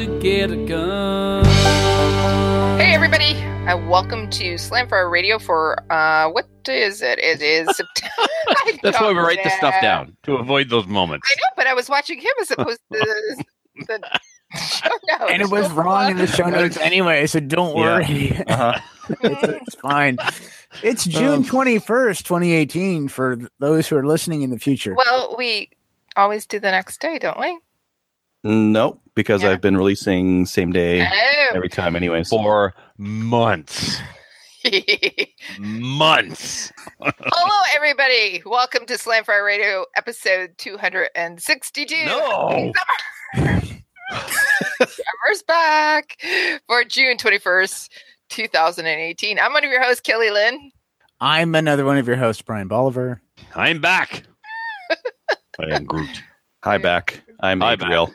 To get a gun. Hey everybody, and welcome to Slamfire Radio for uh what is it? It is September. That's why we write the stuff down to avoid those moments. I know, but I was watching him as opposed to the, the show notes. and it was wrong in the show notes anyway, so don't Yeah. worry. Uh-huh. it's, it's fine. It's June twenty first, twenty eighteen, for those who are listening in the future. Well, we always do the next day, don't we? Nope, because Yeah. I've been releasing same day Oh. every time, anyways. For months. Months. Hello, everybody. Welcome to Slamfire Radio, episode 262. No. Trevor's back for June 21st, 2018. I'm one of your hosts, Kelly Lynn. I'm another one of your hosts, Brian Bolivar. I'm back. I am Groot. Hi, back. I'm Hi, Adriel.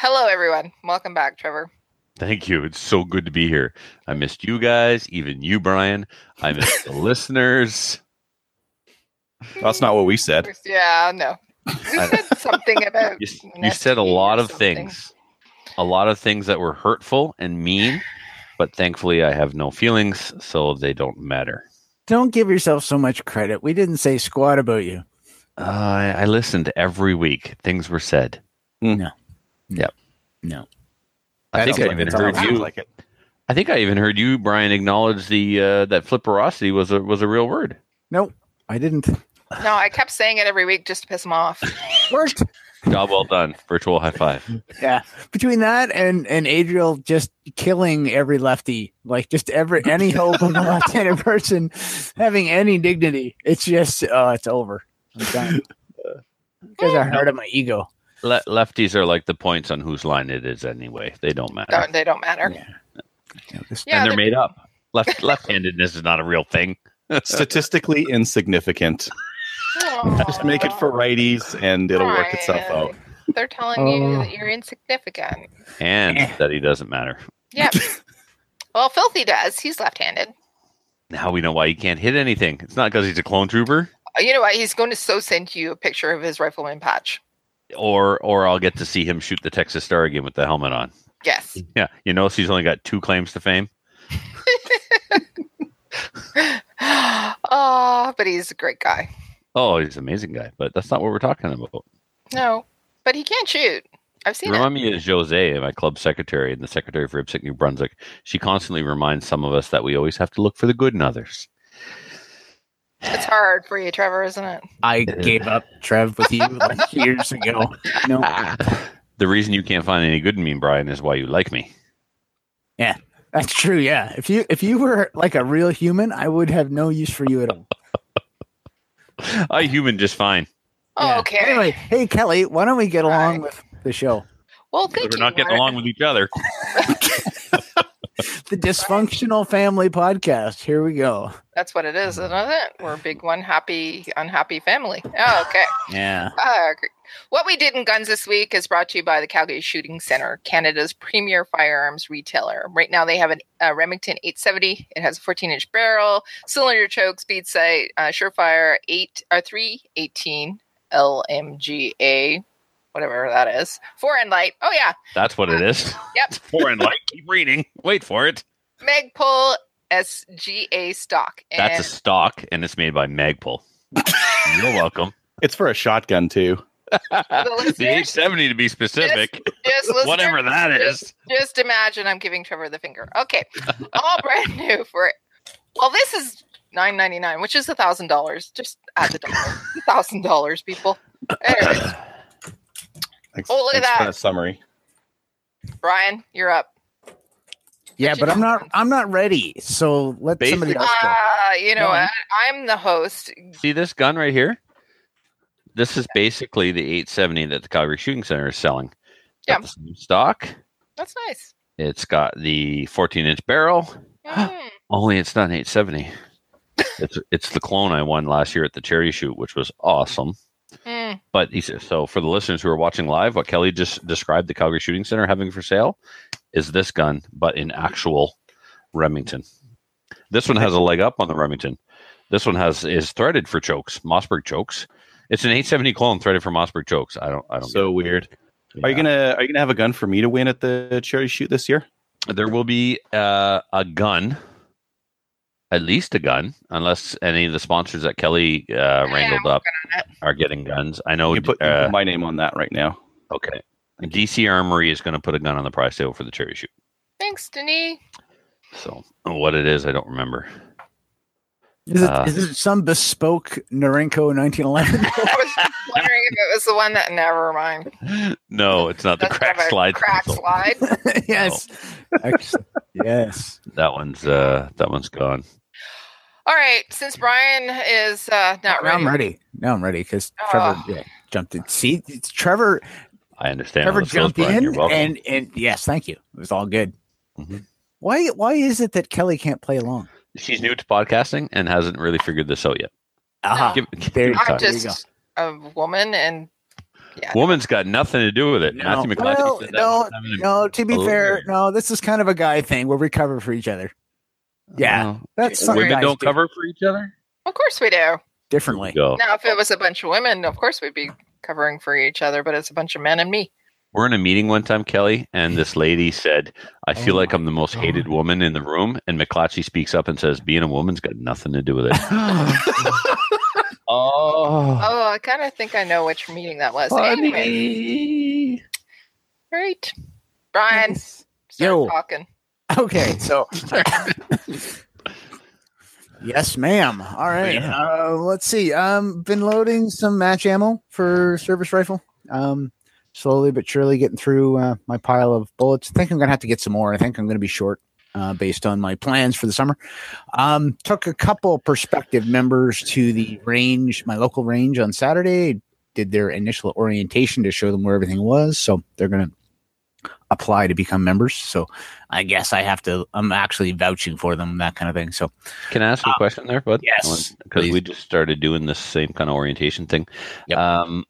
Hello, everyone. Welcome back, Trevor. Thank you. It's so good to be here. I missed you guys, even you, Brian. I missed the listeners. That's not what we said. Yeah, no. We said something about. You, you said a lot of something. things, a lot of things that were hurtful and mean, but thankfully I have no feelings, so they don't matter. Don't give yourself so much credit. We didn't say squat about you. Uh, I, I listened every week. Things were said. No. Yep. No. I think I Sounds like even heard you. like it. I think I even heard you, Brian, acknowledge the uh, that flipperosity was a was a real word. Nope. I didn't. No, I kept saying it every week just to piss him off. Worked. Job well done. Virtual high five. Yeah. Between that and and Adriel just killing every lefty, like just every any hope of a left-handed person having any dignity, it's just oh, it's over. I'm done. You guys are hard on my ego. Le- lefties are like the points on whose line it is anyway. They don't matter, Don't, they don't matter. Yeah. You this- Yeah, and they're they're- made up. Left left-handedness is not a real thing. Statistically insignificant. Just make it for righties and it'll work itself out. They're telling you Oh. that you're insignificant. and Eh. that he doesn't matter. Yep. well, Filthy does. He's left-handed. Now we know why he can't hit anything. It's not because he's a clone trooper, You know what? He's going to so send you a picture of his rifleman patch. Or or I'll get to see him shoot the Texas Star again with the helmet on. Yes. Yeah, you notice he's only got two claims to fame. oh, but he's a great guy. Oh, he's an amazing guy, but that's not what we're talking about. No, but he can't shoot. I've seen Remind me of Jose, my club secretary and the secretary for IPSC New Brunswick. She constantly reminds some of us that we always have to look for the good in others. It. It's hard for you, Trevor, isn't it? I gave up Trev with you like years ago. No. Ah. The reason you can't find any good in me, Brian, is why you like me. Yeah, that's true, yeah. If you if you were like a real human, I would have no use for you at all. I human just fine. Oh, Yeah. okay. Anyway, hey Kelly, why don't we get along Right. with the show? well, Because thank we're you. not getting along with each other. The dysfunctional family podcast. Here we go. That's what it is, isn't it? We're a big one happy, unhappy family. Oh, okay. Yeah. Agree. What we did in guns this week is brought to you by the Calgary Shooting Center, Canada's premier firearms retailer. Right now, they have an, a Remington 870. It has a 14 inch barrel, cylinder choke, speed sight, uh, Surefire 8 or 318 LMGA, whatever that is. Foreign light. Oh yeah, That's what it uh, is. Yep. Four and light. Keep reading. Wait for it. Magpul SGA stock. And That's a stock, and it's made by Magpul. You're welcome. It's for a shotgun too. the The listeners, 870 to be specific. just listeners, Whatever that is. just- Just imagine I'm giving Trevor the finger. Okay, all brand new for. It. Well, this is nine ninety nine, which is a thousand dollars. Just add the dollar, thousand dollars, people. Anyways, Thanks, Oh, look at thanks for that. summary. Brian, you're up. Yeah, but I'm not. I'm not ready. So let somebody else go. Uh, you know Go what? I'm the host. See this gun right here? This is basically the 870 that the Calgary Shooting Center is selling. Yeah. stock. That's nice. It's got the 14 inch barrel. Mm. Only it's not an 870. it's it's the clone I won last year at the charity shoot, which was awesome. Mm. But he said, so for the listeners who are watching live, what Kelly just described the Calgary Shooting Center having for sale is this gun, but in actual Remington. This one has a leg up on the Remington. This one has is threaded for chokes, Mossberg chokes. It's an 870 clone threaded for Mossberg chokes. I don't I don't So weird. it. Are you gonna Are you gonna have a gun for me to win at the charity shoot this year? There will be uh, a gun, at least a gun, unless any of the sponsors that Kelly uh, wrangled up are getting guns. I know. You put, you uh, put my name on that right now. okay, DC Armory is going to put a gun on the prize table for the charity shoot. Thanks, Denis. So what it is, I don't remember. Is it, Uh, is it some bespoke Norinco 1911? I was wondering if it was the one that. Never mind. No, it's not the crack slide. Crack pencil. slide. yes. Excellent. Yes. That one's uh, that one's gone. All right. Since Brian is uh, not Now ready, I'm ready. Now I'm ready because Trevor Oh. yeah, jumped in. See, it's Trevor. I understand. Trevor how this goes, jumped Brian. You're in, welcome. and and yes, thank you. It was all good. Mhm. Why why is it that Kelly can't play along? she's new to podcasting and hasn't really figured this out yet. Aha. Give, give There- I'm time. There you just a woman, and yeah, Woman's got nothing to do with it. No. Matthew Well, said that no, one time in a- No, to be fair, yeah. no, this is kind of a guy thing where we cover for each other. Yeah, Well, that's something women guys don't do cover for each other. of course we do. differently. Go. Now, if it was a bunch of women, of course we'd be covering for each other, but it's a bunch of men and me. We're in a meeting one time, Kelly, and this lady said, "I feel Oh like I'm the most God. hated woman in the room." And McClatchy speaks up and says, "Being a woman's got nothing to do with it." oh, Oh, I kind of think I know which meeting that was. Anyway, honey. right, Brian, start Yo. talking. Okay, so yes, ma'am. All right. Yeah. Uh, let's see. Um, been loading some match ammo for service rifle. Um, slowly but surely getting through uh, my pile of bullets. I think I'm gonna have to get some more. I think I'm gonna be short. Uh, based on my plans for the summer, um, took a couple prospective members to the range, my local range on Saturday. Did their initial orientation to show them where everything was. So they're going to apply to become members. So I guess I have to. I'm actually vouching for them, that kind of thing. So Can I ask you a question there, bud? Uh, yes, because we just started doing this same kind of orientation thing. Yep. Um,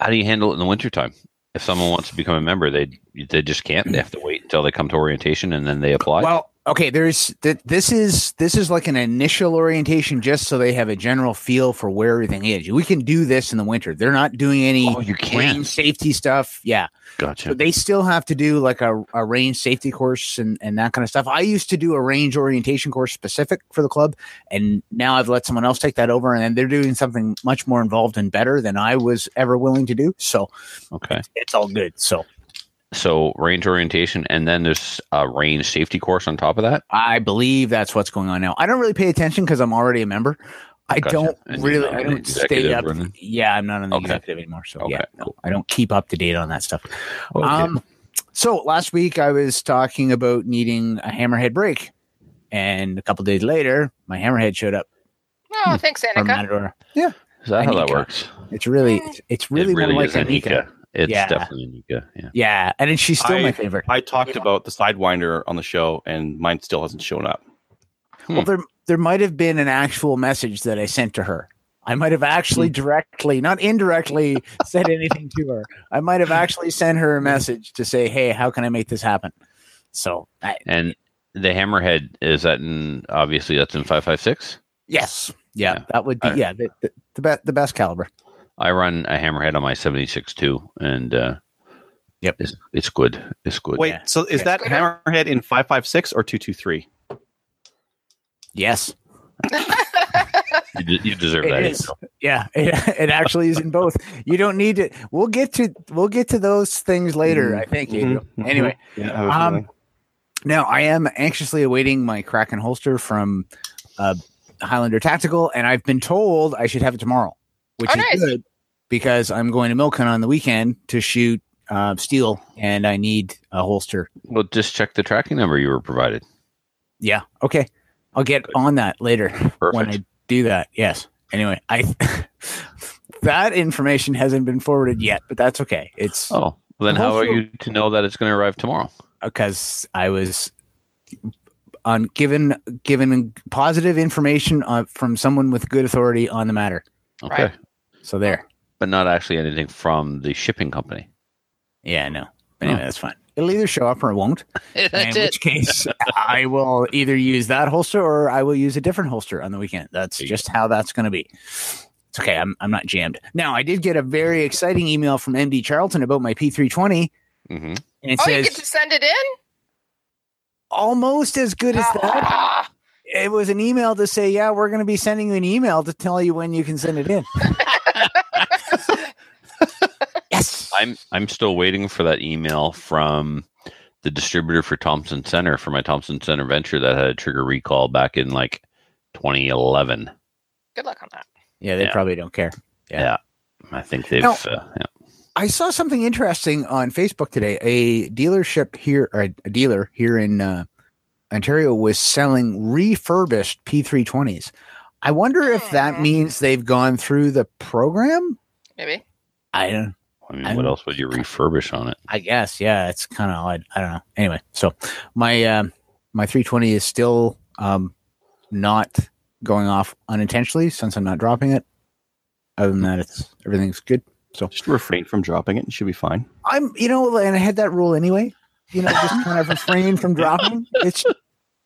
how do you handle it in the wintertime? If someone wants to become a member, they they just can't. They have to wait until they come to orientation and then they apply. well, okay. There's th- this is this is like an initial orientation, just so they have a general feel for where everything is. We can do this in the winter. They're not doing any oh, you can. range safety stuff. Yeah, Gotcha. but they still have to do like a, a range safety course and, and that kind of stuff. I used to do a range orientation course specific for the club, and now I've let someone else take that over, and they're doing something much more involved and better than I was ever willing to do. So Okay. it's all good. So So range orientation, and then there's a range safety course on top of that. I believe that's what's going on now. I don't really pay attention because I'm already a member. I Gotcha. don't And really. I don't stay up. or anything? Yeah, I'm not an Okay. executive anymore. So Okay, yeah, no, cool. I don't keep up to date on that stuff. Okay. Um, so last week I was talking about needing a hammerhead brake, and a couple days later, my hammerhead showed up Oh, thanks, from Annika. Yeah, Is that how that works? it's really, it's, it's really, it really more is like Anika. Anika. It's Yeah. definitely Anika. Yeah. Yeah, and then she's still I- my favorite. I talked about the Sidewinder on the show, and mine still hasn't shown up. Hmm. Well, there there might have been an actual message that I sent to her. I might have actually hmm. directly, not indirectly, said anything to her. I might have actually sent her a message to say, "Hey, how can I make this happen?" So, I, And the hammerhead is that in obviously that's in five five six. yes, yeah, Yeah. that would be I- yeah the the, the, be- the best caliber. I run a hammerhead on my seventy six too, and uh, Yep. it's it's good. It's good. Wait, Yeah. so is Yeah. that Hammerhead in 556 or 223? Yes, you, you deserve it that. is. Yeah, it, it actually is in both. You don't need to. We'll get to we'll get to those things later. I think. Adriel. Mhm. Anyway, Yeah, I have a Um. Now, I am anxiously awaiting my Kraken holster from uh, Highlander Tactical, and I've been told I should have it tomorrow, which Oh, is nice. good because I'm going to Milcon on the weekend to shoot uh, steel, and I need a holster. Well, just check the tracking number you were provided. Yeah. Okay. I'll get on that later when I do that. Yes. Anyway, I that information hasn't been forwarded yet, but that's okay. It's Oh, well, then how are you to know that it's going to arrive tomorrow? because I was on given given positive information uh, from someone with good authority on the matter. Okay, Right. So there. but not actually anything from the shipping company. Yeah. No. Anyway, Oh. that's fine. It'll either show up or it won't. in That's which case, I will either use that holster or I will use a different holster on the weekend. That's There just how that's going to be. It's okay. I'm, I'm not jammed. Now, I did get a very exciting email from MD Charlton about my P320, hmm and it Oh, you get to send it in? almost as good as that. Ah, It was an email to say, yeah, we're going to be sending you an email to tell you when you can send it in. yes. I'm I'm still waiting for that email from the distributor for Thompson Center for my Thompson Center venture that had a trigger recall back in like 2011. Good luck on that. Yeah, they Yeah. probably don't care. Yeah. I think they've. No. Uh, yeah. I saw something interesting on Facebook today. A dealership here, or a dealer here in uh, Ontario, was selling refurbished P320s. I wonder if that Hmm. means they've gone through the program. Maybe. I don't. I mean, I what else would you refurbish on it? I guess. Yeah, it's kind of odd. I don't know. Anyway, so my um, my 320 is still um, not going off unintentionally since I'm not dropping it. Other than that, it's everything's good. So just refrain from dropping it. and should be fine. I'm, you know, and I had that rule anyway. You know, just kind of refrain from dropping. It's,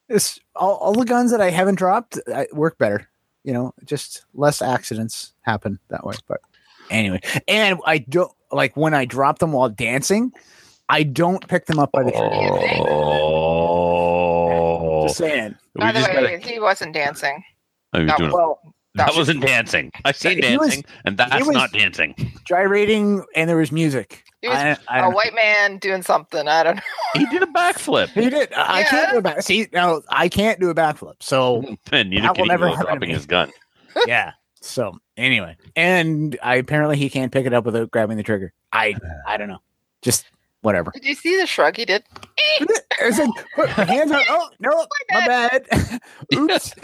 it's all, all the guns that I haven't dropped I, work better. You know, just less accidents happen that way. But anyway, and I don't like when I drop them while dancing. I don't pick them up by the. Oh, Just oh. saying. we By the just way, gotta- he wasn't dancing. Oh, I was that doing- Well, that was- wasn't dancing. I say He was- dancing, and that's was- not dancing. gyrating and there was music. He was I, I a don't know. white man doing something. I don't know. He did a backflip. He did. I I can't do a back. See, now I can't do a backflip. So And neither That will he never go happen to dropping me. his gun. yeah. So anyway, and I apparently he can't pick it up without grabbing the trigger. I I don't know. Just whatever. Did you see the shrug he did? It's like put my hands on. Oh no, my bad. Oops.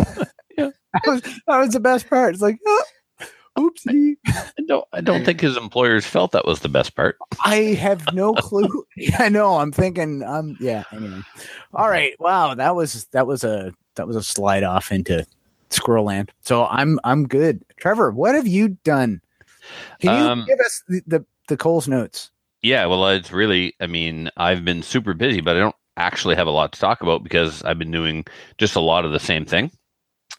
Yeah. that, was, that was the best part. It's like, oh, oopsie. I don't. I don't think his employers felt that was the best part. I have no clue. I know. I'm thinking. Um. Yeah. Anyway. All right. Wow. That was that was a that was a slide off into squirrel land. So I'm I'm good. Trevor, what have you done? Can you Um, give us the, the the Cole's notes? Yeah, well, it's really, I mean, I've been super busy, but I don't actually have a lot to talk about because I've been doing just a lot of the same thing.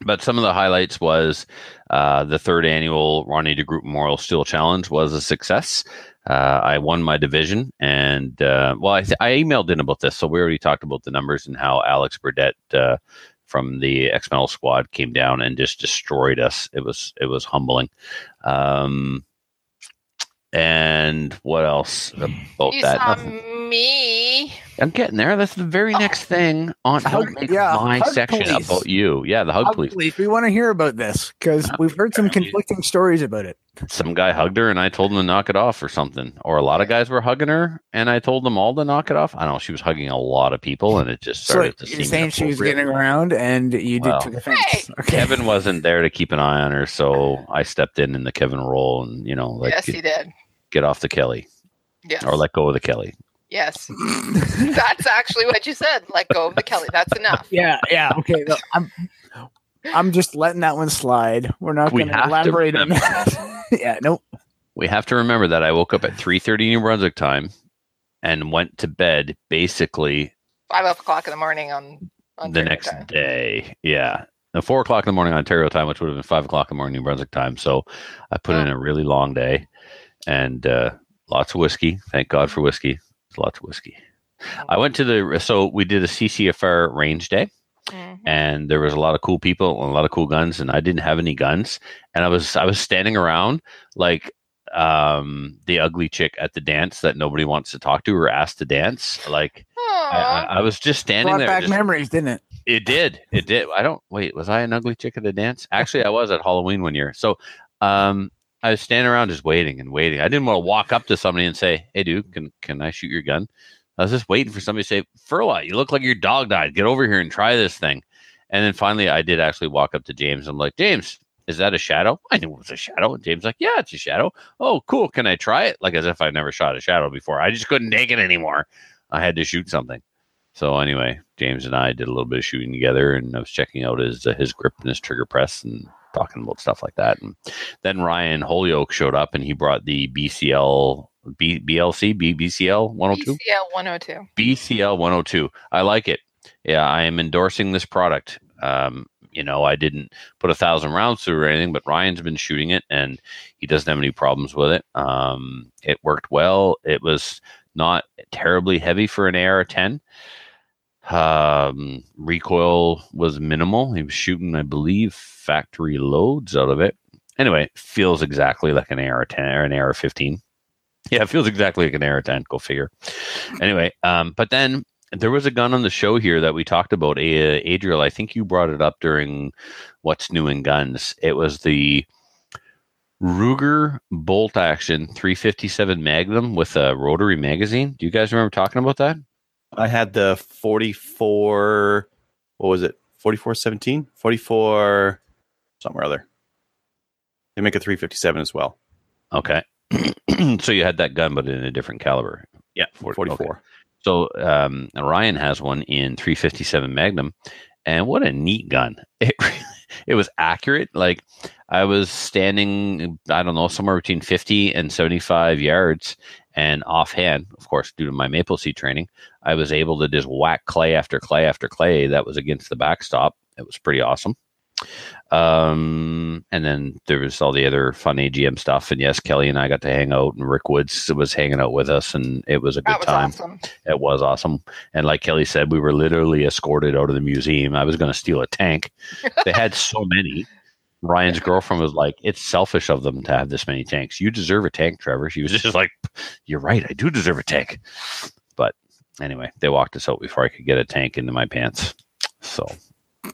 But some of the highlights was uh, the third annual Ronnie de Group Memorial Steel Challenge was a success. Uh, I won my division, and uh, well, I, th- I emailed in about this, so we already talked about the numbers and how Alex Burdett uh, from the X Metal Squad came down and just destroyed us. It was it was humbling. Um, and what else about You that? saw Nothing. Me. I'm getting there. That's the very oh. next thing on Hug- don't make yeah, my section police. about you. Yeah, the hug Hug police. police. We want to hear about this because we've heard some conflicting stories about it. Some guy hugged her, and I told him to knock it off or something. Or a lot of guys were hugging her, and I told them all to knock it off. I don't know. She was hugging a lot of people, and it just So started to you're saying she was getting around and you did took offense. Hey! Okay. Kevin wasn't there to keep an eye on her, so I stepped in in the Kevin role, and you know, like yes, he did. get off the Kelly Yes. or let go of the Kelly. Yes. That's actually what you said. Let go of the Kelly. That's enough. Yeah, yeah, okay. no, I'm I'm just letting that one slide. We're not We going to to elaborate on that. yeah, nope. We have to remember that I woke up at 3:30 New Brunswick time and went to bed basically Five o'clock in the morning on, on the next time. day. Yeah. At four o'clock in the morning Ontario time, which would have been five o'clock in the morning New Brunswick time. So I put in a really long day and uh, lots of whiskey. Thank God for whiskey. Lots of whiskey. I went to the so we did a CCFR range day Mhm. and there was a lot of cool people and a lot of cool guns and I didn't have any guns and I was I was standing around like um the ugly chick at the dance that nobody wants to talk to or ask to dance like I, I, I was just standing Brought there back just- memories, didn't it? it did. It did. I don't wait. Was I an ugly chick at the dance? Actually, I was at Halloween one year. So, um, I was standing around just waiting and waiting. I didn't want to walk up to somebody and say, "Hey, dude, can can I shoot your gun?" I was just waiting for somebody to say, "Furla, you look like your dog died. Get over here and try this thing." And then finally, I did actually walk up to James. I'm like, "James, is that a shadow?" I knew it was a shadow. And James like, "Yeah, it's a shadow." Oh, cool. Can I try it? Like as if I never shot a shadow before. I just couldn't take it anymore. I had to shoot something. So anyway, James and I did a little bit of shooting together, and I was checking out his uh, his grip and his trigger press, and talking about stuff like that. And then Ryan Holyoke showed up, and he brought the BCL B, BLC B, BCL 102 BCL 102. BCL 102. I like it. Yeah, I am endorsing this product. Um, you know, I didn't put a thousand rounds through or anything, but Ryan's been shooting it, and he doesn't have any problems with it. Um, it worked well. It was not terribly heavy for an AR-10. Um, recoil was minimal. He was shooting, I believe, factory loads out of it. Anyway, feels exactly like an AR-10 or an AR-15. Yeah, it feels exactly like an AR-10. Go figure. Anyway, um, but then there was a gun on the show here that we talked about. A- Adriel, I think you brought it up during what's new in guns. It was the Ruger bolt action 357 Magnum with a rotary magazine. Do you guys remember talking about that? I had the 44, what was it? 4417? 44, somewhere other. They make a 357 as well. Okay. so you had that gun, but in a different caliber. Yeah, For- 44. okay. So um, Ryan has one in 357 Magnum, and what a neat gun! It it was accurate. Like I was standing, I don't know, somewhere between 50 and 75 yards, and offhand, of course, due to my maple seed training, I was able to just whack clay after clay after clay that was against the backstop. It was pretty awesome. Um, and then there was all the other fun AGM stuff. And yes, Kelly and I got to hang out, and Rick Woods was hanging out with us, and it was a good was time. awesome. It was awesome. And like Kelly said, we were literally escorted out of the museum. I was going to steal a tank. They had so many. Ryan's girlfriend was like, It's selfish of them to have this many tanks. You deserve a tank, Trevor. She was just like, You're right. I do deserve a tank. But anyway, they walked us out before I could get a tank into my pants. So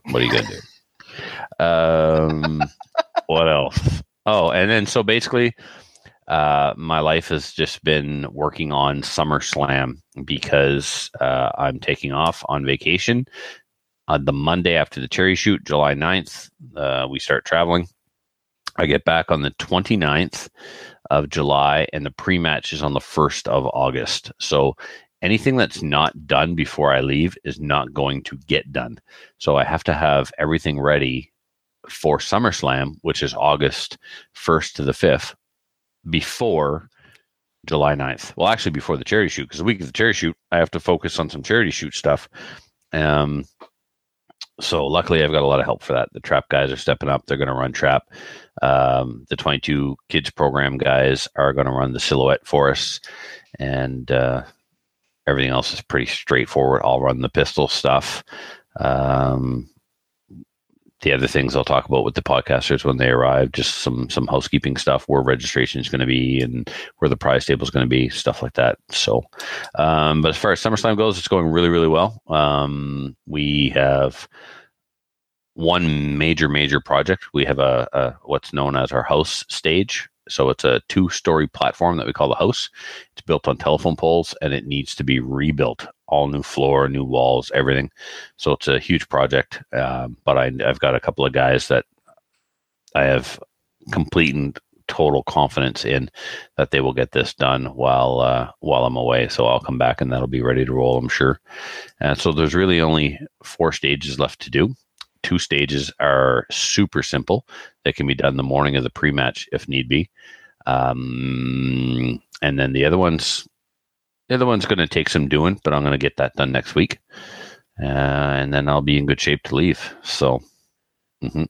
what are you to do? Um, what else? Oh, and then so basically, uh, my life has just been working on SummerSlam because uh, I'm taking off on vacation on the Monday after the cherry shoot, July 9th. Uh, we start traveling. I get back on the 29th of July, and the pre match is on the 1st of August. So anything that's not done before I leave is not going to get done. So I have to have everything ready for SummerSlam, which is August 1st to the 5th, before July 9th. Well, actually, before the charity shoot, because the week of the charity shoot, I have to focus on some charity shoot stuff. Um, so luckily, I've got a lot of help for that. The trap guys are stepping up; they're going to run trap. Um, the 22 kids program guys are going to run the silhouette for us, and uh, everything else is pretty straightforward. I'll run the pistol stuff. Um, the other things I'll talk about with the podcasters when they arrive, just some some housekeeping stuff, where registration is going to be, and where the prize table is going to be, stuff like that. So, um, but as far as SummerSlam goes, it's going really really well. Um, we have one major major project. We have a, a what's known as our house stage. So it's a two story platform that we call the house. It's built on telephone poles and it needs to be rebuilt. All new floor, new walls, everything. So it's a huge project. Um, but I, I've got a couple of guys that I have complete and total confidence in that they will get this done while uh, while I'm away. So I'll come back and that'll be ready to roll. I'm sure. And so there's really only four stages left to do. Two stages are super simple. They can be done the morning of the pre-match if need be. Um, and then the other ones, the other one's going to take some doing, but I'm going to get that done next week, uh, and then I'll be in good shape to leave. So, mhm.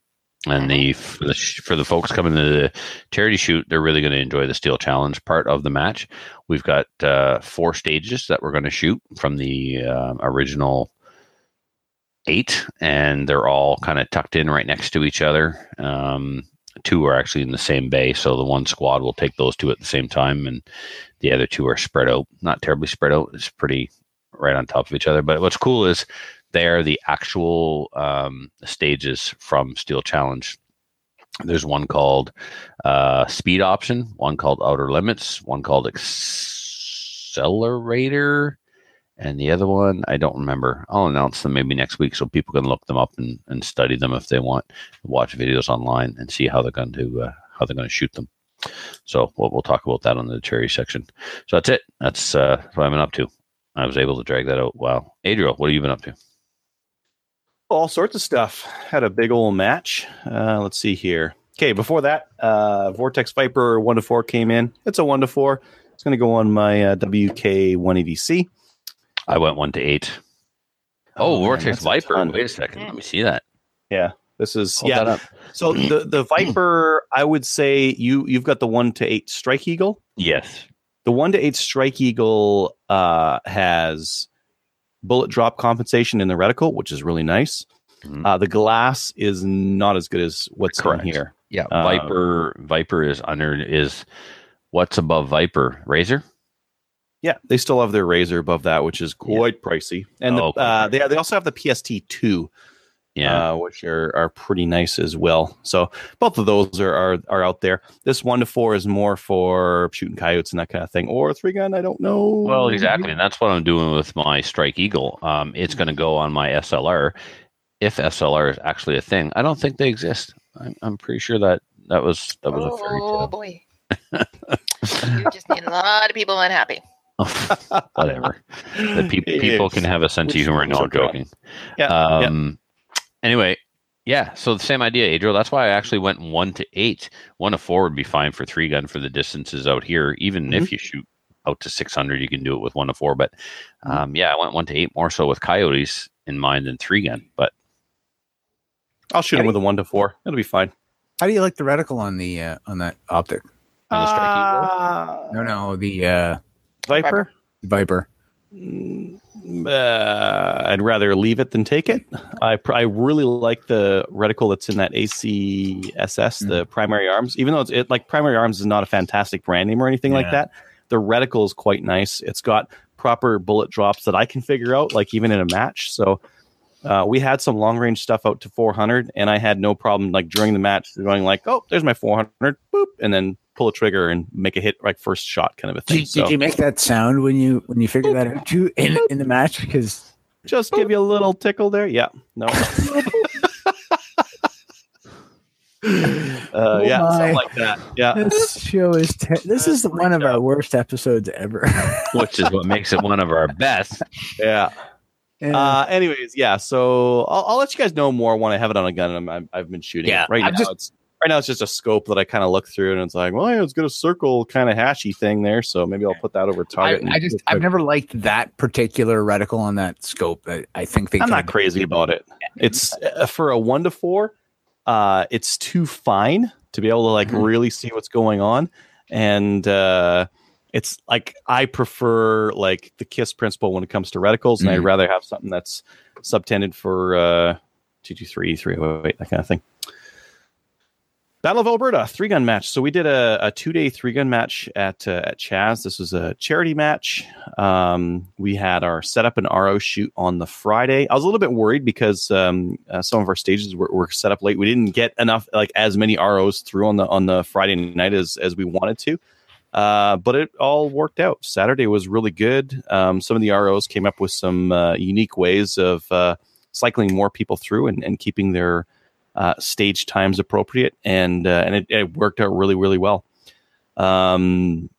and the for the for the folks coming to the charity shoot, they're really going to enjoy the steel challenge part of the match. We've got uh, four stages that we're going to shoot from the uh, original eight, and they're all kind of tucked in right next to each other. Um, two are actually in the same bay, so the one squad will take those two at the same time, and the other two are spread out. Not terribly spread out; it's pretty right on top of each other. But what's cool is they are the actual um, stages from Steel Challenge. There's one called uh, Speed Option, one called Outer Limits, one called Accelerator, and the other one I don't remember. I'll announce them maybe next week so people can look them up and, and study them if they want. Watch videos online and see how they're going to uh, how they're going to shoot them. So we'll, we'll talk about that on the cherry section. So that's it. That's uh, what I've been up to. I was able to drag that out. Wow, Adriel, what have you been up to? all sorts of stuff. Had a big old match. Uh, let's see here. Okay, before that, uh, Vortex Viper one to four came in. It's a one to four. It's going to go on my uh, WK 180C. I went one to eight. Oh, Oh, Vortex that's a Viper. ton. Wait a second. Let me see that. Yeah, this is Hold yeah. So the the Viper, I would say you you've got the one to eight Strike Eagle. Yes. The one to eight Strike Eagle uh, has bullet drop compensation in the reticle, which is really nice. Mhm. Uh, the glass is not as good as what's Correct. in here. Yeah. Um, Viper. Viper is under is what's above Viper? Razor. Yeah, they still have their razor above that, which is quite pricey, and the, Oh, quite uh, they they also have the PST two, Yeah. uh, which are are pretty nice as well. So both of those are, are are out there. This one to four is more for shooting coyotes and that kind of thing, or three gun. I don't know. well, exactly, and that's what I'm doing with my Strike Eagle. Um, it's going to go on my SLR. If SLR is actually a thing, I don't think they exist. I'm, I'm pretty sure that that was that was a fairy tale. Oh boy. you just made a lot of people unhappy. Whatever. The peop Yeah, people can have a sense of humor. No, I'm joking. Yeah, yeah. Um, Anyway, yeah. So the same idea, Adriel. That's why I actually went one to eight. One to four would be fine for three gun for the distances out here. Even Mm-hmm. if you shoot out to six hundred, you can do it with one to four. But Mm-hmm. um, yeah, I went one to eight more so with coyotes in mind than three gun. But I'll shoot him with a one to four. It'll be fine. How do you like the reticle on the uh, on that optic? on the Uh, No, no, the uh, Viper. Viper. Mm, uh, I'd rather leave it than take it. I pr- I really like the reticle that's in that ACSS, the primary arms. Even though it's it, like primary arms is not a fantastic brand name or anything like that, the reticle is quite nice. It's got proper bullet drops that I can figure out, like even in a match. So uh, we had some long range stuff out to 400, and I had no problem like during the match going like, oh, there's my 400, boop, and then pull a trigger and make a hit like first shot kind of a thing. you- so did you make that sound when you when you figured that out too in in the match? Because just give you a little tickle there. Yeah, no. Uh, yeah, my. something like that. Yeah, this show is ter- this is one of our worst episodes ever. which is what makes it one of our best. yeah. Yeah. Uh, anyways, yeah. So I'll, I'll let you guys know more when I have it on a gun and I'm, I've been shooting. Yeah, it. right I'm now just- it's right now it's just a scope that I kind of look through and it's like, well, yeah, it's got a circle kind of hashy thing there, so maybe I'll put that over I, target. and I just I've never liked that particular reticle on that scope. I, I think they I'm not crazy about it. It's uh, for a one to four. Uh, it's too fine to be able to like Mhm. really see what's going on, and uh, it's like I prefer like the kiss principle when it comes to reticles, and I'd Mhm. rather have something that's subtended for uh, two two three three oh eight that kind of thing. Battle of Alberta three gun match. So we did a, a two day three gun match at uh, at Chaz. This was a charity match. Um, we had our setup and RO shoot on the Friday. I was a little bit worried because um, uh, some of our stages were, were set up late. We didn't get enough like as many ROs through on the on the Friday night as as we wanted to. Uh, but it all worked out. Saturday was really good. Um, some of the ROs came up with some uh, unique ways of uh, cycling more people through and, and keeping their uh, stage times appropriate, and uh, and it, it worked out really really well. Um,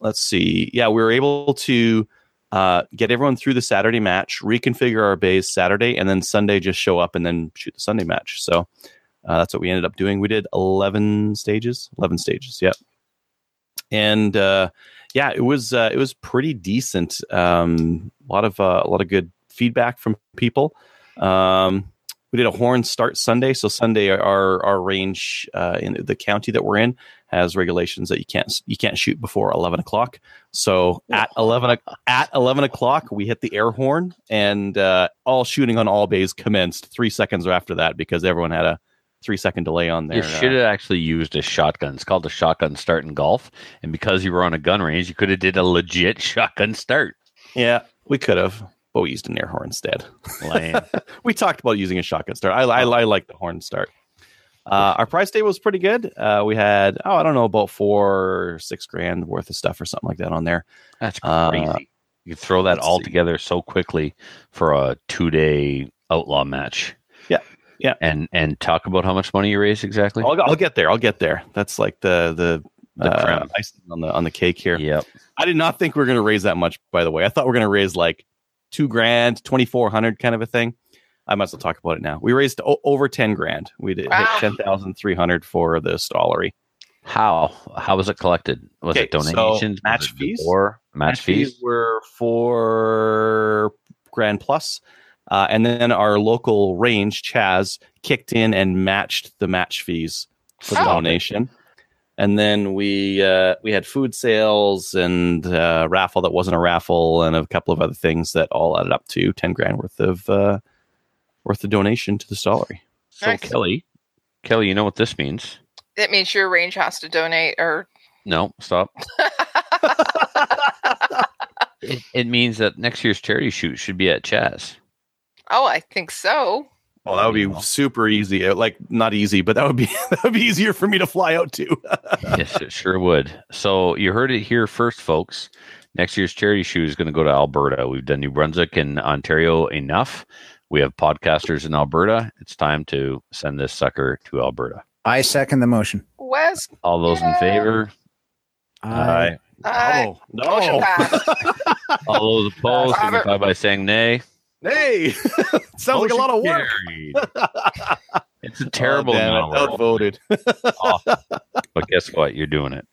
let's see, yeah, we were able to uh, get everyone through the Saturday match, reconfigure our bays Saturday, and then Sunday just show up and then shoot the Sunday match. So uh, that's what we ended up doing. We did eleven stages, eleven stages, yeah, and uh, yeah, it was uh, it was pretty decent. Um, a lot of a lot of good feedback from people. Um, we did a horn start Sunday. So Sunday, our our range uh, in the county that we're in has regulations that you can't you can't shoot before eleven o'clock. So at eleven o- at eleven o'clock, we hit the air horn, and uh, all shooting on all bays commenced three seconds after that because everyone had a three second delay on their. You should uh, have actually used a shotgun. It's called a shotgun start in golf. And because you were on a gun range, you could have did a legit shotgun start. yeah, we could have, but we used an air horn instead. We talked about using a shotgun start. I, I, I like the horn start. Uh, our price table was pretty good. Uh, we had oh I don't know about four six grand worth of stuff or something like that on there. That's Uh, crazy. you throw that let's all see. together so quickly for a two day outlaw match. Yeah, yeah. And and talk about how much money you raised exactly. I'll, I'll get there. I'll get there. That's like the the, The uh, icing on the on the cake here. Yep. I did not think we were going to raise that much. By the way, I thought we are going to raise like two grand, twenty four hundred, kind of a thing. I might as well talk about it now. We raised o- over ten grand. We did Wow. hit ten thousand three hundred for the stollery. How how was it collected? Was Okay, it so donations? match it fees? Or match, fees? were four grand plus, uh, and then our local range Chaz kicked in and matched the match fees for the Oh. donation. And then we uh, we had food sales and uh, raffle that wasn't a raffle and a couple of other things that all added up to ten grand worth of uh, worth of donation to the stollery. So. Kelly, Kelly, you know what this means? It means your range has to donate or No, stop. it, it means that next year's charity shoot should be at Chaz. oh, I think so. Well, that would be Wow. super easy. Like not easy, but that would be that would be easier for me to fly out to. yes, it sure would. So you heard it here first, folks. Next year's charity shoe is going to go to Alberta. We've done New Brunswick and Ontario enough. We have podcasters in Alberta. It's time to send this sucker to Alberta. I second the motion. Wes, All those in Yay. favor? I, uh, oh no! All those opposed signify by saying nay. Hey, sounds like a lot of work. It's a terrible Oh, damn it, amount of work. outvoted. But guess what? You're doing it.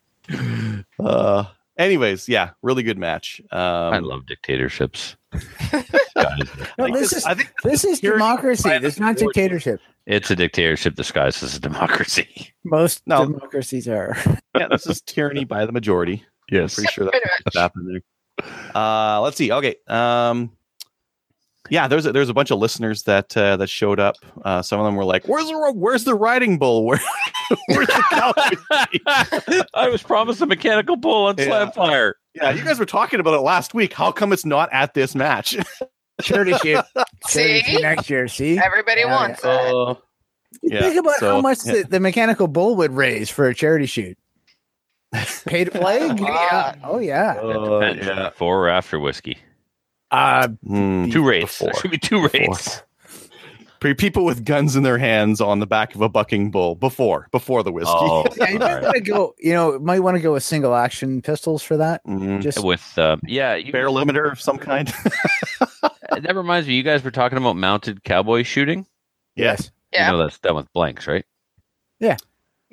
Uh, anyways, yeah, really good match. Um, I love dictatorships. Guys, No, like this this- is I think this is democracy. by This is not dictatorship. it's a dictatorship disguised as a democracy. Most No. democracies are. yeah, this is tyranny by the majority. I'm pretty sure Pretty that's much. happening. Uh, let's see. Okay. Um, yeah, there's a, there's a bunch of listeners that uh, that showed up. Uh, some of them were like, "Where's the where's the riding bull? Where, where's the cow?" I was promised a mechanical bull on Yeah. Slamfire. yeah, you guys were talking about it last week. How come it's not at this match? Charity shoot. Charity See? shoot next year. See? Everybody Yeah, wants it. Uh, yeah, Think about so, how much yeah. the, the mechanical bull would raise for a charity shoot. Paid to play? yeah. Oh yeah. Uh, yeah. Before or after whiskey? Uh, Hmm. Two rates. Before. There should be two Before. rates. Pre- People with guns in their hands on the back of a bucking bull before before the whiskey. Oh, yeah, you might want to go. You know, might want to go with single action pistols for that. Mhm. Just with uh, yeah, you, Bear limiter of some kind. that reminds me. You guys were talking about mounted cowboy shooting. yes. Yeah. You know that's done with blanks, right? Yeah.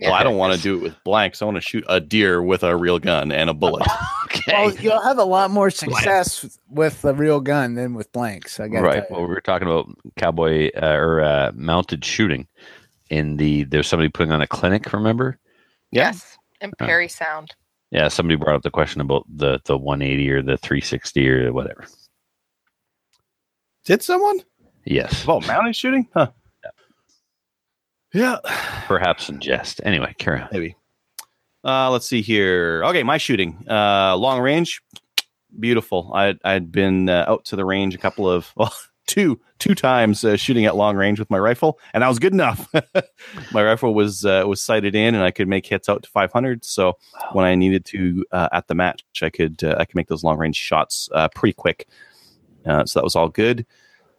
Well, I don't want to do it with blanks. I want to shoot a deer with a real gun and a bullet. Okay. Well, you'll have a lot more success with a real gun than with blanks. I got right. Well, we were talking about cowboy uh, or uh, mounted shooting. In the there's somebody putting on a clinic. Remember? Yeah. Yes. And Parry Sound. Yeah, somebody brought up the question about the the 180 or the 360 or whatever. Did someone? Yes, Oh, mounted shooting? Huh. Yeah, perhaps in jest. Anyway, carry on. maybe. Uh, let's see here. Okay, my shooting. Uh, long range, beautiful. I I'd been uh, out to the range a couple of well, two two times uh, shooting at long range with my rifle, and that was good enough. my rifle was uh, was sighted in, and I could make hits out to 500. So when I needed to uh, at the match, I could uh, I could make those long range shots uh, pretty quick. Uh, so that was all good.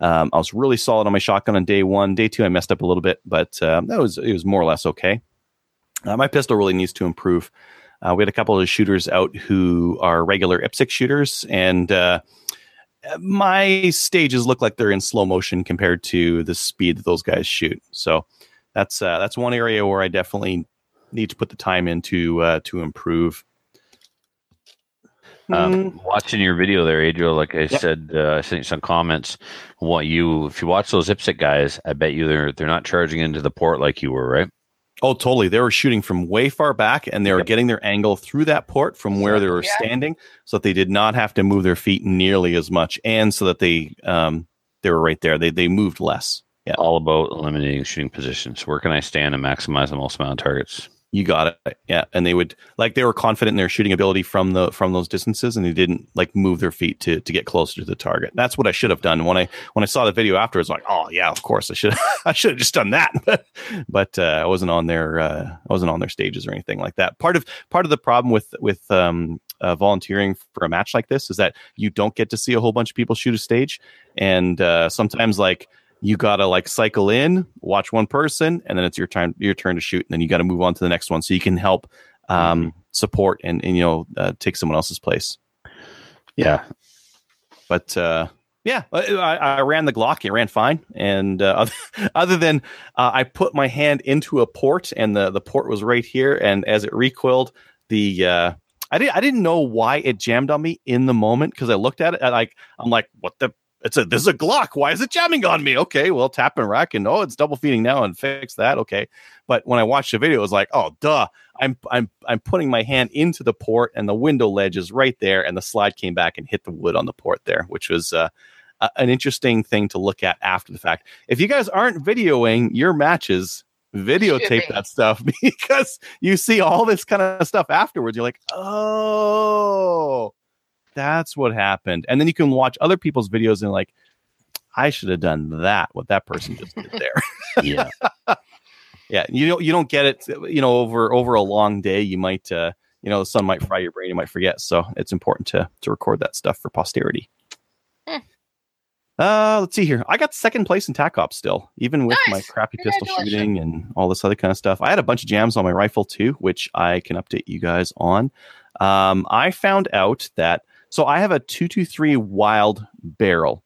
Um, I was really solid on my shotgun on day one. Day two, I messed up a little bit, but um, that was it was more or less okay. Uh, my pistol really needs to improve. Uh, we had a couple of shooters out who are regular IPSC shooters, and uh, my stages look like they're in slow motion compared to the speed that those guys shoot. So that's uh, that's one area where I definitely need to put the time in to uh, to improve. Um, watching your video there, Adriel, like I Yep. said, uh, I sent you some comments. What you, if you watch those IPSC guys, I bet you they're they're not charging into the port like you were, right? Oh, totally. They were shooting from way far back and they were Yep. getting their angle through that port from where they were Yeah. standing so that they did not have to move their feet nearly as much and so that they um they were right there. They they moved less. Yeah. All about eliminating shooting positions. Where can I stand and maximize the most amount of targets? You got it. Yeah, and they would like they were confident in their shooting ability from the from those distances, and they didn't like move their feet to to get closer to the target. That's what I should have done. When I when I saw the video afterwards, like, oh yeah, of course I should I should have just done that. but uh, I wasn't on their uh, I wasn't on their stages or anything like that. Part of part of the problem with with um, uh, volunteering for a match like this is that you don't get to see a whole bunch of people shoot a stage, and uh, sometimes like you gotta like cycle in, watch one person, and then it's your time your turn to shoot, and then you got to move on to the next one so you can help um, support and, and you know uh, take someone else's place. Yeah. But uh, yeah, I, I ran the Glock. It ran fine, and uh, other, other than uh, I put my hand into a port, and the the port was right here, and as it recoiled, the uh, I didn't I didn't know why it jammed on me in the moment because I looked at it like I'm like what the it's a this is a Glock. Why is it jamming on me? Okay well tap and rack and oh it's double feeding now and fix that. Okay. But when I watched the video it was like oh duh. I'm I'm I'm putting my hand into the port and the window ledge is right there and the slide came back and hit the wood on the port there which was uh, a- an interesting thing to look at after the fact. If you guys aren't videoing your matches videotape that stuff because you see all this kind of stuff afterwards. You're like, oh, that's what happened. And then you can watch other people's videos and like, I should have done that. What that person just did there. Yeah. yeah, you don't you don't get it. You know, over over a long day, you might uh, you know the sun might fry your brain. You might forget. So it's important to to record that stuff for posterity. Hmm. Uh, let's see here. I got second place in TAC Ops still, even with my crappy pistol shooting and all this other kind of stuff. I had a bunch of jams on my rifle too, which I can update you guys on. Um, I found out that so I have a two two three wild barrel,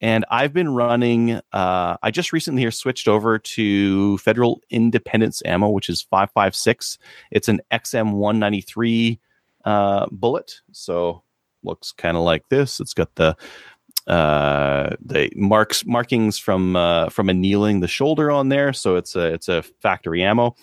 and I've been running. Uh, I just recently here switched over to Federal Independence ammo, which is five five six. It's an XM one ninety three uh, bullet, so looks kind of like this. It's got the uh the marks markings from uh from annealing the shoulder on there so it's a it's a factory ammo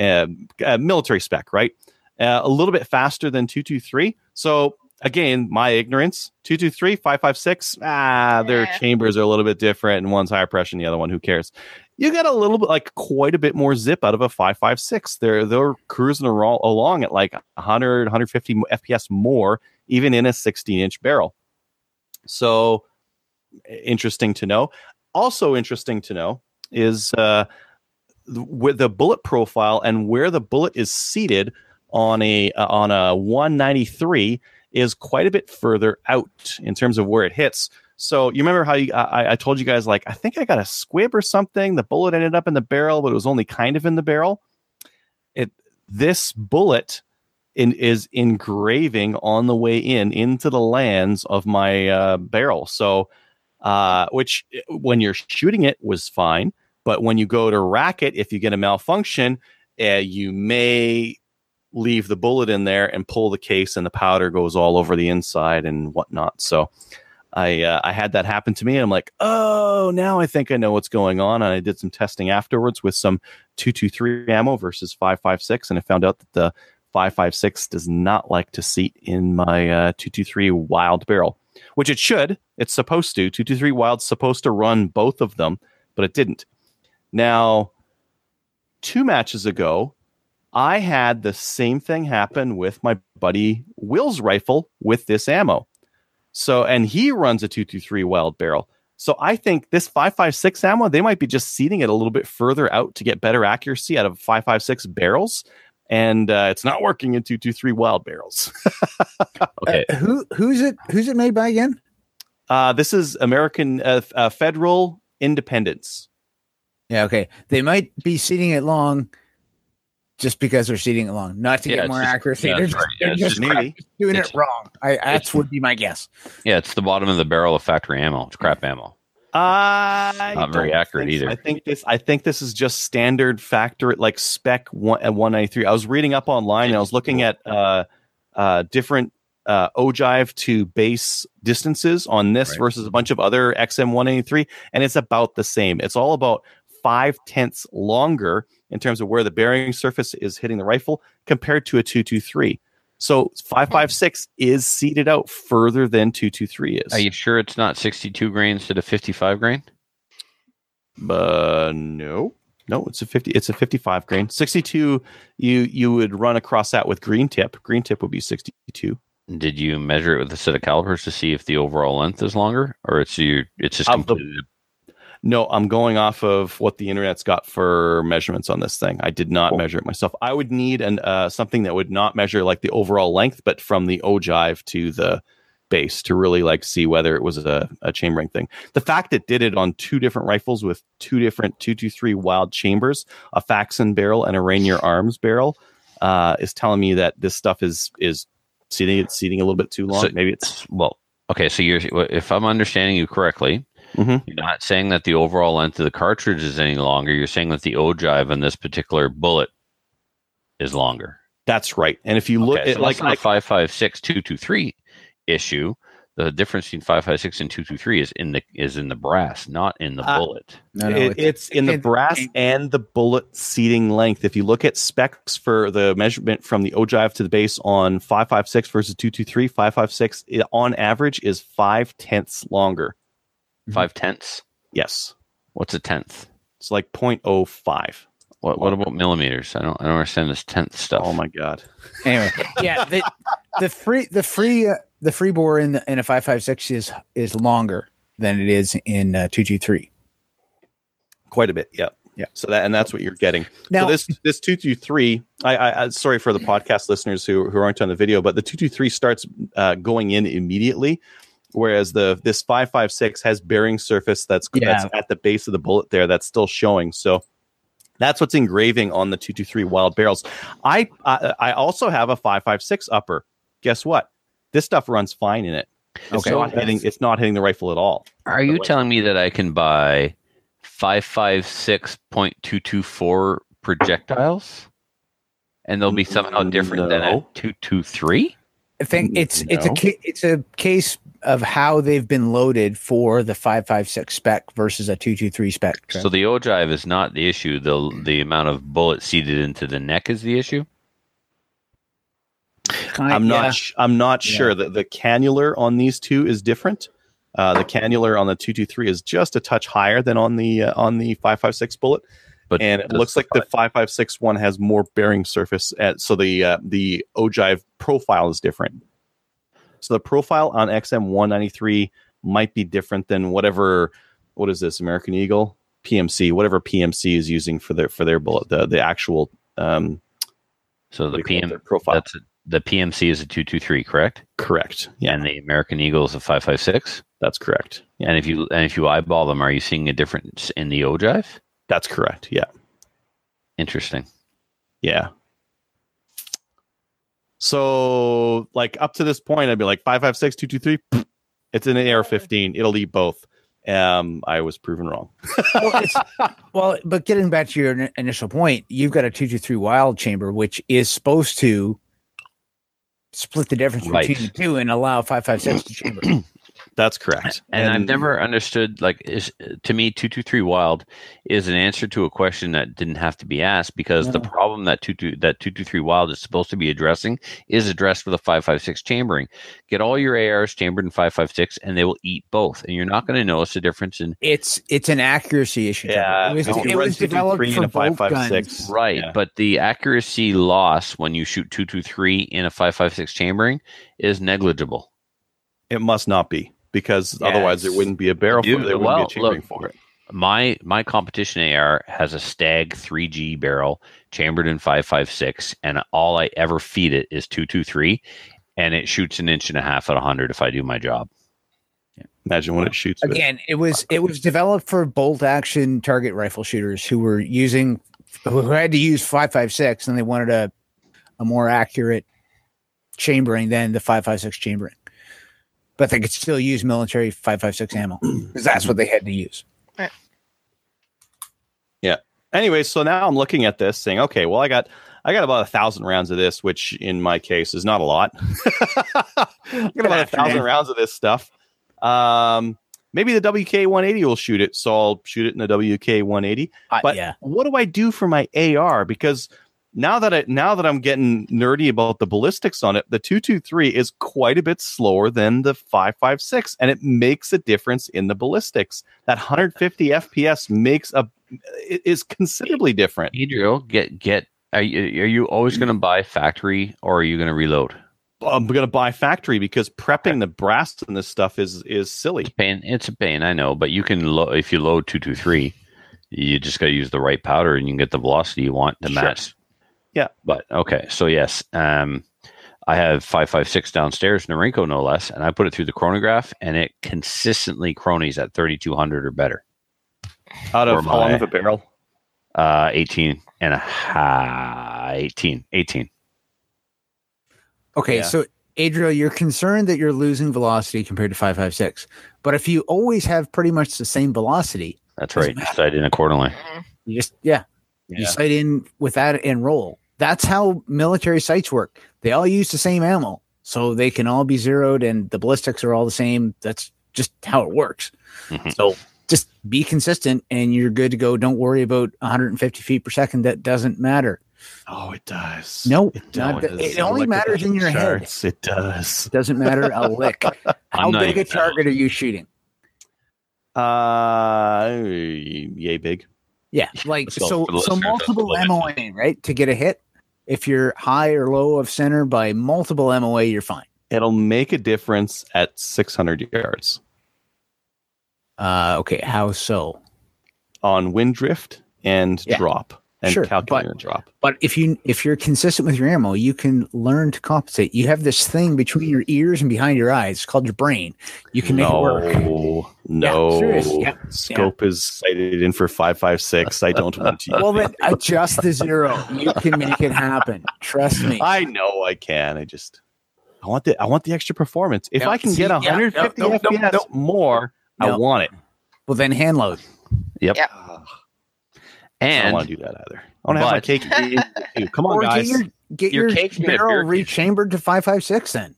uh, uh military spec right uh, a little bit faster than 223 so again my ignorance. 223 556 ah their chambers are a little bit different and one's higher pressure than the other one. Who cares? You get a little bit like quite a bit more zip out of a 556 they're they're cruising along at like 100 150 fps more even in a 16 inch barrel. So interesting to know. Also interesting to know is uh, with the bullet profile and where the bullet is seated on a uh, on a 193 is quite a bit further out in terms of where it hits. So you remember how you, I, I told you guys like I think I got a squib or something. The bullet ended up in the barrel, but it was only kind of in the barrel. It this bullet in, is engraving on the way in into the lands of my uh, barrel. So, uh, which when you're shooting it was fine, but when you go to rack it, if you get a malfunction, uh, you may leave the bullet in there and pull the case, and the powder goes all over the inside and whatnot. So. I uh, I had that happen to me, and I'm like, oh, now I think I know what's going on. And I did some testing afterwards with some 223 ammo versus 556, and I found out that the 556 does not like to seat in my uh, 223 wild barrel, which it should. It's supposed to. 223 wild's supposed to run both of them, but it didn't. Now, two matches ago, I had the same thing happen with my buddy Will's rifle with this ammo. So, and he runs a 223 wild barrel. So I think this 556 ammo, they might be just seating it a little bit further out to get better accuracy out of 556 barrels and uh, it's not working in 223 wild barrels. Okay. Uh, who who's it who's it made by again? Uh, this is American uh, uh, Federal Independence. Yeah, okay. They might be seating it long just because they're seating it long, not to Yeah, get more just- accuracy. yeah, they're just, right. Yeah, they're it's just just crap- maybe. doing It's- it wrong. I that would be my guess. Yeah, it's the bottom of the barrel of factory ammo. It's crap ammo. I Not very accurate think so. either. I think this. I think this is just standard factor, like spec one at one ninety three. I was reading up online and I was looking at uh, uh, different uh, ogive to base distances on this Right. versus a bunch of other XM one eighty three, and it's about the same. It's all about five tenths longer in terms of where the bearing surface is hitting the rifle compared to a two two three. So five five six is seated out further than two two three is. Are you sure it's not 62 grains instead of 55 grain? Uh, no. No, it's a 50 it's a 55 grain. 62 you you would run across that with green tip. Green tip would be 62. Did you measure it with a set of calipers to see if the overall length is longer, or it's you? It's just the- completely. No, I'm going off of what the internet's got for measurements on this thing. I did not Cool. measure it myself. I would need an uh, something that would not measure like the overall length, but from the ogive to the base to really like see whether it was a, a chambering thing. The fact it did it on two different rifles with two different 223 wild chambers, a Faxon barrel and a Rainier Arms barrel, uh, is telling me that this stuff is is seating it's seating a little bit too long. So- Maybe it's Well, okay. So you're, if I'm understanding you correctly, Mhm. you're not saying that the overall length of the cartridge is any longer. You're saying that the ogive on this particular bullet is longer. that's right. And if you look Okay, at so like that's not a five five six two two three issue. The difference between five five six and two two three is in the is in the brass, not in the Uh, bullet. No, no, it, it's in the it- brass and the bullet seating length. If you look at specs for the measurement from the ogive to the base on 556 versus 223, 556 on average is five tenths longer. Five tenths. Yes. What's a tenth? It's like 0.05. What what about millimeters? I don't I don't understand this tenth stuff. Oh my God. anyway, yeah, the, the free the free uh, the free bore in the, in a five five six is is longer than it is in uh, two two three. Quite a bit. Yeah. Yeah. So that, and that's what you're getting. Now, so this this two two three. I, I I sorry for the podcast listeners who who aren't on the video, but the two two three starts uh, going in immediately, whereas the this 556 has bearing surface that's yeah. that's at the base of the bullet there that's still showing. So that's what's engraving on the 223 wild barrels. I i, I also have a 556 upper. Guess what? This stuff runs fine in it. It's okay. not hitting it's not hitting the rifle at all. Are you telling me that i can buy 556.224 projectiles? And they'll be somehow different no. than a 223 I think it's it's a it's a case of how they've been loaded for the five five six spec versus a two two three spec. So the ogive is not the issue. The the amount of bullet seated into the neck is the issue. Kind- I'm yeah. not. sh- I'm not Yeah. sure that the cannelure on these two is different. Uh, the cannelure on the two two three is just a touch higher than on the uh, on the five five six bullet, But and it looks like the five five six one has more bearing surface. At, so the uh, the ogive profile is different. So the profile on XM one ninety three might be different than whatever. What is this American Eagle PMC? Whatever PMC is using for their for their bullet. The the actual um, so the do you call it? PM profile. that's a, the PMC is a two two three, correct? correct. Yeah, And the American Eagle is a five five six. that's correct. Yeah. And if you and if you eyeball them, are you seeing a difference in the ogive? That's correct. Yeah. Interesting. Yeah. So, like up to this point, I'd be like five five six two two three. It's an AR fifteen. It'll eat both. Um, I was proven wrong. well, it's, well, but getting back to your ini- initial point, you've got a two two three wild chamber, which is supposed to split the difference Right. between the two and allow five five six to chamber. That's correct. And, I've never understood like is to me two two three wild is an answer to a question that didn't have to be asked because the problem that two two that two two three wild is supposed to be addressing is addressed with a five five six chambering. Get all your ARs chambered in five five six and they will eat both, and you're not going to notice a difference in It's it's an accuracy issue. Yeah, it was, if it was developed for and a both guns. 556. right, Yeah. but the accuracy loss when you shoot two two three in a five five six chambering is negligible. It must not be because otherwise there wouldn't be a barrel Dude, for it. There wouldn't well, be a chambering look, for it. my my competition AR has a Stag 3G barrel chambered in 556 and all I ever feed it is 223 and it shoots an inch and a half at 100 if I do my job. Imagine what it shoots. with- Again, it was it was developed for bolt action target rifle shooters who were using who had to use five five six and they wanted a a more accurate chambering than the five five six chambering. But they could still use military five five six ammo because that's what they had to use. Right. Yeah. Anyway, so now I'm looking at this saying, okay, well, I got I got about a thousand rounds of this, which in my case is not a lot. I got about a thousand rounds of this stuff. Um, maybe the WK 180 will shoot it, so I'll shoot it in the WK 180. Uh, But yeah, what do I do for my AR? Because now that I now that I'm getting nerdy about the ballistics on it, the 223 is quite a bit slower than the 556 and it makes a difference in the ballistics. That 150 FPS makes a it is considerably different. Adriel, get get. Are you, are you always going to buy factory or are you going to reload? I'm going to buy factory because prepping the brass and this stuff is is silly. It's a pain. It's a pain. I know, but you can lo- if you load two two three, you just got to use the right powder and you can get the velocity you want to Sure. match. Yeah. But okay, so yes, um, I have five five six downstairs, Norinco no less, and I put it through the chronograph, and it consistently cronies at thirty two hundred or better. Out Or of how long of a barrel? Uh, 18 and a half. 18. 18. Okay, Yeah. so Adriel, you're concerned that you're losing velocity compared to 556. But if you always have pretty much the same velocity, That's Doesn't right. Sight in accordingly. you just yeah, you sight in with that and roll. That's how military sights work. They all use the same ammo, so they can all be zeroed, and the ballistics are all the same. That's just how it works. Mhm. So just be consistent, and you're good to go. Don't worry about 150 feet per second. That doesn't matter. Oh, it does. No, it not- does. it only matters in your head. It does. It doesn't matter a lick. How big a target are you shooting? Uh, yay big. Yeah, like so. So multiple MOA, right? To get a hit, if you're high or low of center by multiple MOA, you're fine. It'll make a difference at 600 yards Uh, okay, how so? on wind drift and Yeah. drop and Sure, calculator drop. But if you if you're consistent with your ammo, you can learn to compensate. You have this thing between your ears and behind your eyes it's called your brain. You can make it work. No, no. serious. Yeah, Scope is sighted in for 556. I don't want to. Well, then adjust the zero. You can make it happen. Trust me. I know I can. I just I want the I want the extra performance. If No, I can see, get yeah, 150 no, no, no, FPS no. more, I want it. Well, then hand load. I don't want to do that either. I want to have my cake. and too. Come on, or guys. get your get Your your, cake's made of barrel rechambered to five five six. Then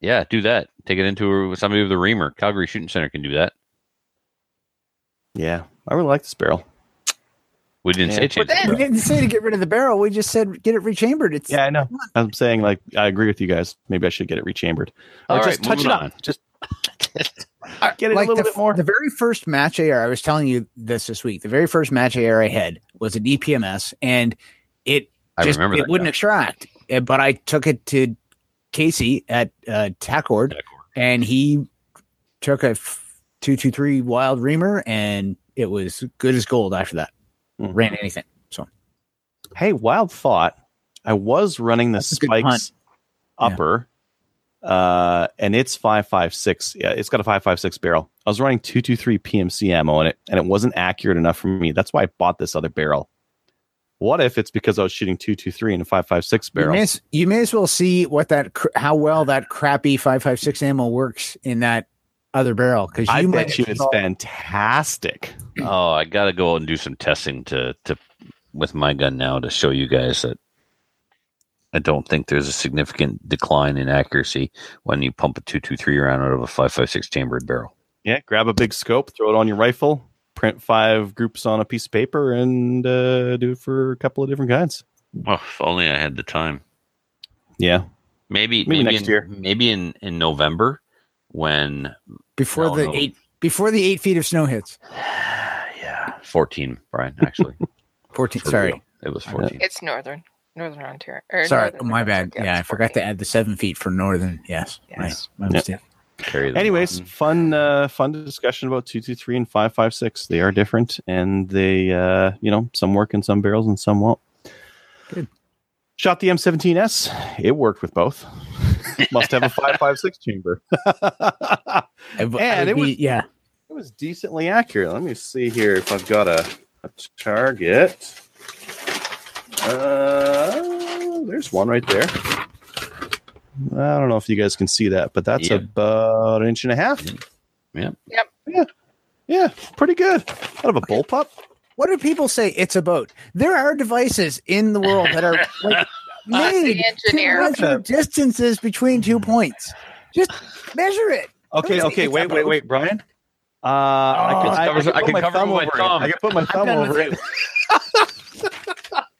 yeah, do that. Take it into somebody with a reamer. Calgary Shooting Center can do that. yeah, I really like this barrel. We didn't Yeah. say change. Then- we didn't say to get rid of the barrel. We just said get it rechambered. It's Yeah, I know. I'm saying like I agree with you guys. Maybe I should get it rechambered. Or All right, just touch it moving up. on. Just get it like a little the, bit more. The very first match AR, I was telling you this this week. The very first match AR I had was a DPMS, and it I just remember it that. wouldn't yeah. extract. Uh, But I took it to Casey at uh, Tacord, and he took a two two three wild reamer, and it was good as gold. After that, Mhm. ran anything. So Hey, wild thought. I was running the That's a good punt. spikes upper, uh, and it's five five six. Yeah, it's got a five five six barrel. I was running two two three PMC ammo in it, and it wasn't accurate enough for me. That's why I bought this other barrel. What if it's because I was shooting two two three and a five five six you barrel? may, as, you may as well see what that cr- how well that crappy five five six ammo works in that other barrel because you I might bet you it's fantastic. Oh, I got to go out and do some testing to to with my gun now to show you guys that I don't think there's a significant decline in accuracy when you pump a two two three round out of a five five six chambered barrel. Yeah, grab a big scope, throw it on your rifle, print five groups on a piece of paper, and uh, do it for a couple of different kinds. Oh, if only I had the time. Yeah, Maybe Maybe maybe, next in, year. Maybe in in November when before No, the no. eight before the eight feet of snow hits. yeah, fourteen, Brian. Actually, 14 For sorry real. it was fourteen. It's northern, northern Ontario. sorry northern my New bad Brunswick, yeah i forgot to add the seven feet for northern yes Yes. my, my mistake Carry Anyways, on. fun uh fun discussion about 223 and 556. They are different and they uh you know, some work in some barrels and some won't. Good. Shot the M17S. It worked with both. Must have a 556 chamber. I, w- I And would it was- be- yeah It was decently accurate. Let me see here if I've got a, a target. Uh, there's one right there. I don't know if you guys can see that, but that's Yeah. about an inch and a half. Yep. Yep. Yeah. Yeah. Pretty good. Out of a bullpup. what do people say it's a boat there are devices in the world that are like made to measure distances between two points just measure it Okay. It's- Okay. it's Wait. Wait. Wait, Brian. Uh, I Oh, can, I, I I can can put cover my thumb over my it. thumb. I can put my thumb over it.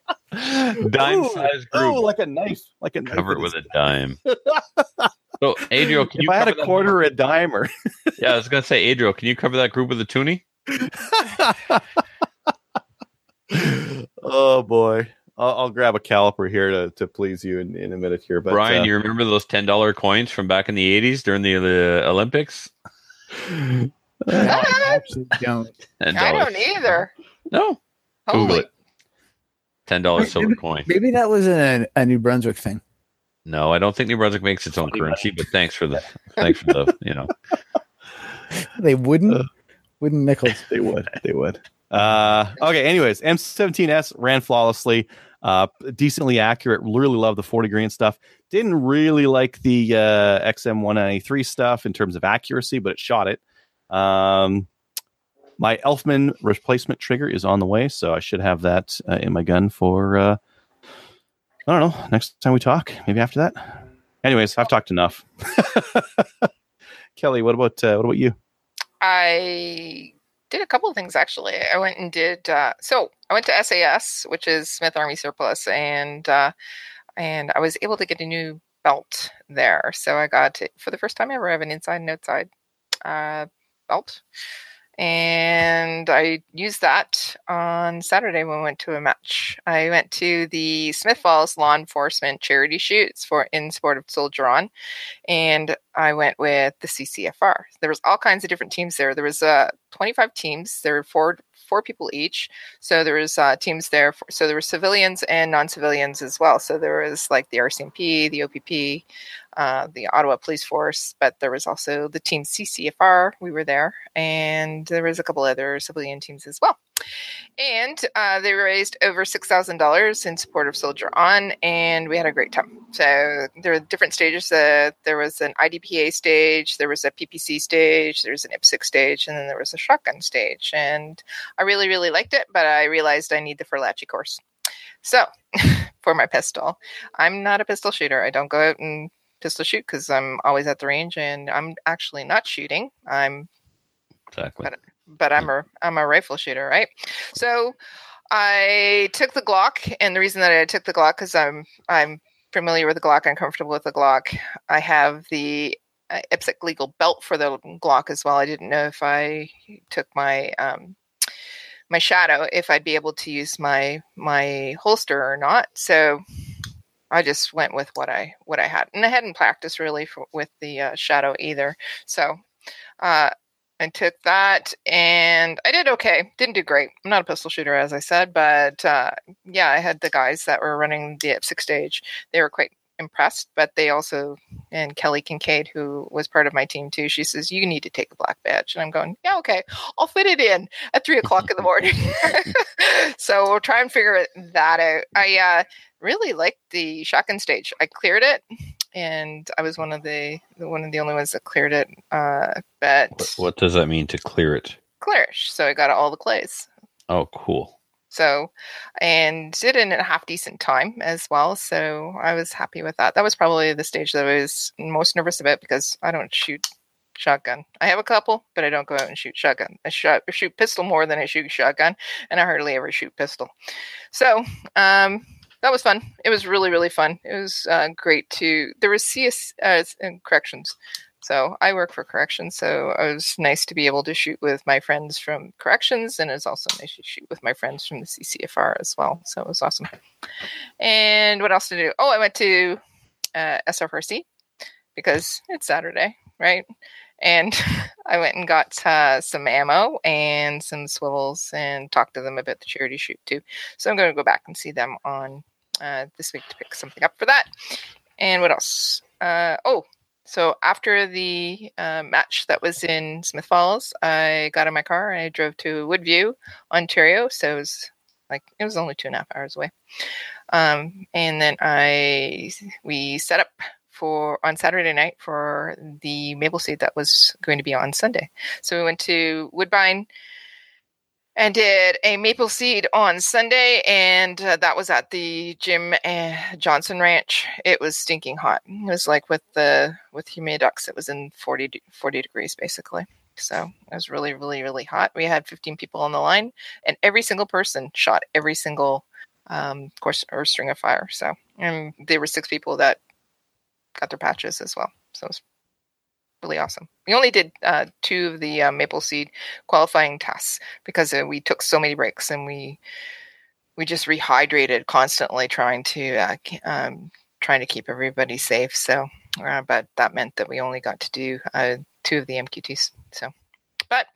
Dime Ooh, sized Oh, group. like a knife, like a knife. Cover it with a dime. So, Adriel, can If you I had a quarter, or a dime, or Yeah, I was gonna say, Adriel, can you cover that group with a toonie? oh boy, I'll, I'll grab a caliper here to, to please you in, in a minute here. But Brian, uh, you remember those ten dollar coins from back in the eighties during the, the Olympics? No, I actually don't. $10. I don't either. No, Google Holy it. Ten dollar silver maybe- coin. Maybe that was a, a New Brunswick thing. No, I don't think New Brunswick makes its own currency. But thanks for the thanks for the you know. They wouldn't. Uh. wooden nickels. they would. They would. Uh, okay. Anyways, M17S ran flawlessly. Uh, decently accurate. Really love the 40 grain stuff. Didn't really like the uh, XM193 stuff in terms of accuracy, but it shot it. Um, my Elftmann replacement trigger is on the way, so I should have that uh, in my gun for uh, I don't know next time we talk. Maybe after that. Anyways, I've talked enough. Kelly, what about uh, what about you? I did a couple of things actually. I went and did uh, so. I went to SAS, which is Smith Army Surplus, and uh, and I was able to get a new belt there. So I got to, for the first time ever, I have an inside and outside uh, belt, and I used that on Saturday when we went to a match. I went to the Smith Falls Law Enforcement Charity Shoots for in support of Soldier On, and I went with the CCFR. There was all kinds of different teams there. There was uh, 25 teams. There were four four people each. So there was uh, teams there. For, so there were civilians and non-civilians as well. So there was like the RCMP, the OPP, uh, the Ottawa Police Force, but there was also the team CCFR. We were there, and there was a couple other civilian teams as well. And uh, they raised over six thousand dollars in support of Soldier On, and we had a great time. So there were different stages. Uh, there was an IDPA stage, there was a PPC stage, there was an IPSC stage, and then there was a shotgun stage. And I really, really liked it, but I realized I need the Furlachi course. So for my pistol, I'm not a pistol shooter. I don't go out and pistol shoot because I'm always at the range, and I'm actually not shooting. I'm Exactly. but I'm a I'm a rifle shooter, right? So I took the Glock, and the reason that I took the Glock because I'm I'm familiar with the Glock, I'm comfortable with the Glock. I have the uh, IPSC legal belt for the Glock as well. I didn't know if I took my um, my shadow if I'd be able to use my my holster or not. So I just went with what I what I had, and I hadn't practiced really for, with the uh, shadow either. So uh, I took that and I did okay. Didn't do great. I'm not a pistol shooter, as I said, but uh, yeah, I had the guys that were running the IPSC stage. They were quite impressed, but they also, and Kelly Kincaid, who was part of my team too, she says, You need to take a black badge. And I'm going, Yeah, okay, I'll fit it in at three o'clock in the morning. so we'll try and figure that out. I uh, really liked the shotgun stage. I cleared it. And I was one of the one of the only ones that cleared it. Uh, but What, what does that mean to clear it? clearish. So I got all the clays. Oh, cool. So, and did it in a half decent time as well. So I was happy with that. That was probably the stage that I was most nervous about because I don't shoot shotgun. I have a couple, but I don't go out and shoot shotgun. I shot, I shoot pistol more than I shoot shotgun, and I hardly ever shoot pistol. So, um, that was fun. It was really, really fun. It was uh, great to. There was CS uh, corrections. So I work for corrections, so it was nice to be able to shoot with my friends from corrections, and it was also nice to shoot with my friends from the CCFR as well. So it was awesome. And what else to do? Oh, I went to uh, SFRC because it's Saturday, right? And I went and got uh, some ammo and some swivels and talked to them about the charity shoot too. So I'm going to go back and see them on uh, this week to pick something up for that. And what else? Uh, oh, so after the uh, match that was in Smith Falls, I got in my car and I drove to Woodview, Ontario. So it was like it was only two and a half hours away. Um, and then I we set up for on Saturday night for the maple seed that was going to be on Sunday. So we went to Woodbine and did a maple seed on Sunday, and uh, that was at the Jim uh, Johnson Ranch. It was stinking hot. It was like with the with humidex, it was in 40, 40 degrees basically. So it was really, really, really hot. We had 15 people on the line, and every single person shot every single um, course, or String of Fire. So, and there were six people that got their patches as well. So it was really awesome. We only did uh, two of the uh, Maple Seed qualifying tests because uh, we took so many breaks and we we just rehydrated constantly, trying to uh, um, trying to keep everybody safe. So, uh, but that meant that we only got to do uh, two of the MQTs. So, but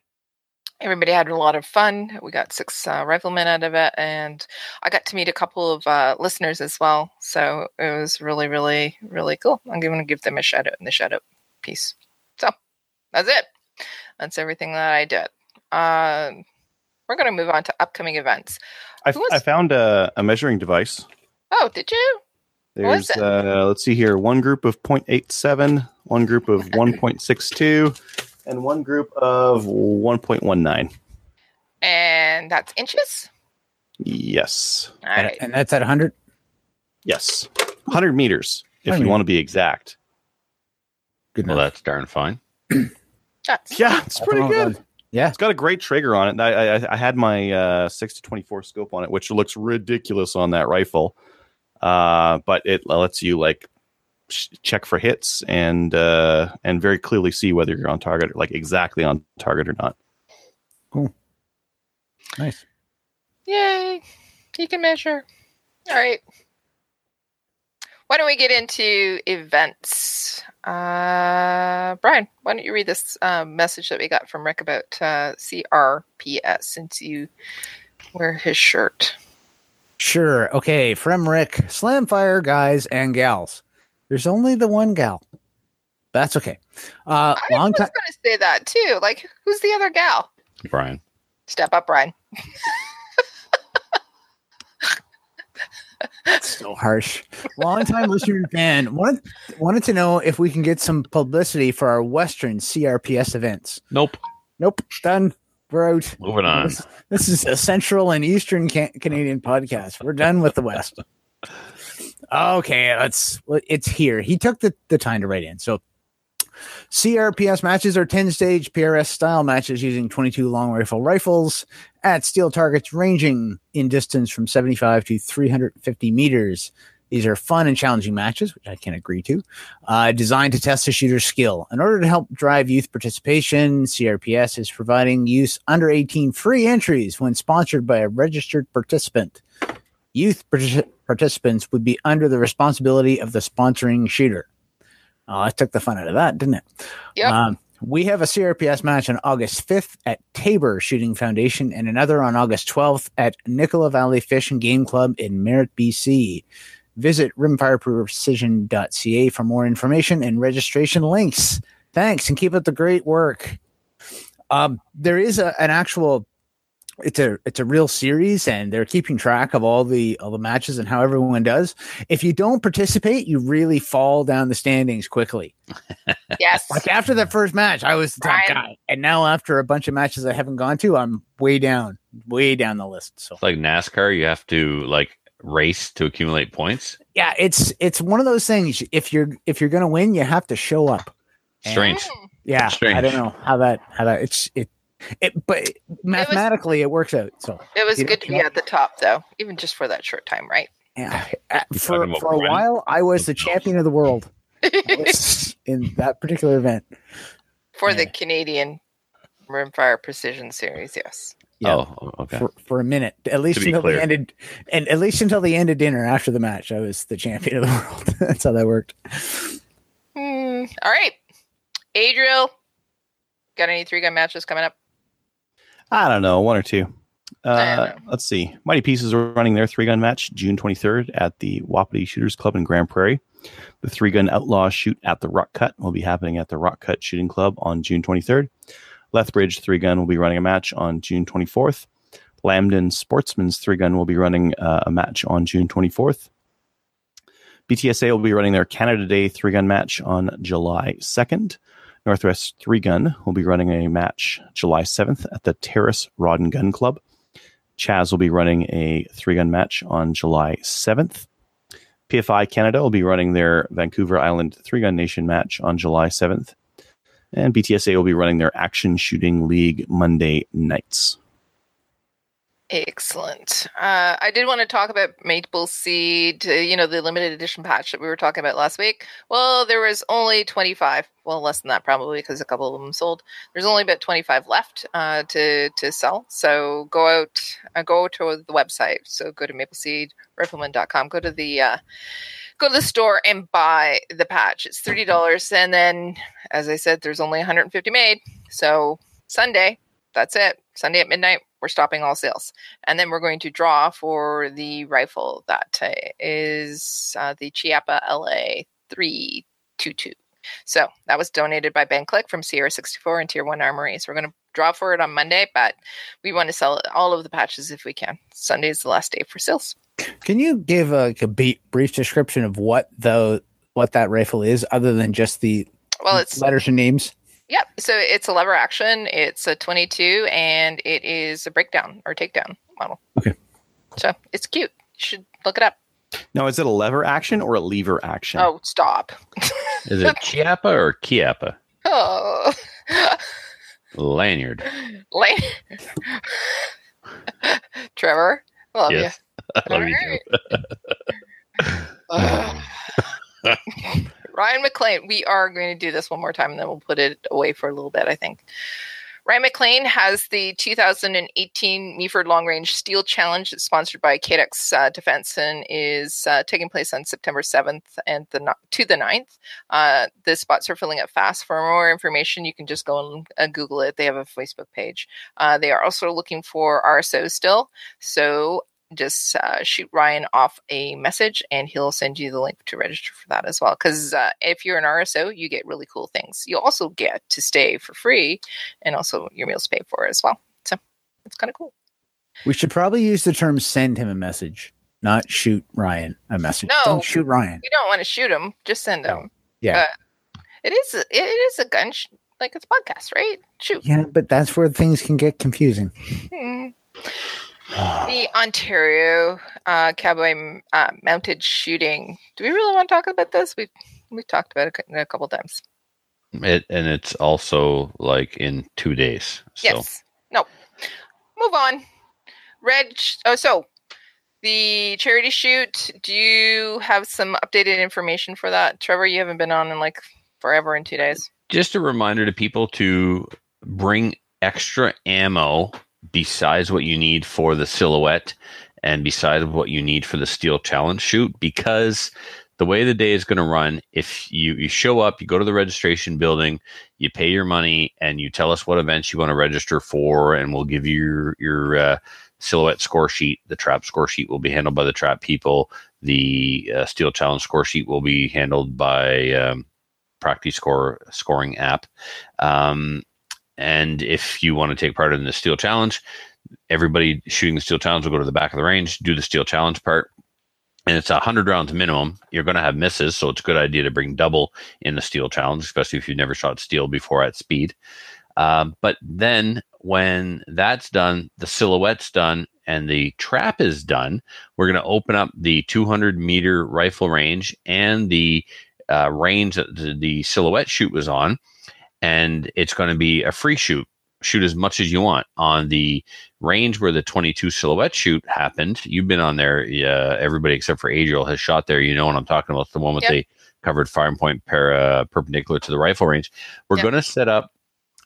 everybody had a lot of fun. We got six uh, riflemen out of it, and I got to meet a couple of uh, listeners as well. So it was really, really, really cool. I'm going to give them a shout out in the shout out piece. So that's it. That's everything that I did. Um, we're going to move on to upcoming events. I, was- I found a, a measuring device. Oh, did you? What is There's, it? uh, let's see here, one group of 0.87, one group of 1.62, and one group of 1.19. And that's inches. Yes. All right. And that's at 100. Yes. 100 meters, if 100 you want to be exact. Good Well, that's darn fine. That's Yeah, it's pretty Nothing wrong with good. that. Yeah. It's got a great trigger on it. I, I, I had my uh, 6 to 24 scope on it, which looks ridiculous on that rifle. Uh, but it lets you like sh- check for hits and uh, and very clearly see whether you're on target, like exactly on target or not. Cool. Nice. Yay! You can measure. All right. Why don't we get into events? Uh, Brian, why don't you read this um, message that we got from Rick about uh, CRPS since you wear his shirt? Sure. Okay. From Rick, Slamfire guys and gals. There's only the one gal. That's okay. Uh, I long was time. going to say that too. Like, who's the other gal? Brian. Step up, Brian. So harsh. Long time listener and fan wanted wanted to know if we can get some publicity for our Western CRPS events. Nope. Nope. Done. We're out. Moving on. This, this is a Central and Eastern ca- Canadian podcast. We're done with the West. Okay, let's. It's here. He took the, the time to write in. So, CRPS matches are 10 stage PRS style matches using 22 long rifle rifles at steel targets ranging in distance from 75 to 350 meters. These are fun and challenging matches, which I can agree to, uh, designed to test the shooter's skill. In order to help drive youth participation, CRPS is providing use under 18 free entries when sponsored by a registered participant. Youth partic- participants would be under the responsibility of the sponsoring shooter. Oh, I took the fun out of that, didn't it? Yep. Um, we have a CRPS match on August 5th at Tabor Shooting Foundation and another on August 12th at Nicola Valley Fish and Game Club in Merritt, BC. Visit rimfireprecision.ca for more information and registration links. Thanks and keep up the great work. Um, there is a, an actual it's a it's a real series and they're keeping track of all the all the matches and how everyone does. If you don't participate, you really fall down the standings quickly. Yes. Like after that first match, I was the top Right. guy, and now after a bunch of matches I haven't gone to, I'm way down, way down the list. So It's like NASCAR. You have to like race to accumulate points. yeah, it's it's one of those things. If you're if you're gonna win, you have to show up. Strange. Mm. Yeah, I don't know how that how that it's it it but mathematically it works out. So It was good to be at the top, though, even just for that short time, right? yeah, uh, for for a Brian? while I was the champion of the world in that particular event. for the Canadian Rimfire Precision Series, yes. Yeah. Oh, okay. for, for a minute, at least until clear. the ended, and at least until the end of dinner after the match, I was the champion of the world. That's how that worked. Hmm. All right. Adriel, got any three gun matches coming up? I don't know, one or two. Uh, let's see. Mighty Pieces are running their three gun match June 23rd at the Wapiti Shooters Club in Grande Prairie. The three gun outlaw shoot at the Rock Cut will be happening at the Rock Cut Shooting Club on June 23rd. Lethbridge three gun will be running a match on June 24th. Lambden Sportsman's three gun will be running uh, a match on June 24th. BTSA will be running their Canada Day three gun match on July 2nd. Northwest Three Gun will be running a match July 7th at the Terrace Rod and Gun Club. Chaz will be running a three gun match on July 7th. PFI Canada will be running their Vancouver Island Three Gun Nation match on July 7th. And BTSA will be running their Action Shooting League Monday nights. Excellent. Uh, I did want to talk about Maple Seed, uh, you know, the limited edition patch that we were talking about last week. Well, there was only 25, well, less than that probably because a couple of them sold. There's only about 25 left uh, to, to sell. So go out, uh, go to the website. So go to mapleseedrifleman.com, go to the, uh, go to the store and buy the patch. It's $30. And then, as I said, there's only 150 made. So Sunday, that's it. Sunday at midnight, we're stopping all sales. And then we're going to draw for the rifle that uh, is uh, the Chiappa LA 322. So that was donated by Ben Click from Sierra 64 and Tier 1 Armory. So we're going to draw for it on Monday, but we want to sell all of the patches if we can. Sunday is the last day for sales. Can you give a, a brief description of what the what that rifle is, other than just the Well, it's letters and names? Yep. So it's a lever action. It's a 22 and it is a breakdown or takedown model. Okay. So it's cute. You should look it up. Now, is it a lever action or a lever action? Oh, stop. Is it Chiappa or Chiappa? Oh. Lanyard. Lane. Trevor. Love Yes. I love you, Alright. Ryan McLean. We are going to do this one more time and then we'll put it away for a little bit, I think. Ryan McLean has the 2018 Meaford Long Range Steel Challenge that's sponsored by KDX uh, Defense and is uh, taking place on September 7th and the ni- to the 9th. Uh, the spots are filling up fast. For more information, you can just go and uh, Google it. They have a Facebook page. Uh, they are also looking for RSO still. So just uh, shoot Ryan off a message and he'll send you the link to register for that as well. Because uh, if you're an RSO, you get really cool things. You also get to stay for free and also your meals paid for as well. So it's kind of cool. We should probably use the term "send him a message," not shoot Ryan a message. No. Don't shoot Ryan. You don't want to shoot him, just send him. Yeah. Uh, it is it is a gun, sh- like it's a podcast, right? Shoot. Yeah, but that's where things can get confusing. Hmm. The Ontario uh, cowboy uh, mounted shooting. Do we really want to talk about this? We we talked about it a couple times. It, and it's also like in two days. So Yes. No. Move on. Red. Oh, so the charity shoot. Do you have some updated information for that, Trevor? You haven't been on in like forever in two days. just a reminder to people to bring extra ammo besides what you need for the silhouette and besides what you need for the steel challenge shoot because the way the day is going to run if you, you show up you go to the registration building you pay your money and you tell us what events you want to register for and we'll give you your, your uh, silhouette score sheet the trap score sheet will be handled by the trap people the uh, steel challenge score sheet will be handled by um, practice score scoring app. Um, and if you want to take part in the steel challenge, everybody shooting the steel challenge will go to the back of the range, do the steel challenge part. And it's a hundred rounds minimum. You're going to have misses, so it's a good idea to bring double in the steel challenge, especially if you've never shot steel before at speed. Um, but then when that's done, the silhouette's done, and the trap is done, we're going to open up the 200 meter rifle range and the uh, range that the, the silhouette shoot was on, and it's going to be a free shoot. Shoot as much as you want on the range where the 22 silhouette shoot happened. You've been on there. Uh, everybody except for Adriel has shot there. You know what I'm talking about. The one with Yep. the covered firing point para, perpendicular to the rifle range. We're Yep. going to set up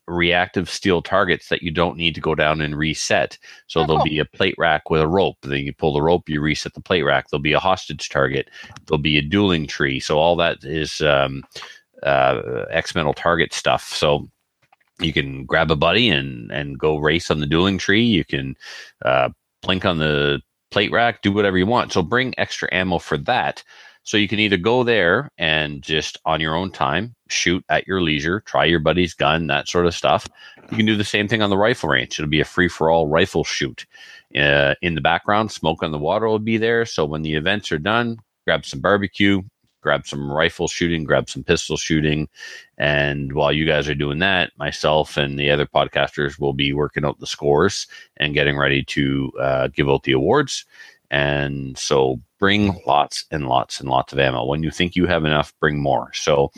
reactive steel targets that you don't need to go down and reset. So Oh, there'll cool. be a plate rack with a rope. Then you pull the rope, you reset the plate rack. There'll be a hostage target. There'll be a dueling tree. So all that is um, uh, X Metal target stuff. So you can grab a buddy and and go race on the dueling tree. You can uh, plink on the plate rack, do whatever you want. So bring extra ammo for that. So you can either go there and just on your own time shoot at your leisure, try your buddy's gun, that sort of stuff. You can do the same thing on the rifle range. It'll be a free for all rifle shoot. Uh, in the background, smoke on the water will be there. So when the events are done, grab some barbecue, grab some rifle shooting, grab some pistol shooting. And while you guys are doing that, myself and the other podcasters will be working out the scores and getting ready to uh, give out the awards. And so bring lots and lots and lots of ammo. When you think you have enough, bring more. So,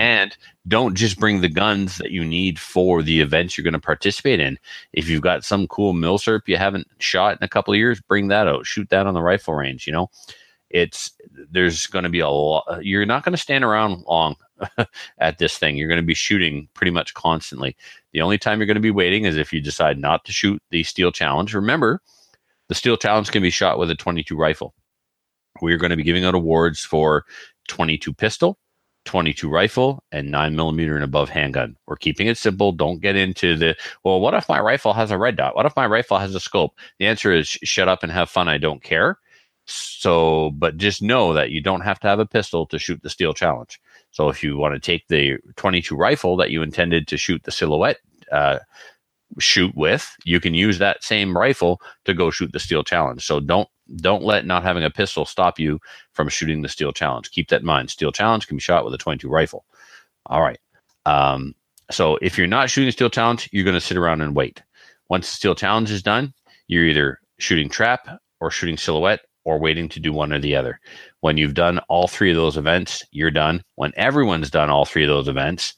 and don't just bring the guns that you need for the events you're going to participate in. If you've got some cool milsurp you haven't shot in a couple of years, bring that out. Shoot that on the rifle range. You know, it's there's going to be a lot. You're not going to stand around long at this thing. You're going to be shooting pretty much constantly. The only time you're going to be waiting is if you decide not to shoot the steel challenge. Remember, the steel challenge can be shot with a 22 rifle. We're going to be giving out awards for 22 pistol, 22 rifle, and 9 millimeter and above handgun. We're keeping it simple. Don't get into the, well, what if my rifle has a red dot? What if my rifle has a scope? The answer is shut up and have fun. I don't care. So, but just know that you don't have to have a pistol to shoot the steel challenge. So, if you want to take the 22 rifle that you intended to shoot the silhouette uh, shoot with, you can use that same rifle to go shoot the steel challenge. So, don't don't let not having a pistol stop you from shooting the steel challenge. Keep that in mind. Steel challenge can be shot with a 22 rifle. All right. Um, so, if you're not shooting the steel challenge, you're going to sit around and wait. Once the steel challenge is done, you're either shooting trap or shooting silhouette or waiting to do one or the other. When you've done all three of those events, you're done. When everyone's done all three of those events,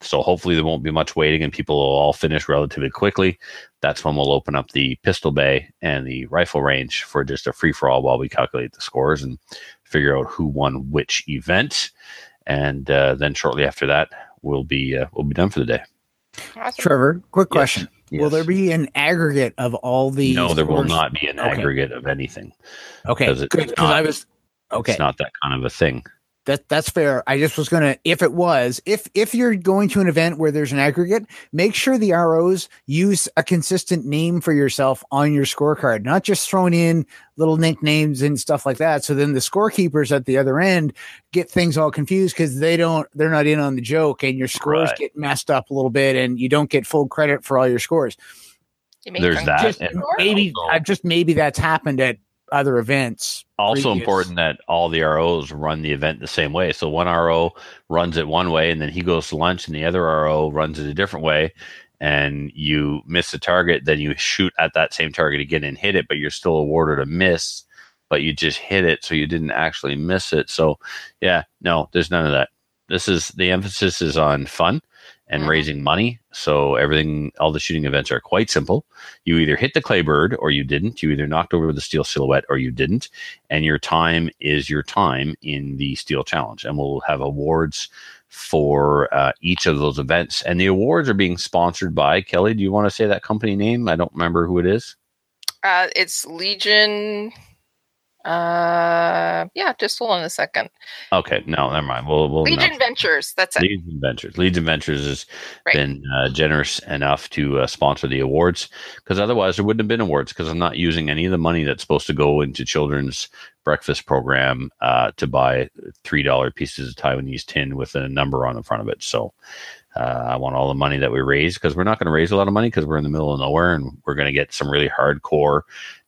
so hopefully there won't be much waiting and people will all finish relatively quickly. That's when we'll open up the pistol bay and the rifle range for just a free for all while we calculate the scores and figure out who won which event. And uh, then shortly after that, we'll be uh, we'll be done for the day. Awesome. Trevor, quick Yes. Question. Will there be an aggregate of all the no, there will not be an Okay. aggregate of anything. Okay, 'Cause it- it's Because I was okay. It's not that kind of a thing. That that's fair. I just was gonna if it was if if you're going to an event where there's an aggregate, make sure the ROs use a consistent name for yourself on your scorecard, not just throwing in little nicknames and stuff like that. So then the scorekeepers at the other end get things all confused because they don't they're not in on the joke and your scores Right. get messed up a little bit and you don't get full credit for all your scores. There's that. Just maybe also- uh, just maybe that's happened at other events. also previous. important that all the ROs run the event the same way. So one RO runs it one way and then he goes to lunch and the other RO runs it a different way and you miss a target, then you shoot at that same target again and hit it, but you're still awarded a miss, but you just hit it so you didn't actually miss it. So yeah, no, there's none of that. This is the emphasis is on fun and Mhm. raising money. So everything all the shooting events are quite simple. You either hit the clay bird or you didn't. You either knocked over the steel silhouette or you didn't and your time is your time in the steel challenge and we'll have awards for uh, each of those events and the awards are being sponsored by kelly do you want to say that company name i don't remember who it is Uh, it's Legion. Uh, yeah, just hold on a second. okay no never mind we'll, we'll Legion announce- Ventures. That's it. Leeds Ventures. Leeds Ventures has Right. been uh, generous enough to uh, sponsor the awards because otherwise there wouldn't have been awards because I'm not using any of the money that's supposed to go into children's breakfast program uh, to buy three dollar pieces of Taiwanese tin with a number on the front of it. So uh, I want all the money that we raise because we're not going to raise a lot of money because we're in the middle of nowhere and we're going to get some really hardcore,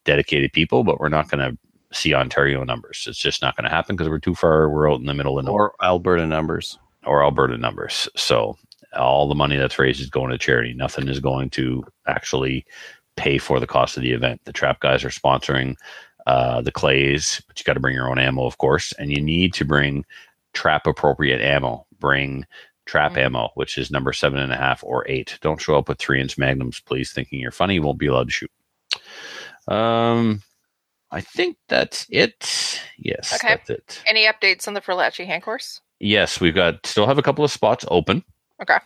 dedicated people, but we're not going to see Ontario numbers. It's just not going to happen because we're too far. We're out in the middle of nowhere Or Alberta numbers. or Alberta numbers. So all the money that's raised is going to charity. Nothing is going to actually pay for the cost of the event. The trap guys are sponsoring uh, the clays, but you got to bring your own ammo, of course, and you need to bring trap appropriate ammo. Bring trap Mhm. ammo, which is number seven and a half or eight. Don't show up with three inch magnums, please, thinking you're funny. You won't be allowed to shoot. Um, I think that's it. Yes, Okay. that's it. Any updates on the Ferlacci hand course? Yes, we've got still have a couple of spots open. Okay.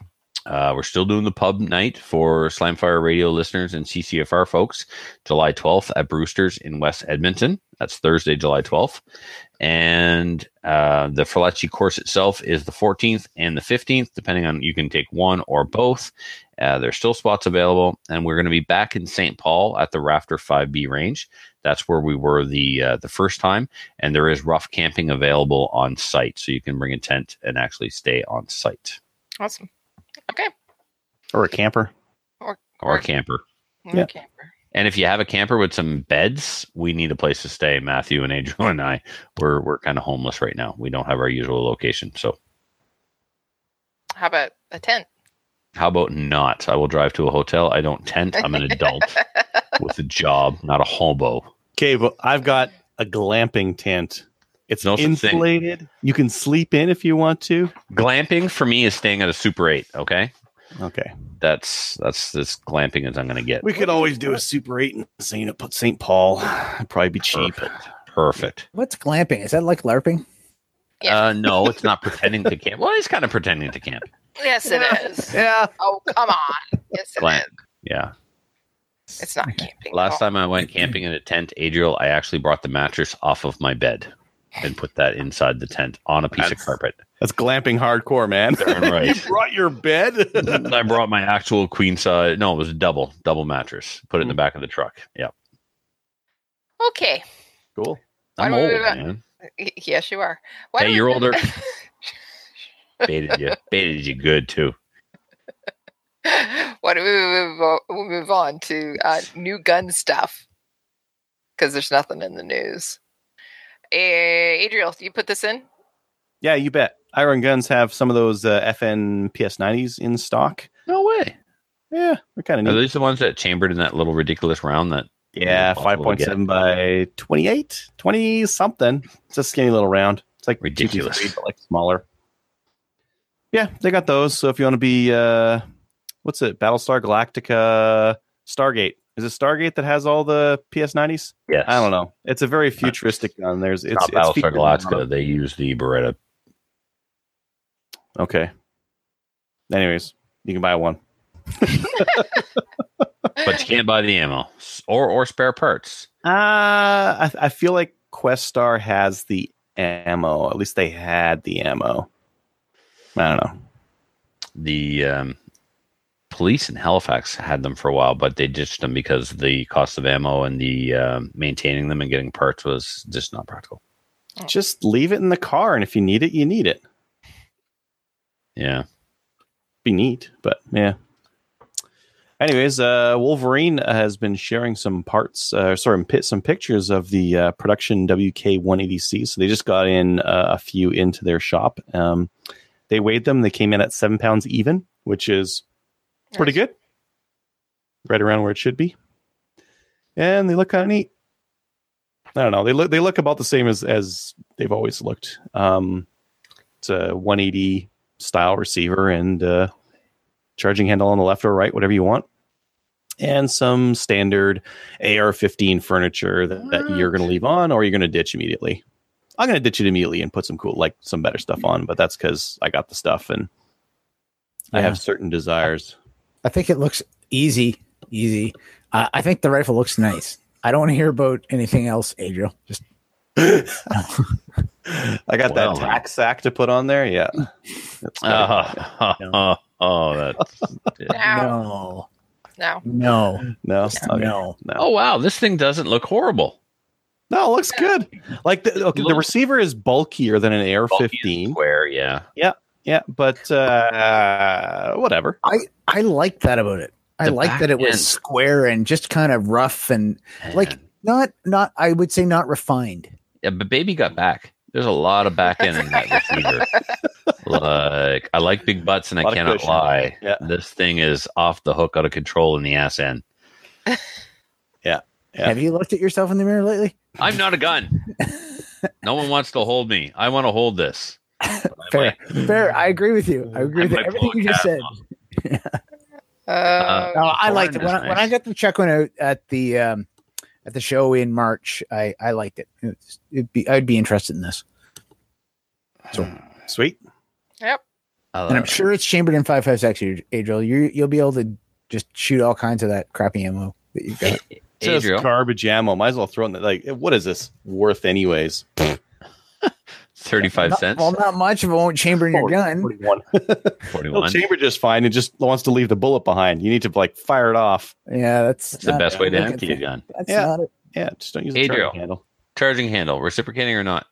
Uh, we're still doing the pub night for Slamfire Radio listeners and CCFR folks, July 12th at Brewster's in West Edmonton. That's Thursday, July 12th. And uh, the Ferlacci course itself is the 14th and the 15th, depending on you can take one or both. Uh, there's still spots available, and we're going to be back in St. Paul at the Rafter 5B range. That's where we were the uh, the first time, and there is rough camping available on site, so you can bring a tent and actually stay on site Awesome. Okay. Or a camper. or or, a camper. Yeah. Camper. And if you have a camper with some beds, we need a place to stay. Matthew and Adriel and I, we're we're kind of homeless right now. We don't have our usual location. So How about a tent? how about not? I will drive to a hotel. I don't tent. I'm an adult with a job, not a hobo. Okay, but I've got a glamping tent. It's No such thing. You can sleep in if you want to. Glamping for me is staying at a Super 8, okay? Okay. That's that's as glamping as I'm going to get. We could always do a Super 8 in St. Put St. Paul. It'd probably be cheap. Perfect. Perfect. What's glamping? Is that like LARPing? Yeah. Uh, no, it's not pretending to camp. Well, he's kind of pretending to camp. Yes, it is. Yeah. Oh, come on. Yes, it Glam- is. Yeah. It's not camping. Last time I went camping in a tent, Adriel, I actually brought the mattress off of my bed and put that inside the tent on a piece of carpet. That's glamping hardcore, man. Right. you brought your bed. I brought my actual queen size. No, it was a double, double mattress. Put it in the hmm. back of the truck. Yep. Okay. cool. I'm Why don't old, we- man. Yes, you are. Why Hey, don't we- you're older. Baited you. Baited you good, too. Why don't we move, o- we'll move on to uh, new gun stuff? Because there's nothing in the news. Eh, Adriel, you put this in? Yeah, you bet. Iron Guns have some of those uh, FN PS90s in stock. No way. Yeah, they're kind Are of neat. Are these the ones that chambered in that little ridiculous round that Yeah, 5.7 by 28, 20 something. It's a skinny little round. It's like Ridiculous. but like smaller. Yeah, they got those. So if you want to be, uh, what's it? Battlestar Galactica Stargate. Is it Stargate that has all the PS90s? Yes. I don't know. It's a very futuristic gun. There's it's, It's not it's Battlestar featured in a lot Galactica. They use the Beretta. Okay. Anyways, you can buy one. But you can't buy the ammo or or spare parts. Uh, I, I feel like Questar has the ammo. At least they had the ammo. I don't know. The um, police in Halifax had them for a while, but they ditched them because the cost of ammo and the um, maintaining them and getting parts was just not practical. Just leave it in the car, and if you need it, you need it. Yeah. Be neat, but yeah. Anyways, uh, Wolverine has been sharing some parts, uh, sorry, pi- some pictures of the uh, production WK180C. So they just got in uh, a few into their shop. Um, they weighed them; they came in at seven pounds even, which is pretty Nice. good, right around where it should be. And they look kind of neat. I don't know. They look they look about the same as as they've always looked. Um, it's a 180 style receiver and uh, charging handle on the left or right, whatever you want, and some standard AR-15 furniture that, that you're going to leave on or you're going to ditch immediately. I'm going to ditch it immediately and put some cool, like some better stuff on, but that's because I got the stuff and I have certain desires. I think it looks easy, easy. Uh, I think the rifle looks nice. I don't want to hear about anything else, Adriel. Just I got Well, that tack sack to put on there. Yeah. That's Oh, oh, that's. No, no, no. no, no, okay. no. no. Oh wow, this thing doesn't look horrible. No, it looks good. Like the, okay, the receiver is bulkier than an AR-15. Square, yeah. Yeah, but uh, whatever. I I like that about it. I like that it was end. square and just kind of rough and like not not. I would say not refined. yeah, but baby got back. There's a lot of back end in that receiver. like I like big butts, and I Lot of cannot cushion. lie. Yeah. This thing is off the hook, out of control in the ass end. Yeah. Have you looked at yourself in the mirror lately? I'm not a gun. no one wants to hold me. I want to hold this. But I Fair, might- fair. I agree with you. I agree I with everything you just said. cat Uh, Uh, No, I liked it Porn when is I, when I got to check one out at the um, at the show in March. I I liked it. It's, it'd be I'd be interested in this, So Sweet. yep. And I'm it. sure it's chambered in five five six. Adriel, you you'll be able to just shoot all kinds of that crappy ammo that you've got. Just Adriel, garbage ammo. Might as well throw in the, like, what is this worth anyways? 35 Not- cents. Well, not much if it won't chamber in your gun. 41. 41. Well, chamber just fine. It just wants to leave the bullet behind. You need to like fire it off. Yeah, that's That's the not- best way to look empty a gun. That's Yeah. not it. Yeah, just don't use the Adriel. charging handle. Charging handle, reciprocating or not?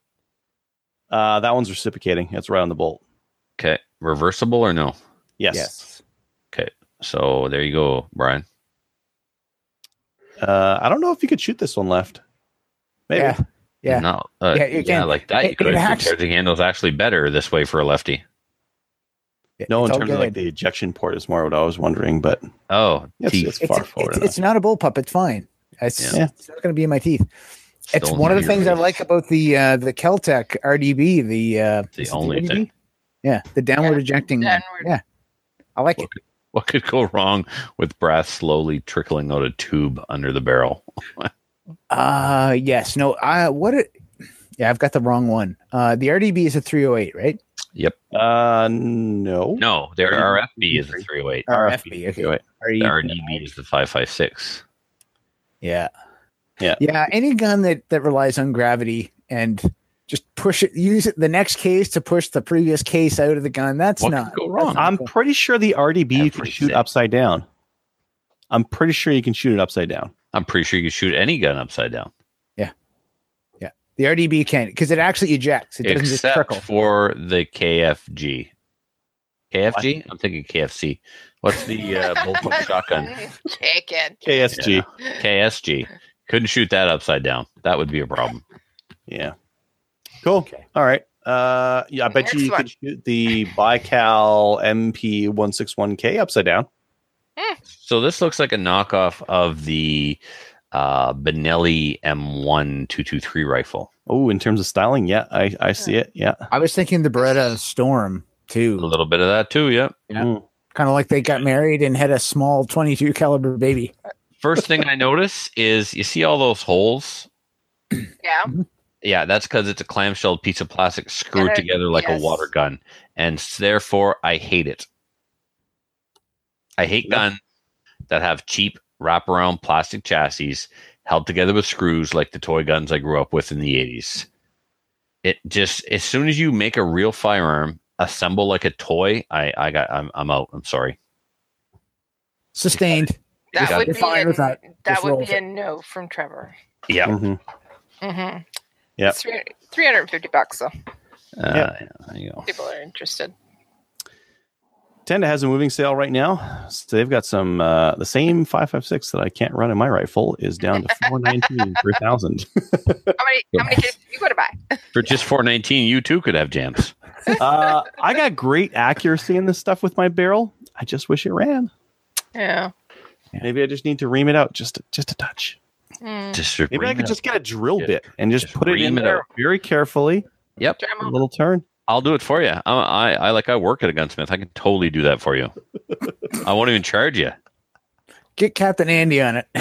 Uh, that one's reciprocating. It's right on the bolt. Okay. Reversible or no? Yes. Yes. Okay. So there you go, Brian. Uh, I don't know if you could shoot this one left. Maybe. Yeah. Yeah. No. Uh, Yeah, yeah, can. like that. You It- could. it The acts- handle is actually better this way for a lefty. No, It's in all terms of like the ejection port is more what I was wondering, but Oh, It's- teeth. it's it's, far forward it's, it's not a bullpup. It's fine. It's, Yeah. it's not going to be in my teeth. It's one of the in things I like about the uh, the Keltec RDB. The uh, The only RDB? thing. Yeah, the downward Yeah, ejecting. one. downward. Yeah, I like it. What could go wrong with brass slowly trickling out a tube under the barrel? Uh yes. No. I what it. Yeah, I've got the wrong one. Uh, the RDB is a 308, right? Yep. Uh, no. No, their RFB is a 308. RFB. Okay. Wait. The RDB. RDB is the 556. Yeah. Yeah. Yeah. Any gun that that relies on gravity and just push it, use it the next case to push the previous case out of the gun. That's What not could go wrong? not I'm cool. pretty sure the RDB you can shoot upside down. I'm pretty sure you can shoot it upside down. I'm pretty sure you could shoot any gun upside down, Yeah, yeah. the RDB can't because it actually ejects. It doesn't just except trickle. for the KFG. KFG? I'm thinking KFC. What's the uh, bullpup shotgun? Chicken. KSG. KSG. Couldn't shoot that upside down. That would be a problem. Yeah. Cool. Okay. All right. Uh, yeah, I bet Next you you one. could shoot the Baikal MP161K upside down. So this looks like a knockoff of the uh, Benelli M1223 rifle. Oh, in terms of styling, yeah, I, I see it. Yeah. I was thinking the Beretta Storm too. A little bit of that too, yeah. Yeah. Mm. Kind of like they got married and had a small 22 caliber baby. First thing I notice is you see all those holes? Yeah. Yeah, that's because it's a clamshell piece of plastic screwed And together like yes. a water gun. And therefore, I hate it. I hate Yeah. guns that have cheap wraparound plastic chassis held together with screws like the toy guns I grew up with in the 80s. It just, as soon as you make a real firearm, assemble like a toy, I, I got, I'm, I'm out. I'm sorry. Sustained. That You're would be fine a, with that. that would be a no from Trevor. Yeah. Mm-hmm. Mm-hmm. Yeah. 350 bucks though. Uh, Yeah. There you go. People are interested. Tenda has a moving sale right now. So they've got some uh, the same 556 that I can't run in my rifle is down to 419 per thousand. How many how many kids you going to buy? For just 419, you too could have jams. Uh, I got great accuracy in this stuff with my barrel. I just wish it ran. Yeah. Maybe I just need to ream it out just just a touch. Mm. Just Maybe I could just get a drill Yeah. bit and just, Just put it in it there out. very carefully. Yep. A little turn. I'll do it for you. I, I, I like I work at a gunsmith. I can totally do that for you. I won't even charge you, Get Captain Andy on it.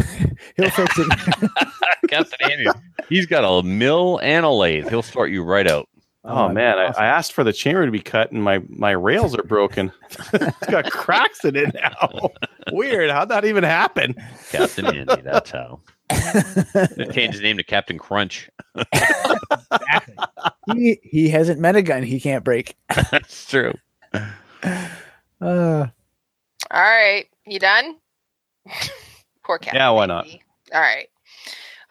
He'll fix it. Captain Andy. He's got a mill and a lathe. He'll sort you right out. Oh, oh man, I, I asked for the chamber to be cut and my my rails are broken. it's got cracks in it now. Weird. How'd that even happen? Captain Andy. That's how. Change his name to Captain Crunch. he, he hasn't met a gun he can't break. That's true. Uh, All right. You done? Poor cat. Yeah, why not? All right.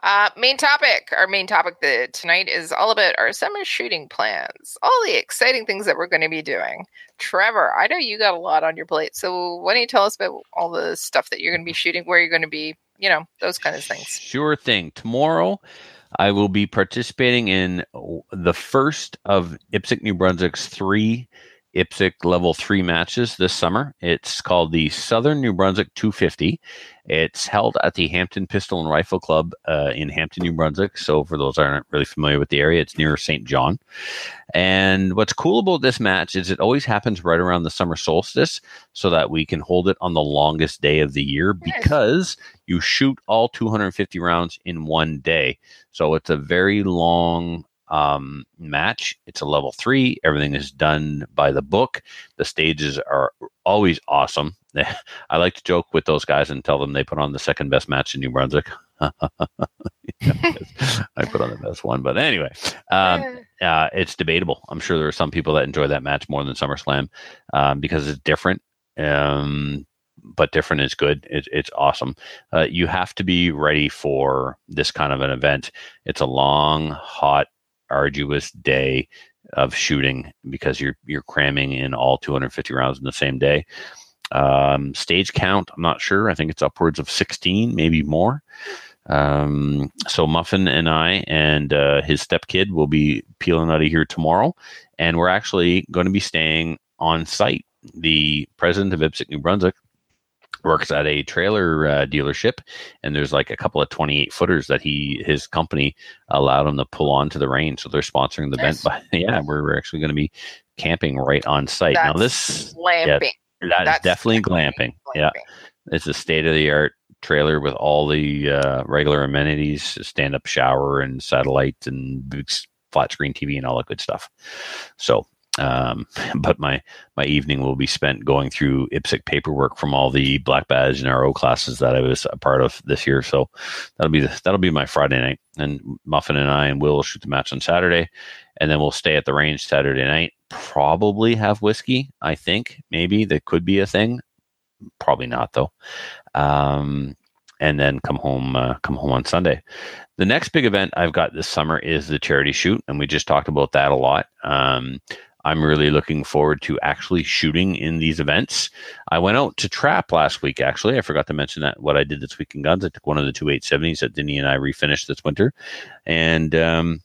Uh, main topic. Our main topic the, tonight is all about our summer shooting plans. All the exciting things that we're going to be doing. Trevor, I know you got a lot on your plate. So why don't you tell us about all the stuff that you're going to be shooting, where you're going to be, you know, those kind of things. Sure thing. Tomorrow, I will be participating in the first of IPSC New Brunswick's three IPSC level three matches this summer. It's called the Southern New Brunswick 250. It's held at the Hampton Pistol and Rifle Club uh, in Hampton, New Brunswick. So, for those that aren't really familiar with the area, it's near Saint John. And what's cool about this match is it always happens right around the summer solstice so that we can hold it on the longest day of the year because you shoot all 250 rounds in one day. So it's a very long um, match. It's a level three. Everything is done by the book. The stages are always awesome. I like to joke with those guys and tell them they put on the second best match in New Brunswick. I put on the best one, but anyway, um, uh, it's debatable. I'm sure there are some people that enjoy that match more than SummerSlam um, because it's different. Um, but different is good. It, it's awesome. Uh, you have to be ready for this kind of an event. It's a long, hot, arduous day of shooting because you're you're cramming in all 250 rounds in the same day. Um, stage count, I'm not sure. I think it's upwards of 16, maybe more. Um, so Muffin and I and uh, his stepkid will be peeling out of here tomorrow, and we're actually going to be staying on site. The president of IPSC New Brunswick works at a trailer uh, dealership, and there's like a couple of 28 footers that he his company allowed him to pull onto the range. So they're sponsoring the Nice. event. But yeah, we're, we're actually going to be camping right on site. now this glamping. that is That's definitely glamping. Yeah, it's a state of the art trailer with all the uh, regular amenities, stand up shower and satellite and big flat screen TV and all that good stuff. So, um, but my my evening will be spent going through IPSC paperwork from all the black badge and RO classes that I was a part of this year. So that'll be the, that'll be my Friday night, and Muffin and I and Will will shoot the match on Saturday, and then we'll stay at the range Saturday night. Probably have whiskey. I think maybe that could be a thing. Probably not though. Um, and then come home uh, come home on Sunday. The next big event I've got this summer is the charity shoot, and we just talked about that a lot. Um, I'm really looking forward to actually shooting in these events. I went out to trap last week. Actually, I forgot to mention that what I did this week in guns. I took one of the two 870s that Denny and I refinished this winter, and um,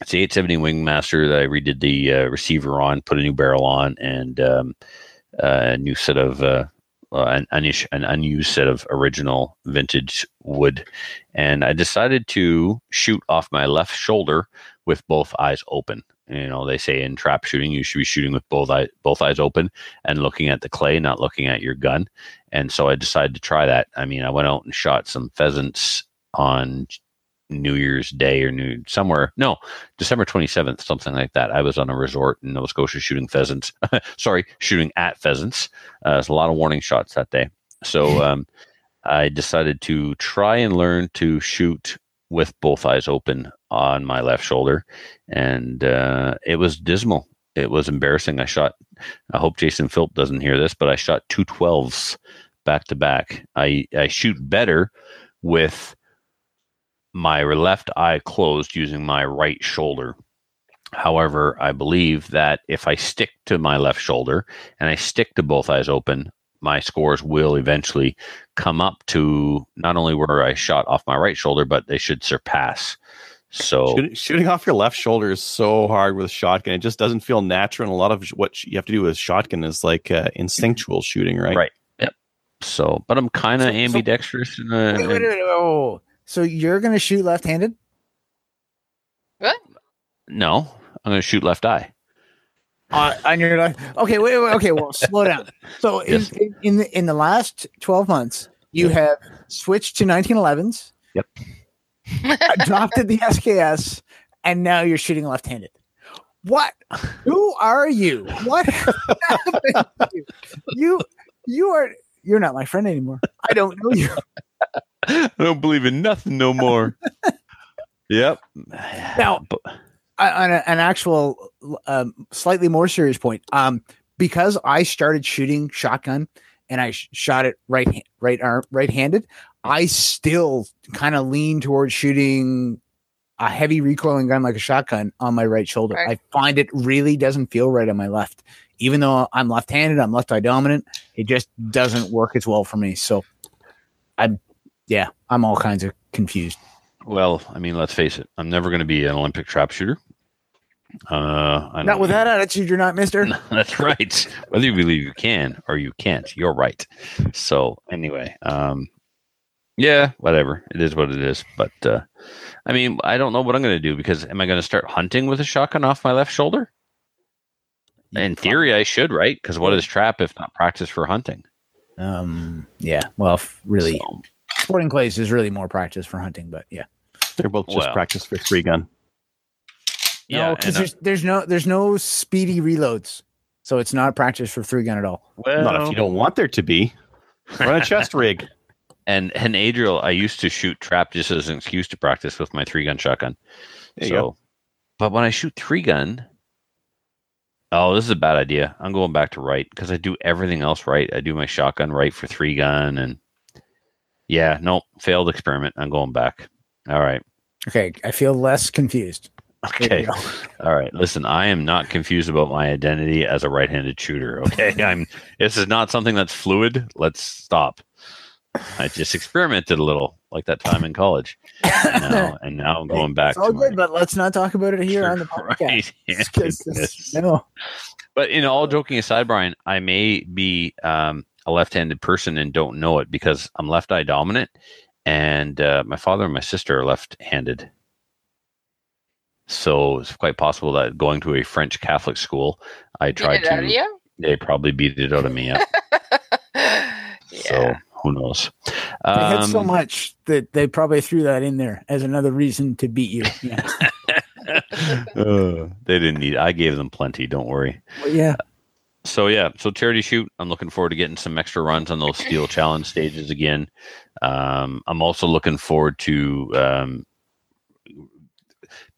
it's the 870 Wingmaster that I redid the uh, receiver on, put a new barrel on, and um, uh, a new set of uh, an, an unused set of original vintage wood. And I decided to shoot off my left shoulder with both eyes open. You know, they say in trap shooting, you should be shooting with both eye, both eyes open and looking at the clay, not looking at your gun. And so I decided to try that. I mean, I went out and shot some pheasants on New Year's Day or New somewhere. No, December 27th, something like that. I was on a resort in Nova Scotia shooting pheasants. Sorry, shooting at pheasants. Uh, there's a lot of warning shots that day. So um, I decided to try and learn to shoot with both eyes open on my left shoulder. And uh, it was dismal. It was embarrassing. I shot, I hope Jason Philp doesn't hear this, but I shot two 12s back to back. I, I shoot better with my left eye closed using my right shoulder. However, I believe that if I stick to my left shoulder and I stick to both eyes open, my scores will eventually come up to not only where I shot off my right shoulder, but they should surpass. So Shooting, shooting off your left shoulder is so hard with shotgun. It just doesn't feel natural. And a lot of what you have to do with shotgun is like uh, instinctual shooting, right? Right. Yep. So, but I'm kind of So- so- ambidextrous. in a- Wait, wait, wait, wait, whoa. So you're gonna shoot left-handed? What? no, I'm going to shoot left eye. Uh, on your left. Okay, wait, wait, okay. Well, slow down. So in, Yes. in in the in the last twelve months, you have switched to 1911s. Yep. adopted the SKS, and now you're shooting left-handed. What? Who are you? What happened to you? You you are you're not my friend anymore. I don't know you. I don't believe in nothing no more. yep. Now- on a, an actual um, slightly more serious point um because i started shooting shotgun and i sh- shot it right, right arm, right-handed. i still kind of lean towards shooting a heavy recoiling gun like a shotgun on my right shoulder Right. i find it really doesn't feel right on my left even though i'm left-handed i'm left eye dominant it just doesn't work as well for me so i'm yeah i'm all kinds of confused Well, I mean, let's face it. I'm never going to be an Olympic trap shooter. Uh, I not don't- with that attitude you're not mister That's right. Whether you believe you can or you can't, you're right. So anyway, um, yeah, whatever. It is what it is. But uh, I mean, I don't know what I'm going to do because am I going to start hunting with a shotgun off my left shoulder? In theory, I should, right? Because what is trap if not practice for hunting? Um. Yeah. Well, f- really, So, sporting clays is really more practice for hunting, but yeah. They're both just Well. practice for three gun. Yeah, no, because and, uh, there's there's no there's no speedy reloads, so it's not practice for three gun at all. well, Not if you don't want there to be. Run a chest rig. And and Adriel, I used to shoot trap just as an excuse to practice with my three gun shotgun. There so, go. but when I shoot three gun, oh, this is a bad idea. I'm going back to right because I do everything else right. I do my shotgun right for three gun, and yeah, nope, failed experiment. I'm going back. All right, Okay, I feel less confused. Okay, all right. Listen, I am not confused about my identity as a right-handed shooter. Okay, I'm. This is not something that's fluid. Let's stop. I just experimented a little, like that time in college, and now, and now I'm going back It's all to my good, but let's not talk about it here on the podcast. Right. Yeah, It's 'cause goodness. this- no. But you know, all joking aside, Brian, I may be um, a left-handed person and don't know it because I'm left eye dominant, and uh, my father and my sister are left-handed. So it's quite possible that going to a French Catholic school, I tried it out of to. you? They probably beat it out of me. Yeah. yeah. So who knows? They had so Um, much that they probably threw that in there as another reason to beat you. Yeah. uh, they didn't need. I gave them plenty. Don't worry. Well, yeah. So yeah, so charity shoot. I'm looking forward to getting some extra runs on those steel challenge stages again. Um, I'm also looking forward to um,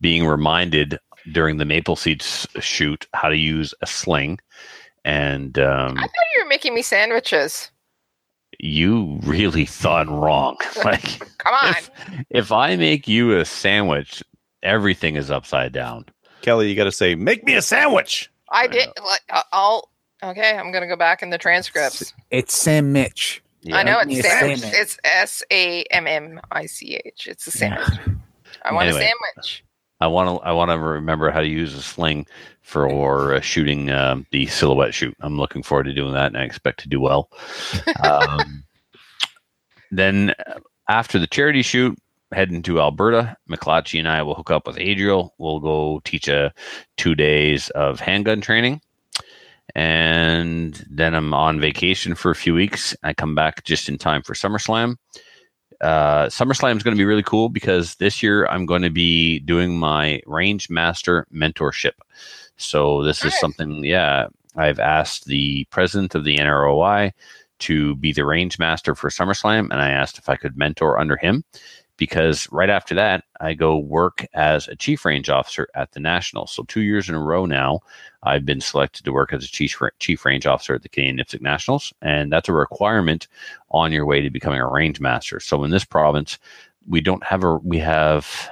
being reminded during the maple seeds shoot how to use a sling. And um, I thought you were making me sandwiches. you really thought wrong. like Come on. if, if I make you a sandwich, everything is upside down. Kelly, you got to say, make me a sandwich. I did. like, I'll. Okay, I'm gonna go back in the transcripts. It's Sam Mitch. I know it's sandwich. sandwich. It's S A M M I C H. It's a Yeah. sandwich. I want Anyway. a sandwich. I want to. I want to remember how to use a sling for uh, shooting um, the silhouette shoot. I'm looking forward to doing that, and I expect to do well. Um, then uh, after the charity shoot, heading to Alberta, McClatchy and I will hook up with Adriel. We'll go teach a two days of handgun training, and then I'm on vacation for a few weeks. I come back just in time for SummerSlam uh, SummerSlam is going to be really cool because this year I'm going to be doing my Range Master mentorship. So this is something, yeah, I've asked the president of the NROI to be the Range Master for SummerSlam, and I asked if I could mentor under him because right after that I go work as a chief range officer at the National. So two years in a row now, I've been selected to work as a chief chief range officer at the Canadian NIPSC Nationals, and that's a requirement on your way to becoming a range master. So in this province, we don't have a we have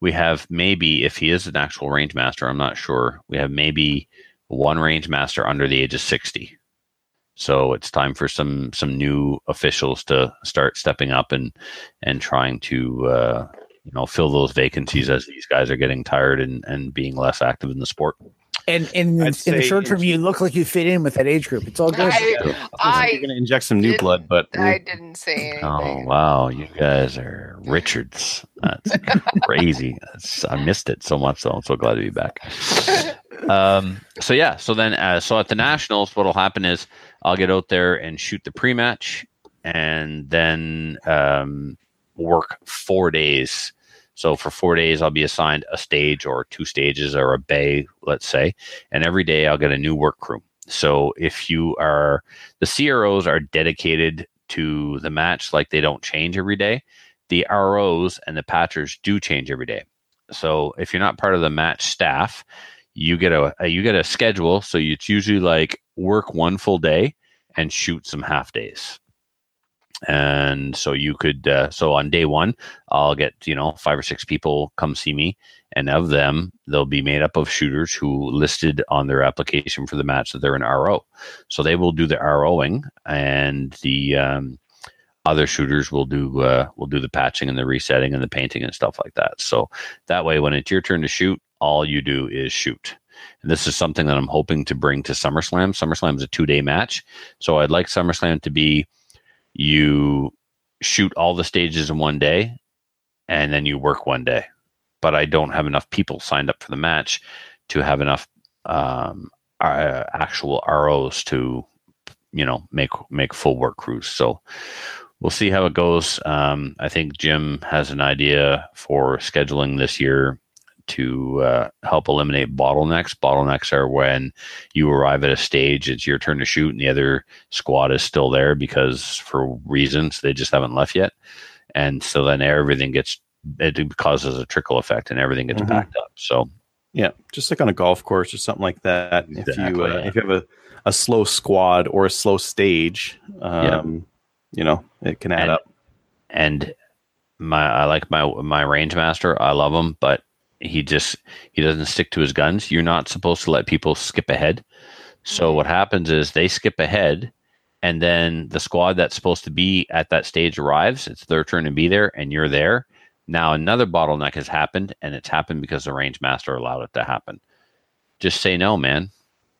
we have maybe if he is an actual range master, I'm not sure. We have maybe one range master under the age of 60. So it's time for some some new officials to start stepping up and and trying to uh, you know fill those vacancies as these guys are getting tired and and being less active in the sport. And, and in, in the short term, you look like you fit in with that age group. It's all good. I, I We're going to inject some new blood, but I didn't say anything. Oh wow, you guys are Richards. That's crazy. That's, I missed it so much. So I'm so glad to be back. Um, so yeah, so then uh, so at the nationals, what'll happen is I'll get out there and shoot the pre-match, and then um, work four days. So for four days, I'll be assigned a stage or two stages or a bay, let's say, and every day I'll get a new work crew. So if you are the CROs are dedicated to the match, like they don't change every day. The ROs and the patchers do change every day. So if you're not part of the match staff, you get a, you get a schedule. So it's usually like work one full day and shoot some half days. And so you could uh, so on day one, I'll get you know five or six people come see me, and of them they'll be made up of shooters who listed on their application for the match that they're an RO. So they will do the ROing, and the um, other shooters will do uh, will do the patching and the resetting and the painting and stuff like that. So that way, when it's your turn to shoot, all you do is shoot. And this is something that I'm hoping to bring to SummerSlam. SummerSlam is a two day match, so I'd like SummerSlam to be you shoot all the stages in one day, and then you work one day. But I don't have enough people signed up for the match to have enough um, uh, actual ROs to, you know, make make full work crews. So we'll see how it goes. Um, I think Jim has an idea for scheduling this year to uh, help eliminate bottlenecks. Bottlenecks are when you arrive at a stage, it's your turn to shoot, and the other squad is still there because for reasons they just haven't left yet. And so then everything gets it causes a trickle effect, and everything gets Mhm. backed up. So Yeah, just like on a golf course or something like that. If you uh, yeah. if you have a, a slow squad or a slow stage, um, you know, it can add And- up. and my I like my my range master. I love him, but he just he doesn't stick to his guns. You're not supposed to let people skip ahead. So what happens is they skip ahead, and then the squad that's supposed to be at that stage arrives. It's their turn to be there, and you're there. Now another bottleneck has happened, and it's happened because the range master allowed it to happen. Just say no, man.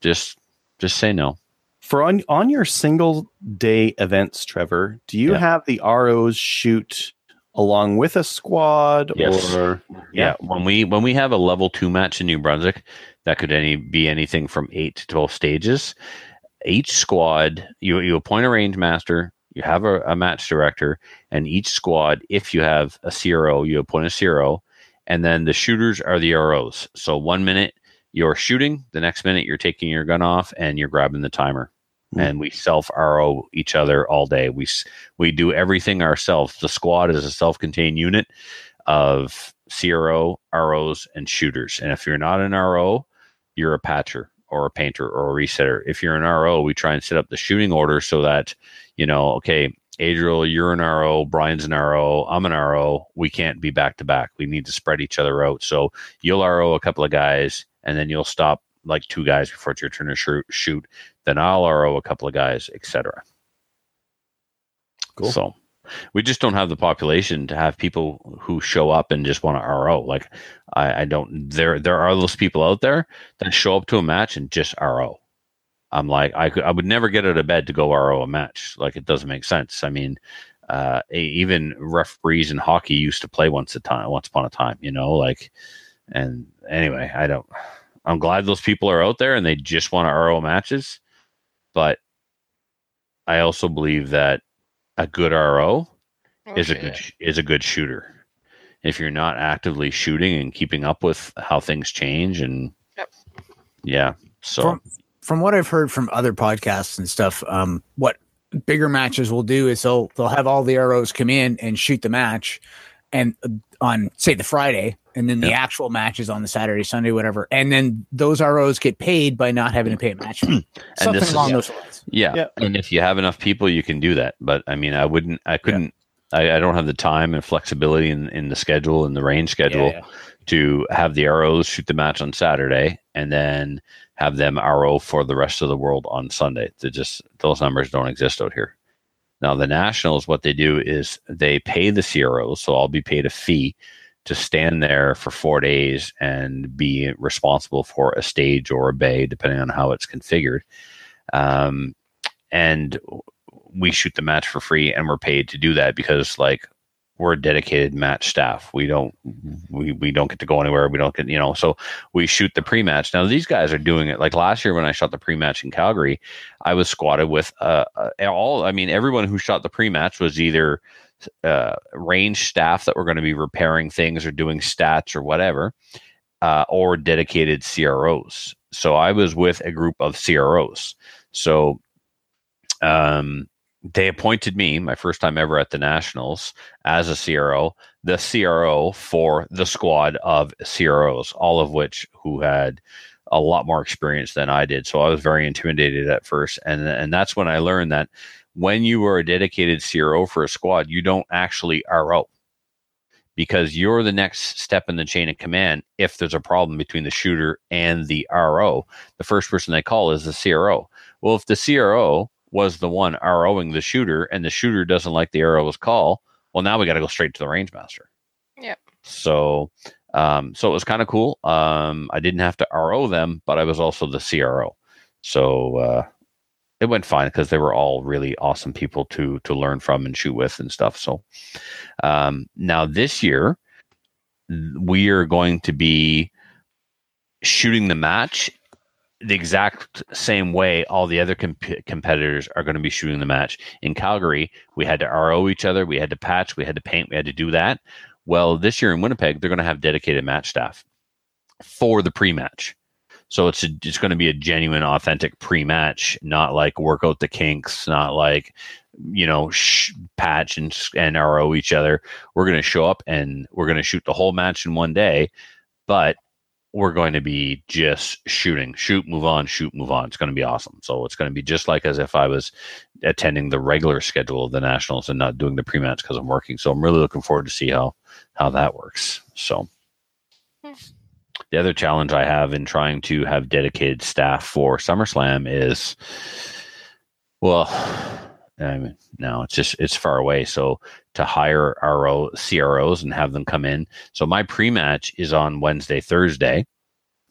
Just just say no. For on on your single day events, Trevor, do you Yeah. have the ROs shoot along with a squad Yes. or Yeah, when we when we have a level two match in New Brunswick, that could any be anything from eight to twelve stages. Each squad, you you appoint a range master, you have a, a match director, and each squad, if you have a CRO, you appoint a CRO, and then the shooters are the ROs. So one minute you're shooting, the next minute you're taking your gun off and you're grabbing the timer. Hmm. And we self RO each other all day. We we do everything ourselves. The squad is a self-contained unit of CRO, ROs, and shooters. And if you're not an RO, you're a patcher or a painter or a resetter. If you're an RO, we try and set up the shooting order so that, you know, okay, Adriel, you're an RO, Brian's an RO, I'm an RO. We can't be back to back. We need to spread each other out. So you'll RO a couple of guys and then you'll stop like two guys before it's your turn to shoot. Then I'll RO a couple of guys, etc. Cool. So we just don't have the population to have people who show up and just want to RO. Like I, I don't. There, there are those people out there that show up to a match and just RO. I'm like, I could, I would never get out of bed to go RO a match. Like it doesn't make sense. I mean, uh, even referees in hockey used to play once a time, once upon a time. You know, like, and anyway, I don't. I'm glad those people are out there and they just want to RO matches, but I also believe that a good RO Oh, is a good is a good shooter. If you're not actively shooting and keeping up with how things change and Yep. yeah, so From from what I've heard from other podcasts and stuff, um, what bigger matches will do is they'll they'll have all the ROs come in and shoot the match, and uh, on say the Friday, and then the Yeah. actual match is on the Saturday, Sunday, whatever, and then those ROs get paid by not having to pay a match fee. something this is- along yeah. those lines. yeah. Yeah. And if you have enough people, you can do that. But I mean, I wouldn't, I couldn't, I, I don't have the time and flexibility in, in the schedule and the range schedule Yeah, to have the ROs shoot the match on Saturday and then have them RO for the rest of the world on Sunday. They just those numbers don't exist out here. Now the Nationals, what they do is they pay the CROs, so I'll be paid a fee to stand there for four days and be responsible for a stage or a bay, depending on how it's configured. Um, and we shoot the match for free, and we're paid to do that because, like, we're a dedicated match staff. We don't we, we don't get to go anywhere. We don't get you know. So we shoot the pre match. Now these guys are doing it. Like last year when I shot the pre match in Calgary, I was squatted with uh, uh all. I mean everyone who shot the pre match was either uh, range staff that were going to be repairing things or doing stats or whatever, uh, or dedicated CROs. So I was with a group of CROs. So um, they appointed me, my first time ever at the Nationals, as a CRO, the CRO for the squad of CROs, all of which who had a lot more experience than I did. So I was very intimidated at first. And, and that's when I learned that when you are a dedicated CRO for a squad, you don't actually RO because you're the next step in the chain of command if there's a problem between the shooter and the RO. The first person they call is the CRO. Well, if the CRO was the one ROing the shooter and the shooter doesn't like the RO's call, well, now we got to go straight to the range master. Yep. So, um, so it was kind of cool. Um, I didn't have to RO them, but I was also the CRO. So, uh, it went fine because they were all really awesome people to to learn from and shoot with and stuff. So um, now this year we are going to be shooting the match the exact same way all the other comp- competitors are going to be shooting the match. In Calgary, we had to RO each other, we had to patch, we had to paint, we had to do that. Well, this year in Winnipeg, they're going to have dedicated match staff for the pre-match. So it's a, it's going to be a genuine, authentic pre-match, not like work out the kinks, not like you know sh- patch and and RO each other. We're going to show up and we're going to shoot the whole match in one day, but we're going to be just shooting, shoot, move on, shoot, move on. It's going to be awesome. So it's going to be just like as if I was attending the regular schedule of the Nationals and not doing the pre-match because I'm working. So I'm really looking forward to see how how that works. So hmm. the other challenge I have in trying to have dedicated staff for SummerSlam is, well, I mean, no, it's just it's far away. So to hire RO CROs and have them come in. So my pre-match is on Wednesday, Thursday,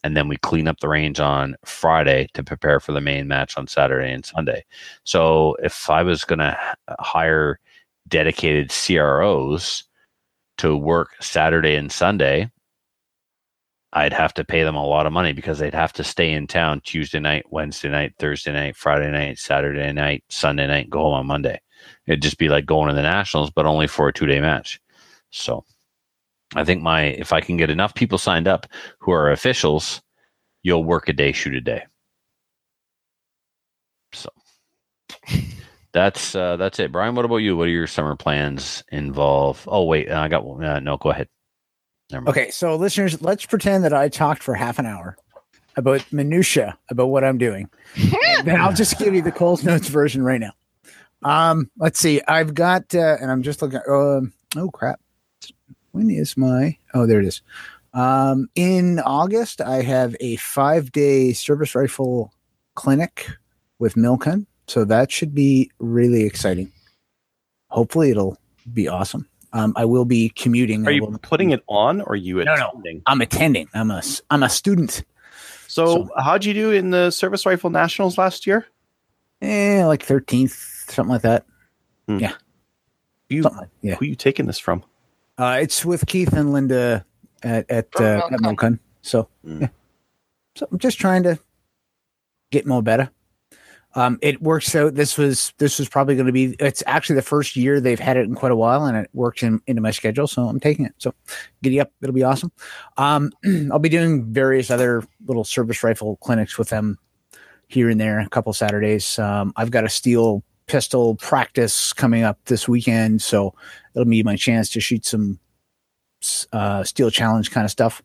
and then we clean up the range on Friday to prepare for the main match on Saturday and Sunday. So if I was going to hire dedicated CROs to work Saturday and Sunday, I'd have to pay them a lot of money because they'd have to stay in town Tuesday night, Wednesday night, Thursday night, Friday night, Saturday night, Sunday night, go home on Monday. It'd just be like going to the Nationals, but only for a two day match. So I think my if I can get enough people signed up who are officials, you'll work a day, shoot a day. So that's uh, that's it. Brian, what about you? What are your summer plans involve? Oh wait, I got. Uh, no, go ahead. Never mind. Okay, so listeners, let's pretend that I talked for half an hour about minutia about what I'm doing. then I'll just give you the Coles Notes version right now. Um, let's see. I've got, uh, and I'm just looking. Um, oh crap! When is my? Oh, there it is. Um, in August, I have a five day service rifle clinic with Milcun, so that should be really exciting. Hopefully, it'll be awesome. Um, I will be commuting. Are you will- putting it on or are you No, no. attending? I'm attending. I'm a s- I'm a student. So, So- how'd you do in the service rifle nationals last year? Eh, like thirteenth, something like that. Hmm. Yeah, You, like, yeah. Who you taking this from? Uh, it's with Keith and Linda at at, From uh, at Milcun. Milcun. So Hmm. yeah, so I'm just trying to get more better. Um, it works out. This was this was probably going to be. It's actually the first year they've had it in quite a while, and it works in, into my schedule. So I'm taking it. So giddy up, it'll be awesome. Um, I'll be doing various other little service rifle clinics with them here and there, a couple Saturdays. Um, I've got a steel pistol practice coming up this weekend, so it'll be my chance to shoot some uh, steel challenge kind of stuff.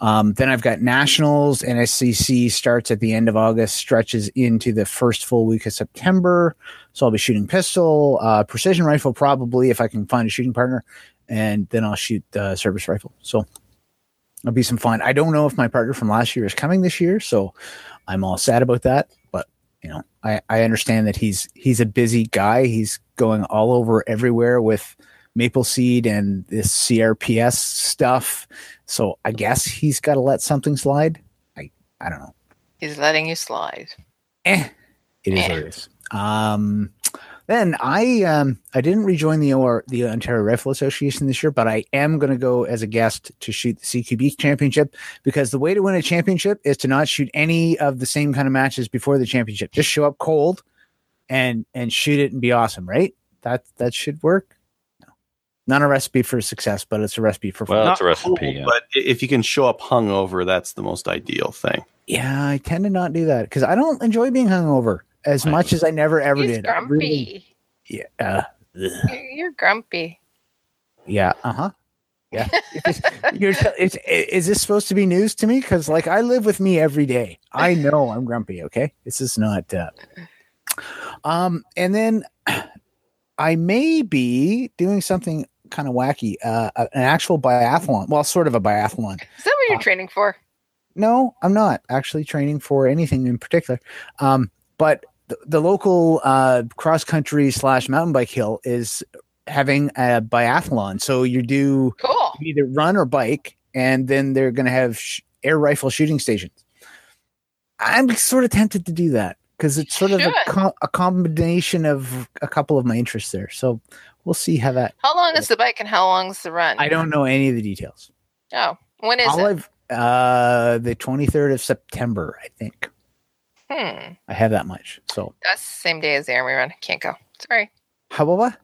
Um, then I've got nationals and SCC starts at the end of August, stretches into the first full week of September. So I'll be shooting pistol, uh, precision rifle, probably if I can find a shooting partner, and then I'll shoot service rifle. So it'll be some fun. I don't know if my partner from last year is coming this year, so I'm all sad about that. But you know, I, I understand that he's he's a busy guy. He's going all over everywhere with maple seed and this CRPS stuff. So I guess he's got to let something slide. I I don't know. He's letting you slide. Eh, it is Eh. what it is. Um, then I um I didn't rejoin the OR the Ontario Rifle Association this year, but I am going to go as a guest to shoot the CQB championship because the way to win a championship is to not shoot any of the same kind of matches before the championship. Just show up cold and and shoot it and be awesome, right? That that should work. No. Not a recipe for success, but it's a recipe for fun. Well, it's Not a recipe, cool, yeah. But if you can show up hungover, that's the most ideal thing. Yeah, I tend to not do that because I don't enjoy being hungover as I much as I never ever He's did. Grumpy. really- yeah. Uh. You're, you're grumpy. Yeah. Uh huh. Yeah. You're, it's, is this supposed to be news to me? Because like I live with me every day. I know I'm grumpy. Okay. This is not. Uh, um. And then I may be doing something kind of wacky. Uh, an actual biathlon. Well, sort of a biathlon. Is that what you're Uh, training for? No, I'm not actually training for anything in particular. Um, but the, the local uh, cross country slash mountain bike hill is having a biathlon. So you do Cool. either run or bike, and then they're going to have sh- air rifle shooting stations. I'm sort of tempted to do that because it's sort of a, co- a combination of a couple of my interests there. So we'll see how that. How long is the bike and how long is the run? I don't know any of the details. Oh, when is All it? Uh, the 23rd of September, I think. Hmm. I have that much. So That's the same day as the army run. Can't go. Sorry. how about what?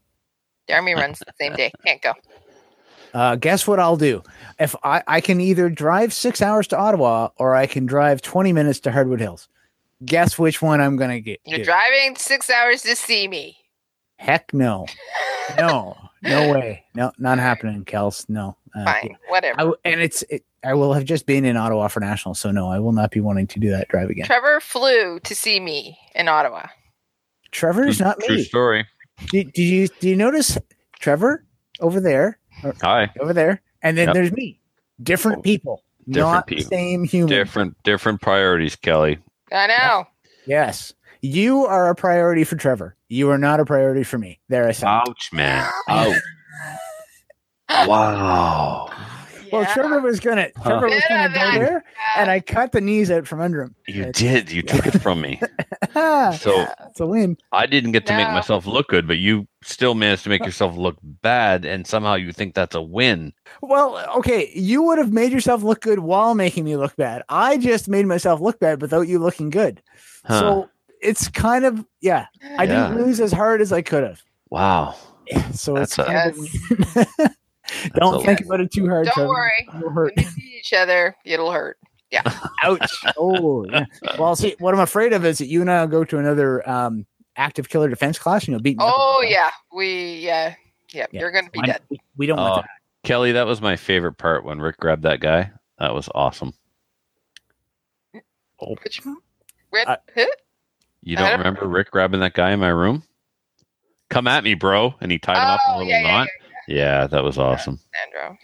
The army runs the same day. Can't go. Uh, guess what I'll do? If I, I can either drive six hours to Ottawa or I can drive 20 minutes to Hardwood Hills. Guess which one I'm going to get? You're do? driving six hours to see me. Heck no. No, no way. No, not happening, Kels. No. Uh, Fine. Whatever. I w- and it's, it, I will have just been in Ottawa for national. So no, I will not be wanting to do that drive again. Trevor flew to see me in Ottawa. Trevor is not True me. story. Did, did you, do you notice Trevor over there, Hi. over there? And then Yep. there's me. Different people. Different not people. same human. Different different priorities, Kelly. I know. Yes. You are a priority for Trevor. You are not a priority for me. There I said. Ouch, man. Ouch. wow. Well, Yeah. Trevor was gonna Trevor was gonna go Yeah, there, and I cut the knees out from under him. You It's- did. You took it from me. So it's a win. I didn't get to make myself look good, but you still managed to make yourself look bad, and somehow you think that's a win. Well, okay, you would have made yourself look good while making me look bad. I just made myself look bad without you looking good. Huh. So it's kind of yeah. I Yeah. didn't lose as hard as I could have. wow. So it's That's a- kind of don't a- think about it too hard. Don't Trevor. worry. It'll hurt. When you see each other, it'll hurt. Yeah. Ouch. Oh, yeah. Well, see, what I'm afraid of is that you and I will go to another um, active killer defense class and you'll beat me. up. Oh yeah, we yeah yeah. Yeah. You're gonna be I- dead. We don't Oh, want that. Kelly, that was my favorite part when Rick grabbed that guy. That was awesome. Which, Rip, I- huh? You don't don't- remember Rick grabbing that guy in my room? Come at me, bro. And he tied him up in a Oh little yeah, yeah, knot. Yeah, that was awesome. yeah, Sandro.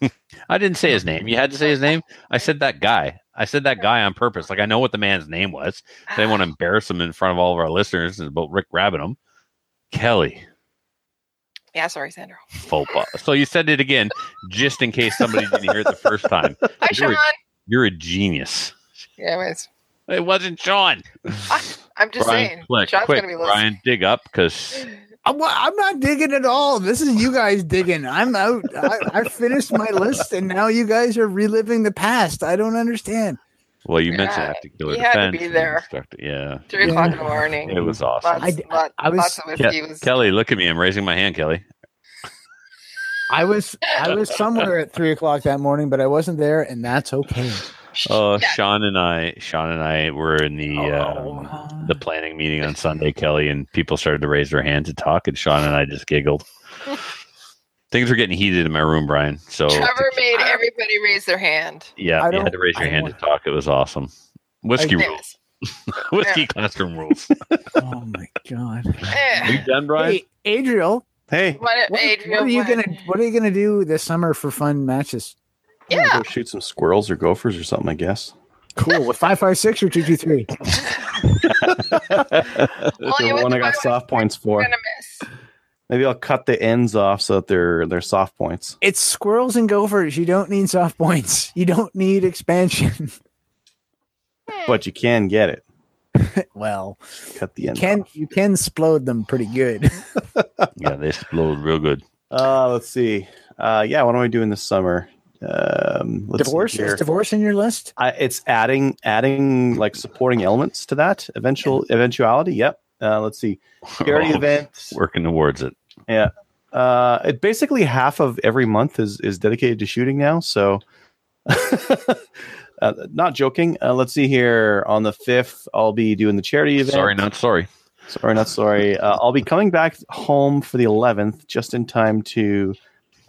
Yeah. I didn't say his name. You had to say his name. I said that guy. I said that guy on purpose. Like I know what the man's name was. I didn't want to embarrass him in front of all of our listeners about Rick grabbing him. Kelly, Yeah, sorry, Sandro. faux pas. So you said it again, just in case somebody didn't hear it the first time. Hi, You're Sean. a- You're a genius. Yeah, anyways, It wasn't Sean. I'm just Brian, saying. quick, Sean's quick, gonna be listening. Brian, dig up because I'm, I'm not digging at all. This is you guys digging. I'm out. I, I finished my list, and now you guys are reliving the past. I don't understand. well, you mentioned Yeah, active killer he had to be there. instructor- Yeah, Three Yeah. o'clock in the morning. it was awesome. Lots, I- lot, I was- lots of Ke- was. Kelly, look at me. I'm raising my hand, Kelly. I was I was somewhere at three o'clock that morning, but I wasn't there, and that's okay. Oh, Yeah. Sean and I, Sean and I were in the Oh. um, the planning meeting on Sunday, Kelly, and people started to raise their hand to talk, and Sean and I just giggled. Things were getting heated in my room, Brian. So Trevor made everybody raise their hand. yeah, I you had to raise your I hand to talk. It was awesome. Whiskey I- rules. Whiskey classroom rules. Oh my god. Are you done, Brian? Hey, Adriel, Hey, What, what, Adrian, what are you what? gonna What are you gonna do this summer for fun matches? Yeah. go shoot some squirrels or gophers or something. I guess. Cool with five five six or two two three. That's you the one I got soft points for. Maybe I'll cut the ends off so that they're they're soft points. It's squirrels and gophers. You don't need soft points. You don't need expansion. But you can get it. well, Cut the you ends can off. you can explode them pretty good. yeah, they explode real good. Uh, let's see. Uh, yeah, what am I doing this summer? Um, divorce is divorce in your list? I, it's adding adding like supporting elements to that eventual eventuality. Yep. Uh, let's see. Charity Oh, events. Working towards it. Yeah. Uh, it basically half of every month is is dedicated to shooting now. So, uh, not joking. Uh, let's see here. On the fifth, I'll be doing the charity event. Sorry, not sorry. Sorry, not sorry. Uh, I'll be coming back home for the 11th, just in time to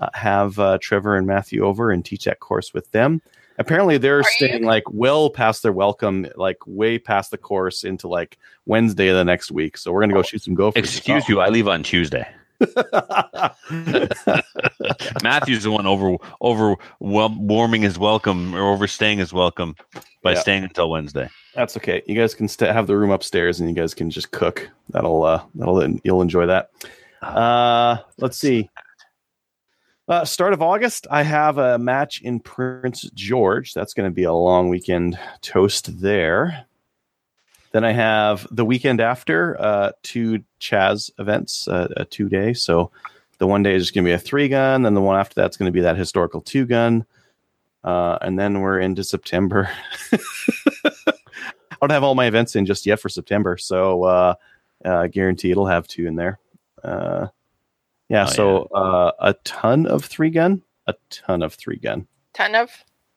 uh, have uh, Trevor and Matthew over and teach that course with them. Apparently, they're Are staying you? like well past their welcome, like way past the course into like Wednesday of the next week. So we're gonna go shoot some gophers. Excuse you, I leave on Tuesday. Matthew's the one over over well, warming his welcome or overstaying his welcome by Yeah. staying until Wednesday. That's okay. You guys can st- have the room upstairs, and you guys can just cook. That'll uh, that'll you'll enjoy that. Uh, let's see. Uh, start of August, I have a match in Prince George. That's going to be a long weekend toast there. Then I have the weekend after uh, two Chaz events, uh, a two day. So the one day is going to be a three gun, then the one after that's going to be that historical two gun, uh, and then we're into September. I don't have all my events in just yet for September, so uh, uh, guarantee it'll have two in there. Yeah, Oh, so Uh, a ton of three gun, a ton of three gun Ton of.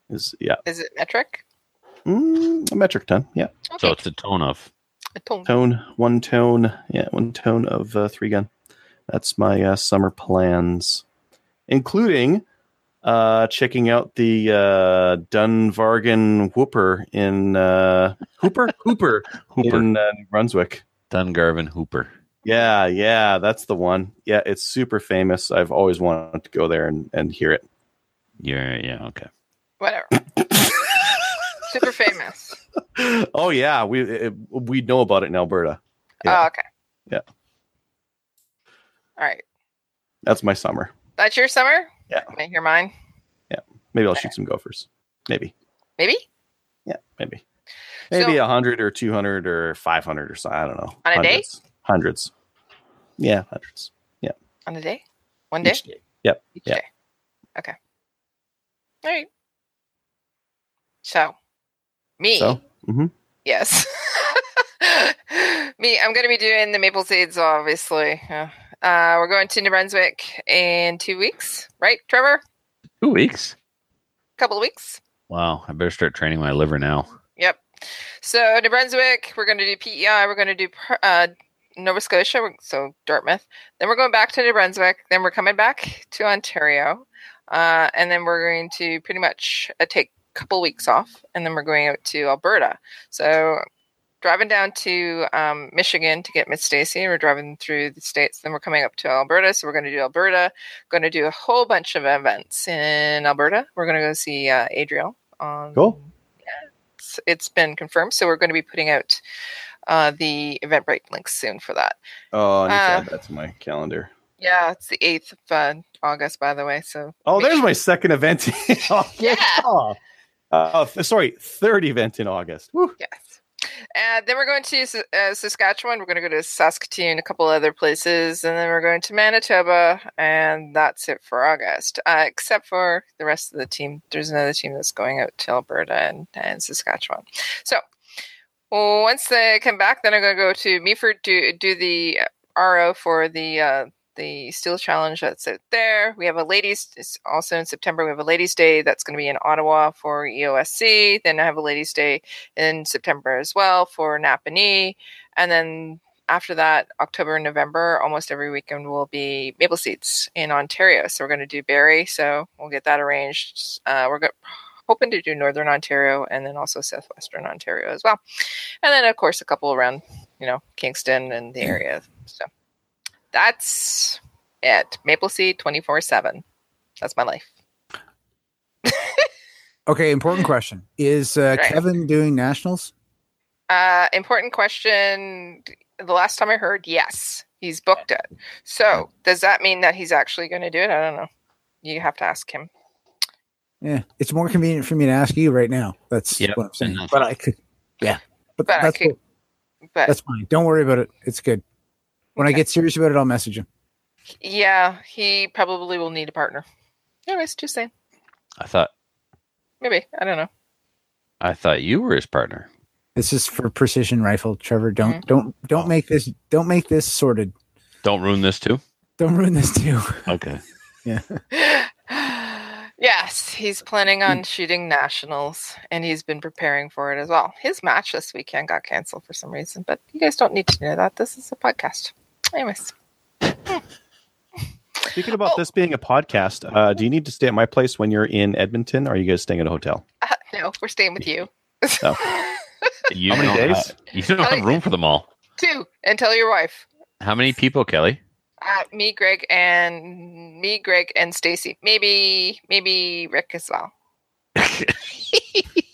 is yeah, Is it metric? mm, a metric ton. Yeah, So it's a tone of. A ton. tone one tone, yeah, one tone of uh, three gun. That's my uh, summer plans, including uh, checking out the uh, Dunvargan Whooper in uh, Hooper Hooper Hooper. in uh, New Brunswick. Dungarvon Hooper. Yeah, yeah, that's the one. Yeah, it's super famous. I've always wanted to go there and, and hear it. Yeah, yeah, okay. Whatever. Super famous. Oh yeah, we it, we know about it in Alberta. Oh, Yeah. okay. Yeah. All right. That's my summer. That's your summer? Yeah. Make your mine. Yeah. Maybe I'll shoot some gophers. Maybe. Maybe Yeah, maybe. Maybe So- a hundred or two hundred or five hundred or so. I don't know. On a day? Hundreds. Yeah, Hundreds. Yeah, on a day, one day, Each day. Yep. each yeah. day. Okay. All right. So, me. So, mhm. Yes. Me, I'm going to be doing the Maple Seeds, obviously. Uh, we're going to New Brunswick in two weeks, right, Trevor? Two weeks. A couple of weeks. Wow, I better start training my liver now. Yep. So, New Brunswick, we're going to do PEI, we're going to do uh, Nova Scotia, so Dartmouth. Then we're going back to New Brunswick. Then we're coming back to Ontario. Uh, and then we're going to pretty much uh, take a couple weeks off. And then we're going out to Alberta. So, driving down to um, Michigan to get Miss Stacy. We're driving through the states. Then we're coming up to Alberta. So, we're going to do Alberta. Going to do a whole bunch of events in Alberta. We're going to go see uh, Adriel. On, Cool. it's, it's been confirmed. So we're going to be putting out uh, the Eventbrite links soon for that. oh, I need to Uh, add that to my calendar. Yeah, it's the 8th of uh, August, by the way. So Oh, there's my second event. Yeah. Oh. Uh, sorry, third event in August. Woo. Yes. And then we're going to uh, Saskatchewan. We're going to go to Saskatoon, a couple other places, and then we're going to Manitoba, and that's it for August. Uh, except for the rest of the team. There's another team that's going out to Alberta and, and Saskatchewan. So once they come back, then I'm going to go to Meaford to do the RO for the uh, the Steel Challenge that's out there. We have a ladies also in September. We have a ladies' day that's going to be in Ottawa for EOSC. Then I have a ladies' day in September as well for Napanee. And then after that, October and November, almost every weekend will be Maple Seeds in Ontario. So we're going to do Barrie. So we'll get that arranged. Uh, we're go- hoping to do Northern Ontario and then also Southwestern Ontario as well. And then, of course, a couple around, you know, Kingston and the area. So that's it. Maple Seed 24 7. That's my life. Okay, important question. Is uh, Right. Kevin doing nationals? Uh, important question. The last time I heard, yes, he's booked it. So does that mean that he's actually going to do it? I don't know. You have to ask him. Yeah, it's more convenient for me to ask you right now. That's Yep, what I'm saying. enough. But I could, yeah, but, But I that's could- cool. But that's fine. Don't worry about it. It's good. When I get serious about it, I'll message him. yeah, he probably will need a partner. Anyways, just saying. I thought Maybe. I don't know. I thought you were his partner. This is for precision rifle, Trevor. Don't Mhm. don't don't Oh. make this don't make this sorted. Don't ruin this too. Don't ruin this too. Okay. yes, he's planning on shooting nationals and he's been preparing for it as well. His match this weekend got canceled for some reason, but you guys don't need to know that. This is a podcast. Anyways, Speaking about Oh. this being a podcast, uh, do you need to stay at my place when you're in Edmonton? Or are you guys staying at a hotel? uh, no, we're staying with you. You How many days? have- you don't have room for them all. Two, and tell your wife. How many people, Kelly? Uh, me, Greg, and me, Greg, and Stacy. Maybe, maybe Rick as well.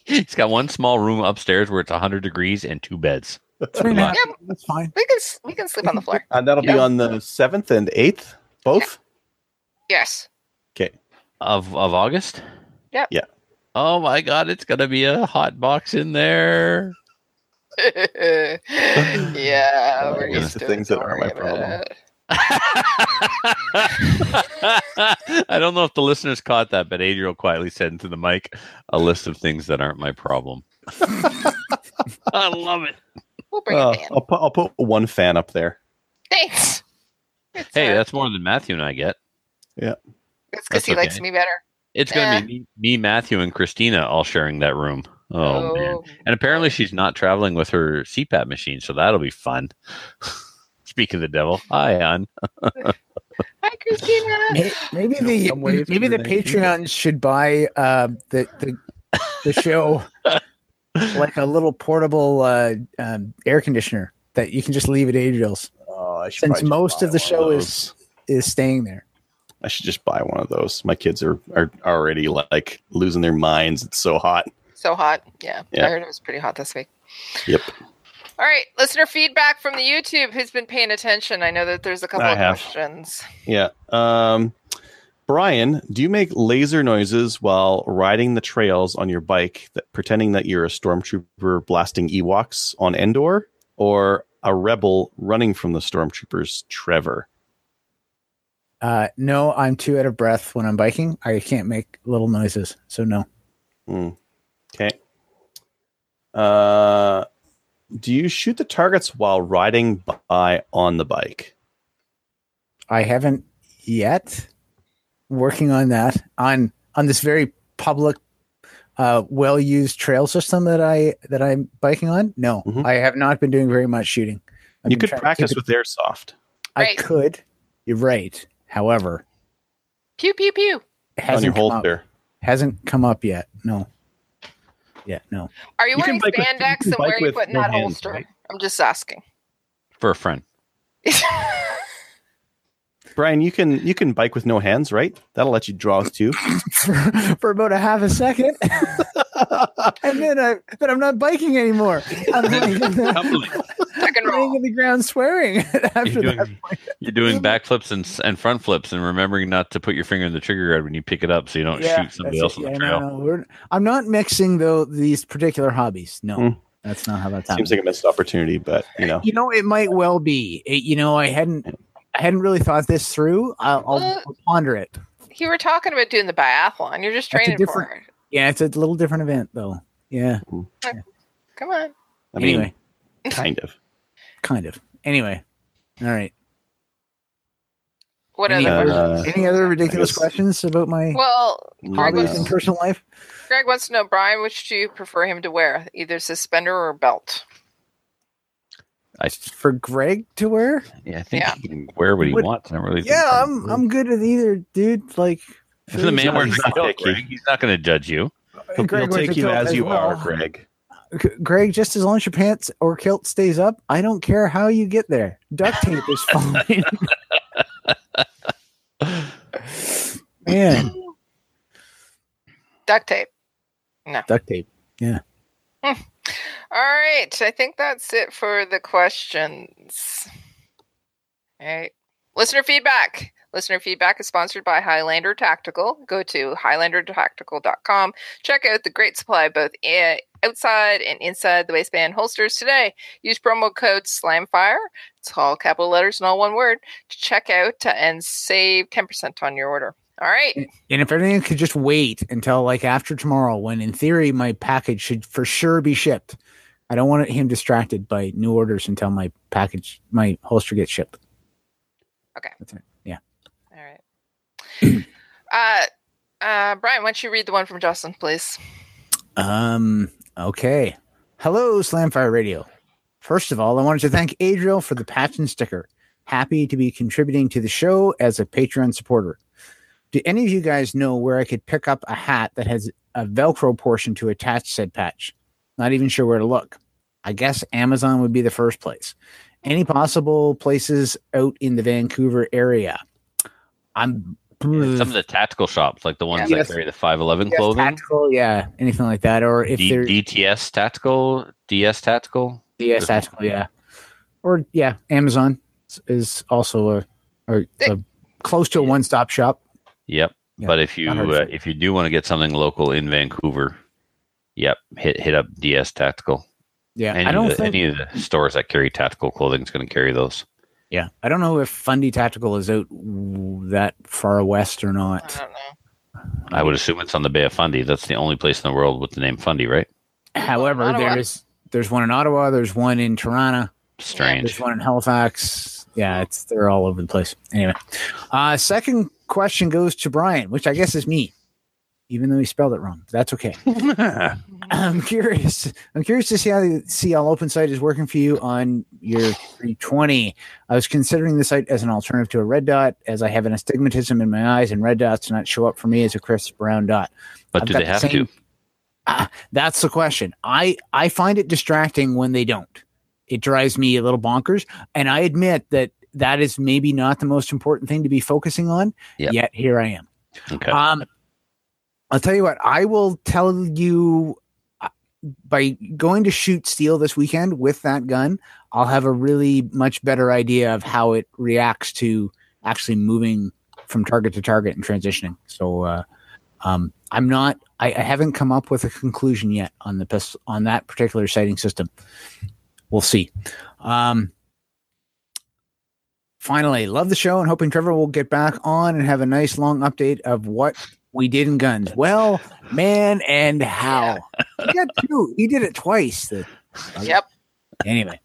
He's got one small room upstairs where it's 100 degrees and two beds. Three and a half. Yeah. That's fine. We can we can sleep on the floor. And that'll be on the seventh and eighth, both. Yes. Okay. Of of August? Yep. Yeah. Oh my god, it's gonna be a hot box in there. yeah, we're it's used the to things that aren't my problem. it. I don't know if the listeners caught that, but Adriel quietly said into the mic a list of things that aren't my problem. I love it. We'll bring Uh, it in. I'll put I'll put one fan up there. Thanks. It's, Hey, uh, that's more than Matthew and I get. Yeah. It's because that's he likes me better. It's gonna be me, me, Matthew, and Christina all sharing that room. Oh, man. And apparently she's not traveling with her CPAP machine, so that'll be fun. Speak of the devil. Hi, hon. Hi, Christina. Maybe the Some maybe the the. Patreons should buy uh, the the the show like a little portable uh, um, air conditioner that you can just leave at Adriel's. Oh, Since most of the show those. is is staying there. I should just buy one of those. My kids are are already like losing their minds. It's so hot. So hot. Yeah, Yeah. I heard it was pretty hot this week. Yep. All right, listener feedback from the YouTube. Who's been paying attention? I know that there's a couple I of have. questions. Yeah. Um, Brian, do you make laser noises while riding the trails on your bike, that, pretending that you're a stormtrooper blasting Ewoks on Endor, or a rebel running from the stormtroopers, Trevor? Uh, no, I'm too out of breath when I'm biking. I can't make little noises, so no. Hmm. Okay. Uh, do you shoot the targets while riding by on the bike? I haven't yet. Working on that on on this very public, uh, well used trail system that I that I'm biking on. No, Mhm. I have not been doing very much shooting. I've you could practice with airsoft. I Right. could. You're right. However, Pew pew pew. on hasn't your come up, hasn't come up yet. No. Yeah, no. Are you, You wearing bike with- you spandex and where bike are you putting that hands, holster? right? I'm just asking. For a friend. Brian, you can you can bike with no hands, right? That'll let you draw us too. for, for about a half a second, and then I, but I'm not biking anymore. I'm laying in the, Tuck and laying in the ground swearing after You're doing, you're doing backflips and, and front flips and remembering not to put your finger in the trigger guard when you pick it up so you don't shoot somebody else it. on the Yeah, trail. no, no, I'm not mixing though these particular hobbies. No, Hmm. that's not how that's happening. Seems like a missed opportunity, but you know. you know, it might well be. It, you know, I hadn't, I hadn't really thought this through. I'll, I'll What? ponder it. You were talking about doing the biathlon. You're just training for it. Yeah, it's a little different event though. Yeah. Come on. I mean, anyway, kind of. kind of. Anyway, all right. What Any, other Uh, any other ridiculous questions about my Well, Greg hobbies wants, and personal life? Greg wants to know, Brian, which do you prefer him to wear? Either suspender or belt? I, For Greg to wear? yeah, I think Yeah. he can wear what he What- wants. I really Yeah, I'm I'm good with either, dude. Like If the man wears he's a not belt, picky. Greg, he's not going to judge you. He'll, Greg he'll take you kilt as you well. are, Greg. Greg, just as long as your pants or kilt stays up, I don't care how you get there. Duct tape is fine. Man, Duct tape. No. Duct tape. Yeah. Hmm. All right. I think that's it for the questions. All right. Listener feedback. Listener feedback is sponsored by Highlander Tactical. Go to highlandertactical.com. Check out the great supply both outside and inside the waistband holsters today. Use promo code SLAMFIRE. It's all capital letters and all one word to check out and save 10% on your order. All right. And if everything could just wait until like after tomorrow, when in theory my package should for sure be shipped. I don't want him distracted by new orders until my package, my holster gets shipped. Okay. That's it. Uh, uh, Brian, why don't you read the one from Justin, please? Um. Okay. Hello, Slamfire Radio. First of all, I wanted to thank Adriel for the patch and sticker. Happy to be contributing to the show as a Patreon supporter. Do any of you guys know where I could pick up a hat that has a Velcro portion to attach said patch? Not even sure where to look. I guess Amazon would be the first place. Any possible places out in the Vancouver area? I'm Some of the tactical shops, like the ones Yes. that carry the 511 Yes, clothing, tactical, yeah, anything like that, or if D- they're DTS tactical, DS tactical. DS tactical, yeah, or yeah, Amazon is- is also a, a, a close to a one stop shop. Yep. Yeah, but if you uh, if you do want to get something local in Vancouver, yep, hit hit up DS Tactical. Yeah, Any, I don't of the, think. any of the stores that carry tactical clothing is going to carry those. Yeah, I don't know if Fundy Tactical is out that far west or I not. don't know. I would assume it's on the Bay of Fundy. That's the only place in the world with the name Fundy, right? However, Ottawa. there's there's one in Ottawa, there's one in Toronto, Strange. there's one in Halifax. Yeah, it's they're all over the place. Anyway, uh, second question goes to Brian, which I guess is me, even though he spelled it wrong. That's okay. I'm curious. I'm curious to see how the CL Open sight is working for you on your 320. I was considering the sight as an alternative to a red dot, as I have an astigmatism in my eyes, and red dots do not show up for me as a crisp brown dot. But I've do they the have same- to? Ah, that's the question. I I find it distracting when they don't. It drives me a little bonkers, and I admit that that is maybe not the most important thing to be focusing on. Yep. Yet here I am. Okay. Um, I'll tell you what. I will tell you uh, by going to shoot steel this weekend with that gun. I'll have a really much better idea of how it reacts to actually moving from target to target and transitioning. So uh, um, I'm not. I, I haven't come up with a conclusion yet on the pistol on that particular sighting system. We'll see. Um, finally, love the show and hoping Trevor will get back on and have a nice long update of what we did in guns. Well, man, and how he got two. He did it twice. The- Yep. anyway,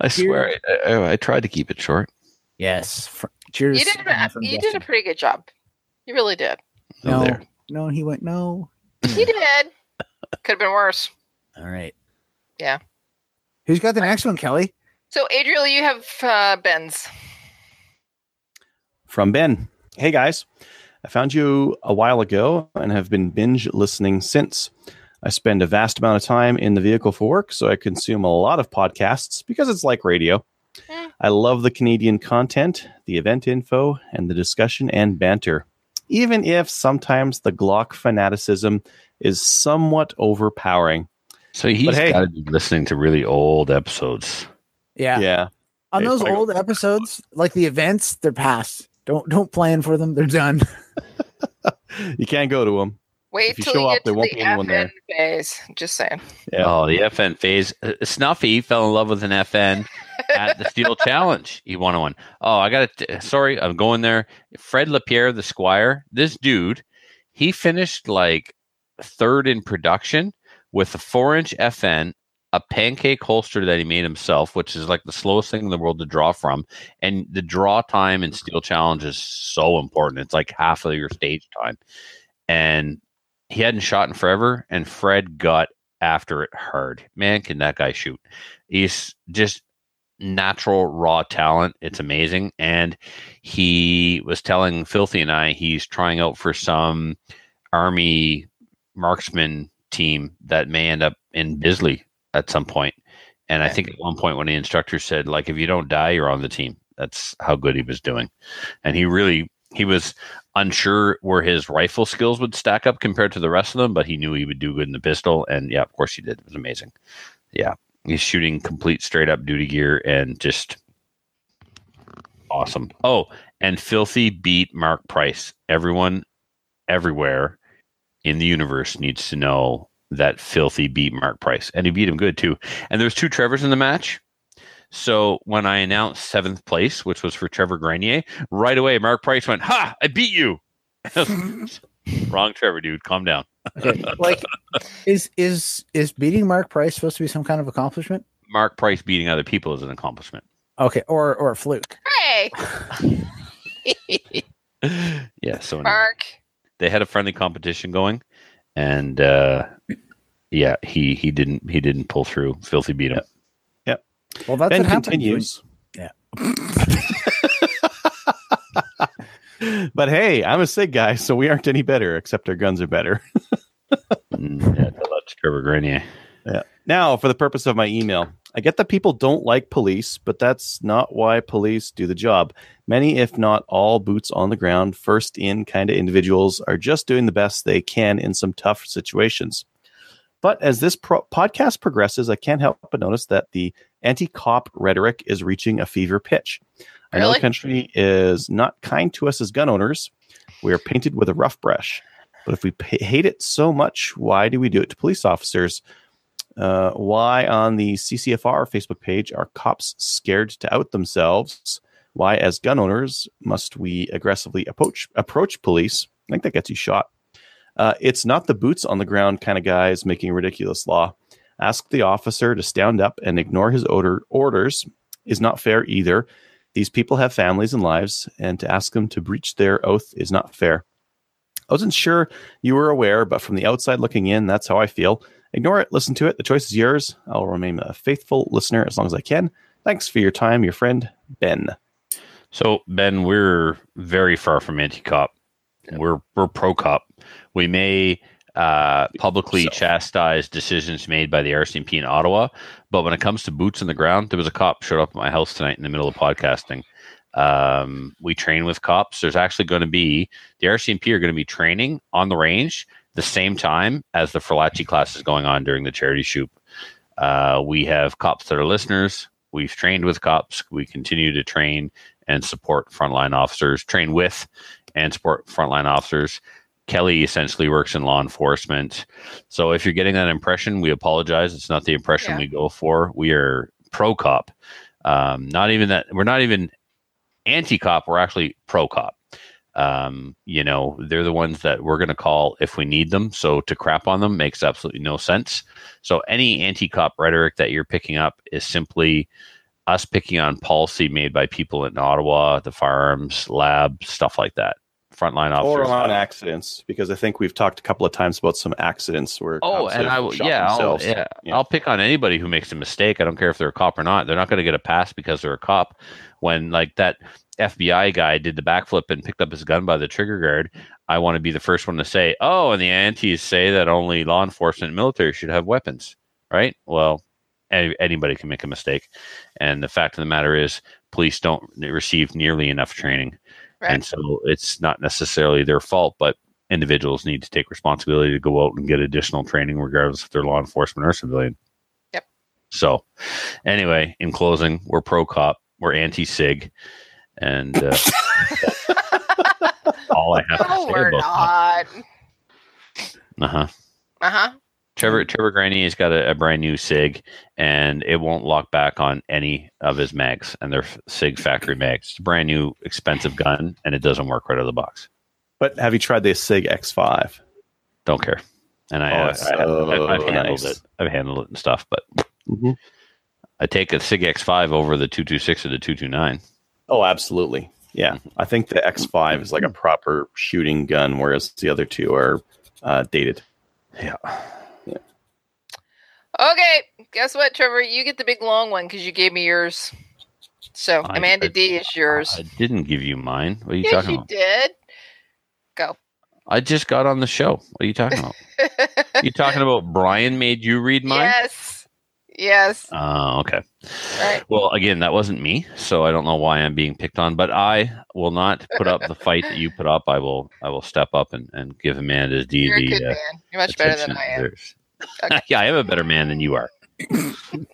I swear, I, I, I tried to keep it short. yes. Fr- cheers. You did. A, you did a pretty good job. You really did. Oh, No, no, he went no. You did. Could have been worse. All right. Yeah. Who's got the next one, Kelly? So, Adriel, you have uh, Ben's. from Ben. Hey guys, I found you a while ago and have been binge listening since. I spend a vast amount of time in the vehicle for work, so I consume a lot of podcasts because it's like radio. Hmm. I love the Canadian content, the event info, and the discussion and banter. Even if sometimes the Glock fanaticism is somewhat overpowering. So he's hey- got to be listening to really old episodes. Yeah. Yeah. On Hey, those old episodes, like the events, they're past. Don't don't plan for them. They're done. You can't go to them. Wait If you till show you up, get there to won't the be anyone there. FN phase. Just saying. Yeah. Oh, the FN phase. Uh, Snuffy fell in love with an FN at the Steel Challenge. He won one. Oh, I got to. Sorry, I'm going there. Fred Lapierre, the Squire. This dude, he finished like third in production with a four-inch FN, a pancake holster that he made himself, which is like the slowest thing in the world to draw from. And the draw time in mm-hmm. Steel Challenge is so important. It's like half of your stage time. And he hadn't shot in forever, and Fred got after it hard. Man, can that guy shoot? He's just natural raw talent. It's amazing. And he was telling Filthy and I he's trying out for some army marksman team that may end up in Bisley at some point. And I think at one point when the instructor said, like, if you don't die, you're on the team. That's how good he was doing. And he really he was unsure where his rifle skills would stack up compared to the rest of them, but he knew he would do good in the pistol. And yeah, of course he did. It was amazing. Yeah. He's shooting complete straight up duty gear and just awesome. Oh, and Filthy beat Mark Price. Everyone everywhere in the universe needs to know that Filthy beat Mark Price. And he beat him good too. And there's two Trevors in the match. So when I announced seventh place, which was for Trevor Grenier, right away Mark Price went, "Ha! I beat you." Wrong, Trevor, dude. Calm down. Okay. like is is is beating Mark Price supposed to be some kind of accomplishment? Mark Price beating other people is an accomplishment. Okay, or or a fluke. Hey, yeah. So anyway, Mark. they had a friendly competition going, and uh, yeah, he he didn't he didn't pull through. Filthy beat him. Yep. Well, that's ben what happens when- continues. Yeah. but hey, I'm a SIG guy, so we aren't any better, except our guns are better. Mm, yeah, tell that to Trevor Grenier. Yeah. Now, for the purpose of my email, I get that people don't like police, but that's not why police do the job. Many, if not all, boots on the ground, first in kind of individuals are just doing the best they can in some tough situations. But as this pro- podcast progresses, I can't help but notice that the anti cop rhetoric is reaching a fever pitch. I know Really? the country is not kind to us as gun owners. We are painted with a rough brush. But if we pa hate it so much, why do we do it to police officers? Uh, why on the CCFR Facebook page are cops scared to out themselves? Why, as gun owners, must we aggressively approach approach police? I think that gets you shot. Uh, it's not the boots on the ground kind of guys making ridiculous law. Ask the officer to stand up and ignore his order orders is not fair either. These people have families and lives, and to ask them to breach their oath is not fair. I wasn't sure you were aware, but from the outside looking in, that's how I feel. Ignore it, listen to it. The choice is yours. I'll remain a faithful listener as long as I can. Thanks for your time, your friend, Ben. So Ben, we're very far from anti-cop. We're we're pro-cop. We may uh, publicly So- chastise decisions made by the RCMP in Ottawa, but when it comes to boots on the ground, there was a cop showed up at my house tonight in the middle of podcasting. Um, we train with cops. There's actually going to be the RCMP are going to be training on the range the same time as the Ferlacci class is going on during the charity shoot. Uh, we have cops that are listeners. We've trained with cops. We continue to train and support frontline officers, train with, and support frontline officers. Kelly essentially works in law enforcement. So if you're getting that impression, we apologize. It's not the impression Yeah. we go for. We are pro cop. Um, not even that. We're not even anti cop. We're actually pro cop. Um, you know, they're the ones that we're going to call if we need them. So to crap on them makes absolutely no sense. So any anti cop rhetoric that you're picking up is simply us picking on policy made by people in Ottawa, the firearms lab, stuff like that. Frontline officers. or on accidents, because I think we've talked a couple of times about some accidents where Oh, and I will, yeah, I'll, yeah, Yeah. I'll pick on anybody who makes a mistake. I don't care if they're a cop or not. They're not going to get a pass because they're a cop. When like that FBI guy did the backflip and picked up his gun by the trigger guard, I want to be the first one to say, "Oh, and the antis say that only law enforcement and military should have weapons." Right? Well, any, anybody can make a mistake, and the fact of the matter is, police don't receive nearly enough training, Right. and so it's not necessarily their fault, but individuals need to take responsibility to go out and get additional training, regardless if they're law enforcement or civilian. Yep. So, anyway, in closing, we're pro cop, we're anti sig, and uh, all I have to No, say we're about not. Uh huh. Uh huh. Trevor Trevor Graney has got a, a brand new Sig, and it won't lock back on any of his mags, and they're Sig factory mags. It's a brand new, expensive gun, and it doesn't work right out of the box. But have you tried the Sig X5? Don't care. And I, Oh, uh, it's I, have, so I've handled nice. it. I've handled it and stuff, but Mm-hmm. I take a Sig X5 over the 226 or the 229. Oh, absolutely. Yeah, I think the X5 is like a proper shooting gun, whereas the other two are uh, dated. Yeah. Okay, guess what, Trevor? You get the big long one because you gave me yours. So I- Amanda I- D is yours. I didn't give you mine. What are you yes, talking you about? You did. Go. I just got on the show. What are you talking about? you talking about Brian made you read mine? Yes. Yes. Oh, okay. Right. Well, again, that wasn't me, so I don't know why I'm being picked on. But I will not put up the fight that you put up. I will. I will step up and, and give Amanda D You're a the good uh, man. You're much better than I am. Okay. yeah, I am a better man than you are.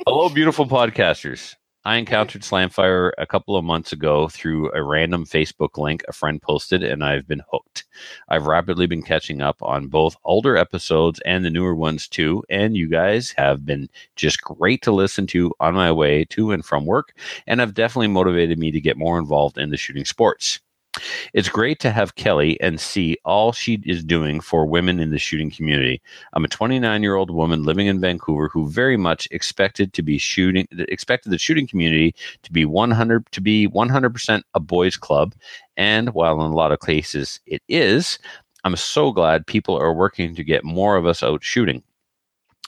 Hello, beautiful podcasters. I encountered Slamfire a couple of months ago through a random Facebook link a friend posted, and I've been hooked. I've rapidly been catching up on both older episodes and the newer ones too, and you guys have been just great to listen to on my way to and from work, and have definitely motivated me to get more involved in the shooting sports. It's great to have Kelly and see all she is doing for women in the shooting community. I'm a 29 year old woman living in Vancouver who very much expected to be shooting, expected the shooting community to be 100 to be 100% a boys' club, and while in a lot of cases it is, I'm so glad people are working to get more of us out shooting.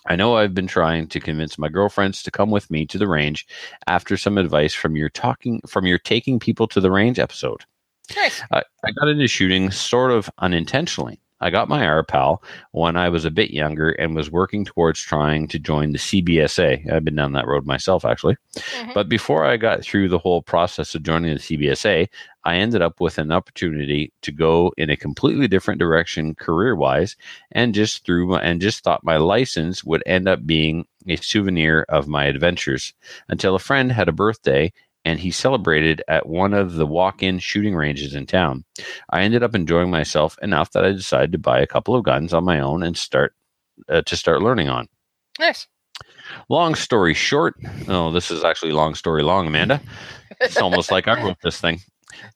I know I've been trying to convince my girlfriends to come with me to the range after some advice from your talking from your taking people to the range episode. Nice. I, I got into shooting sort of unintentionally. I got my RPAL when I was a bit younger and was working towards trying to join the CBSA. I've been down that road myself, actually. Mhm. But before I got through the whole process of joining the CBSA, I ended up with an opportunity to go in a completely different direction career wise and just through my, and just thought my license would end up being a souvenir of my adventures until a friend had a birthday and he celebrated at one of the walk-in shooting ranges in town. I ended up enjoying myself enough that I decided to buy a couple of guns on my own and start uh, to start learning on. Nice. Long story short, oh, this is actually long story long, Amanda. It's almost like I wrote this thing.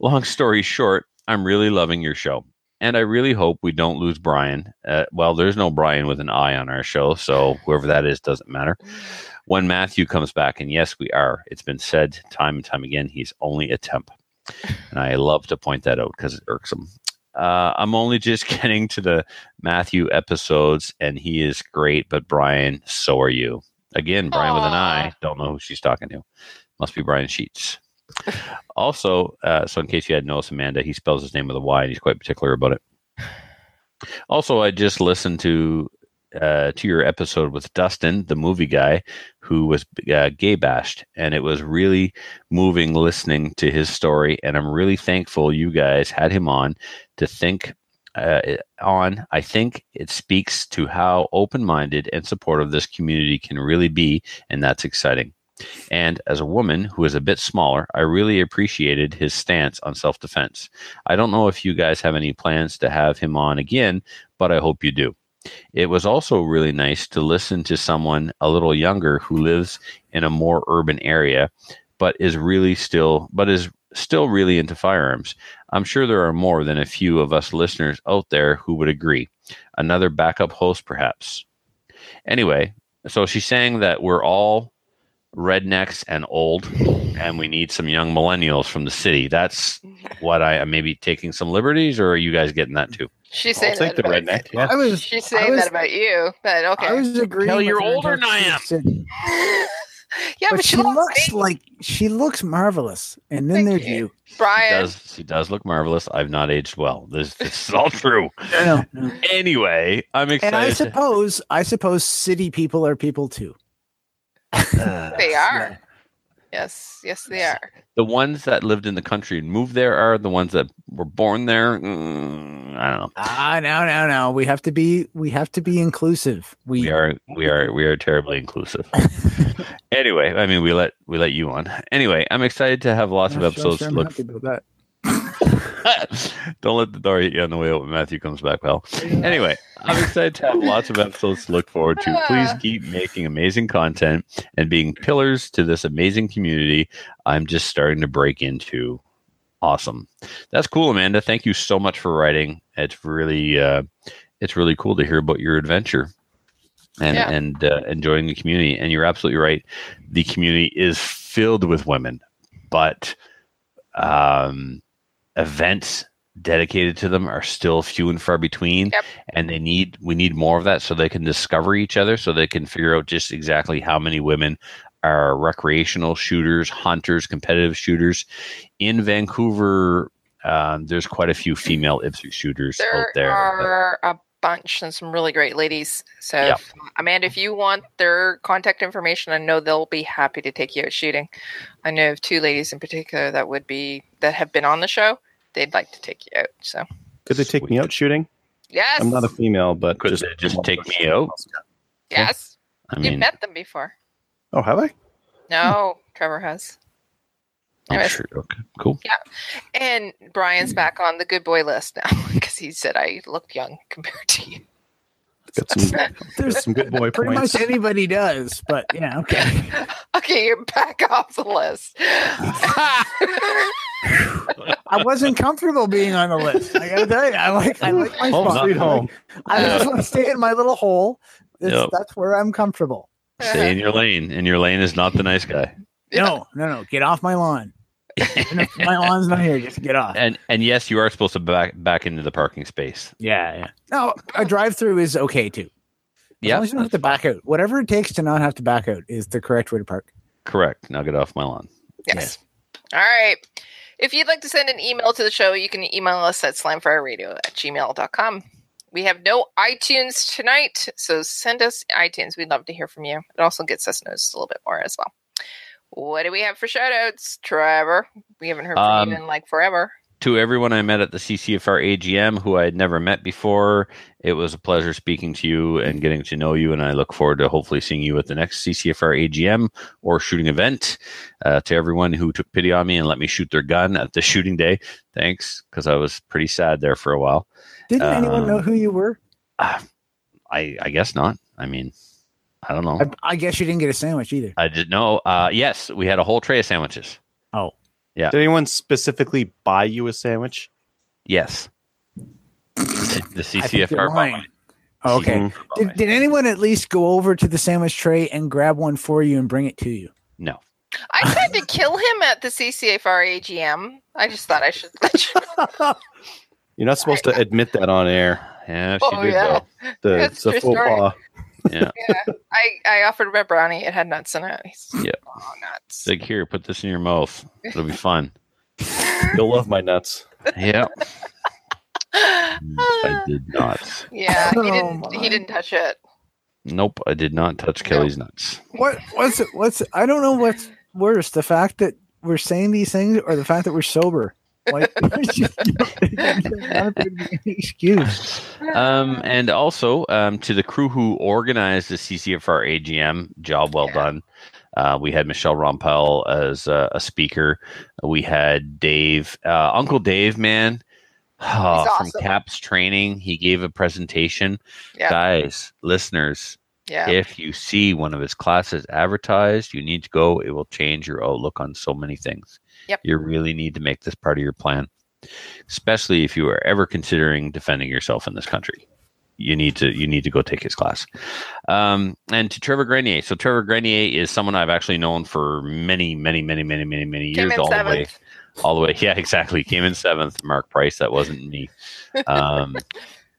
Long story short, I'm really loving your show. And I really hope we don't lose Brian. Uh, well, there's no Brian with an I on our show, so whoever that is doesn't matter. When Matthew comes back, and yes, we are, it's been said time and time again, he's only a temp. And I love to point that out because it irks him. Uh, I'm only just getting to the Matthew episodes, and he is great, but Brian, so are you. Again, Brian with an I. Don't know who she's talking to. Must be Brian Sheets. Also, uh, so in case you hadn't noticed, Amanda, he spells his name with a Y, and he's quite particular about it. Also, I just listened to uh, to your episode with Dustin, the movie guy, who was uh, gay bashed, and it was really moving listening to his story. And I'm really thankful you guys had him on to think uh, on. I think it speaks to how open minded and supportive this community can really be, and that's exciting. And as a woman who is a bit smaller, I really appreciated his stance on self defense. I don't know if you guys have any plans to have him on again, but I hope you do. It was also really nice to listen to someone a little younger who lives in a more urban area, but is really still, but is still really into firearms. I'm sure there are more than a few of us listeners out there who would agree. Another backup host, perhaps. Anyway, so she's saying that we're all rednecks and old, and we need some young millennials from the city. That's what I am maybe taking some liberties, or are you guys getting that too? She's I'll saying take that the about redneck. Yeah. I was She's I saying was- that about you, but okay. I was agreeing. Kelly, with you're older until than I am. yeah, but, but, she looks looks great. like she looks marvelous. And then Thank there's you. you. She Brian. does. She does look marvelous. I've not aged well. This, this is all true. No, no. Anyway, I'm excited. And I suppose I suppose city people are people too. They are. Yes, yes, they are. the ones that lived in the country and moved there are the ones that were born there. Mm, I don't know. Ah, no, no, no. We have to be we have to be inclusive. We, We are we are we are terribly inclusive. anyway, I mean we let we let you on. Anyway, I'm excited to have lots of Yeah, sure, episodes sure, to I'm look. Happy about that. Don't let the door hit you on the way out when Matthew comes back, pal. Anyway, I'm excited to have lots of episodes to look forward to. Please keep making amazing content and being pillars to this amazing community I'm just starting to break into. Awesome. That's cool, Amanda. Thank you so much for writing. It's really uh, it's really cool to hear about your adventure and Yeah. and uh, enjoying the community. And you're absolutely right. The community is filled with women, but um, events dedicated to them are still few and far between Yep. and they need we need more of that so they can discover each other so they can figure out just exactly how many women are recreational shooters hunters competitive shooters in vancouver um, there's quite a few female IPSC shooters out There there are a bunch and some really great ladies. So, Yep. if- Amanda, if you want their contact information, I know they'll be happy to take you out shooting. I know of two ladies in particular that would be that have been on the show. They'd like to take you out. So, Could they take me out shooting? yes, I'm not a female, but Could they just take me out? yes, i mean, you've met them before. Oh, have I? No, hmm. Trevor has. I'm Anyways. sure okay cool Yeah. And Brian's back on the good boy list now because he said I looked young compared to you. Got some, There's some good boy pretty points. much anybody does, but yeah, okay. Okay, you're back off the list. I wasn't comfortable being on the list. I gotta tell you, I like I like my Home spot. sweet home. I just want to stay in my little hole. Yep. that's where I'm comfortable. stay in your lane and your lane is not the nice guy No, no, no. Get off my lawn. Even if my lawn's not here, just get off. and and yes you are supposed to back back into the parking space Yeah, yeah. No, a drive through is okay too. As yeah long as you don't have to back out. Whatever it takes to not have to back out is the correct way to park. correct now get off my lawn Yes. All right. If you'd like to send an email to the show, you can email us at slamfireradio at gmail.com. We have no iTunes tonight, so send us iTunes. We'd love to hear from you. It also gets us noticed a little bit more as well. What do we have for shout outs, Trevor? We haven't heard from Um, you in like forever. to everyone I met at the CCFR AGM who I had never met before. It was a pleasure speaking to you and getting to know you, and I look forward to hopefully seeing you at the next CCFR AGM or shooting event. Uh, to everyone who took pity on me and let me shoot their gun at the shooting day, thanks, because I was pretty sad there for a while. Didn't anyone Um, know who you were? I I guess not. I mean, I don't know. I, I guess you didn't get a sandwich either. I didn't know. Uh, yes, we had a whole tray of sandwiches. Oh, yeah. Did anyone specifically buy you a sandwich? Yes. The the I CCFR. Oh, okay. Did, did anyone at least go over to the sandwich tray and grab one for you and bring it to you? No. I tried to kill him at the CCFR AGM. I just thought I should let you know. You're not supposed to admit that on air. Yeah, she Oh, did yeah. though. The, That's the true faux Yeah. I, I offered him a brownie. It had nuts in it. He's, Yeah. Oh, nuts. Like here, put this in your mouth. It'll be fun. You'll love my nuts. Yeah. I did not. Yeah, he Oh, didn't. my. He didn't touch it. Nope, I did not touch Kelly's nuts. What what's it what's I don't know what's worse, the fact that we're saying these things or the fact that we're sober. Like there's just not a big excuse. Um, and also um, to the crew who organized the CCFR AGM, job well Yeah. done. Uh, we had Michelle Rempel as a, a speaker. We had Dave, uh, Uncle Dave, man, oh, from awesome. CAPS training. He gave a presentation. Yeah. Guys, listeners, Yeah. if you see one of his classes advertised, you need to go. It will change your outlook on so many things. Yep. You really need to make this part of your plan, especially if you are ever considering defending yourself in this country. You need to you need to go take his class. Um, and to Trevor Grenier. So Trevor Grenier is someone I've actually known for many, many, many, many, many, many years. All the way, all the way. Yeah, exactly. Came in seventh. Mark Price. That wasn't me. Um,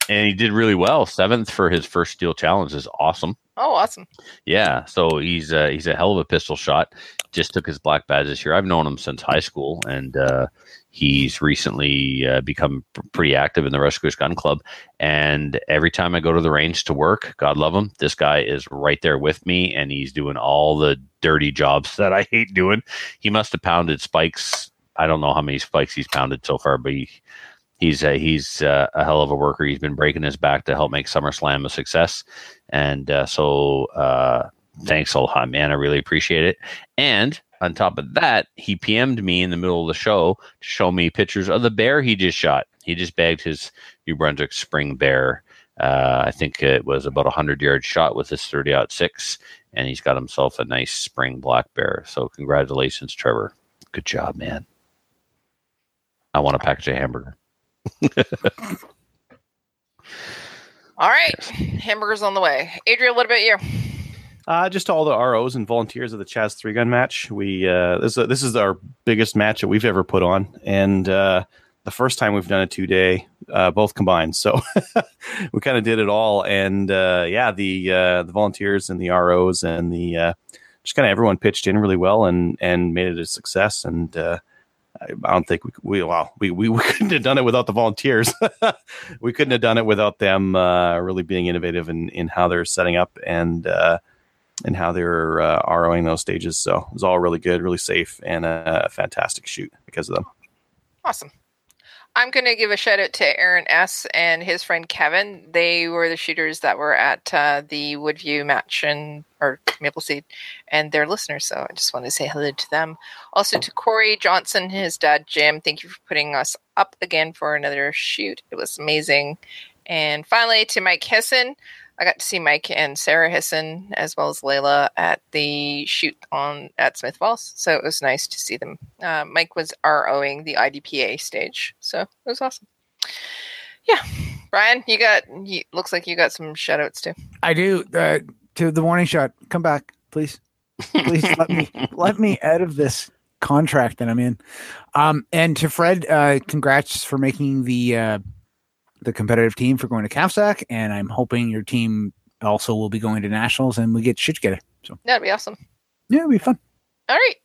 and he did really well. Seventh for his first steel challenge is awesome. Oh, awesome. Yeah, so he's uh, he's a hell of a pistol shot. Just took his black badge this year. I've known him since high school, and uh, he's recently uh, become p- pretty active in the Rescuers Gun Club. And every time I go to the range to work, God love him, this guy is right there with me, and he's doing all the dirty jobs that I hate doing. He must have pounded spikes. I don't know how many spikes he's pounded so far, but he, he's a, he's uh, a hell of a worker. He's been breaking his back to help make SummerSlam a success, and uh, so uh, thanks a lot, man. I really appreciate it. And on top of that, he PM'd me in the middle of the show to show me pictures of the bear he just shot. He just bagged his New Brunswick spring bear. Uh, I think it was about a hundred yard shot with his thirty aught six, and he's got himself a nice spring black bear. So congratulations, Trevor. Good job, man. I want a package of hamburger. All right. Hamburgers on the way. Adriel, what about you? Uh, just all the ROs and volunteers of the Chaz three gun match. We uh, this this is our biggest match that we've ever put on, and uh, the first time we've done a two day, uh, both combined. So we kind of did it all, and uh, yeah, the uh, the volunteers and the ROs and the uh, just kind of everyone pitched in really well and and made it a success. And uh, I, don't think we we well we, we we couldn't have done it without the volunteers. we couldn't have done it without them uh, really being innovative in in how they're setting up and. Uh, and how they're uh, ROing those stages. So it was all really good, really safe, and a fantastic shoot because of them. Awesome. I'm going to give a shout out to Aaron S. and his friend Kevin. They were the shooters that were at uh, the Woodview match and or Maple Seed, and they're listeners. So I just want to say hello to them. Also to Corey Johnson, his dad Jim. Thank you for putting us up again for another shoot. It was amazing. And finally to Mike Hessen. I got to see Mike and Sarah Hessen as well as Layla at the shoot on at Smith Falls, so it was nice to see them. Uh, Mike was ROing the IDPA stage, so it was awesome. Yeah, Brian, you got you, looks like you got some shout outs too. I do. Uh, to the warning shot. Come back, please. Please let me let me out of this contract that I'm in. Um, and to Fred, uh, congrats for making the uh, the competitive team for going to CAFSAC, and I'm hoping your team also will be going to nationals, and we get shit together. So That'd be awesome. yeah, it'll be fun. All right.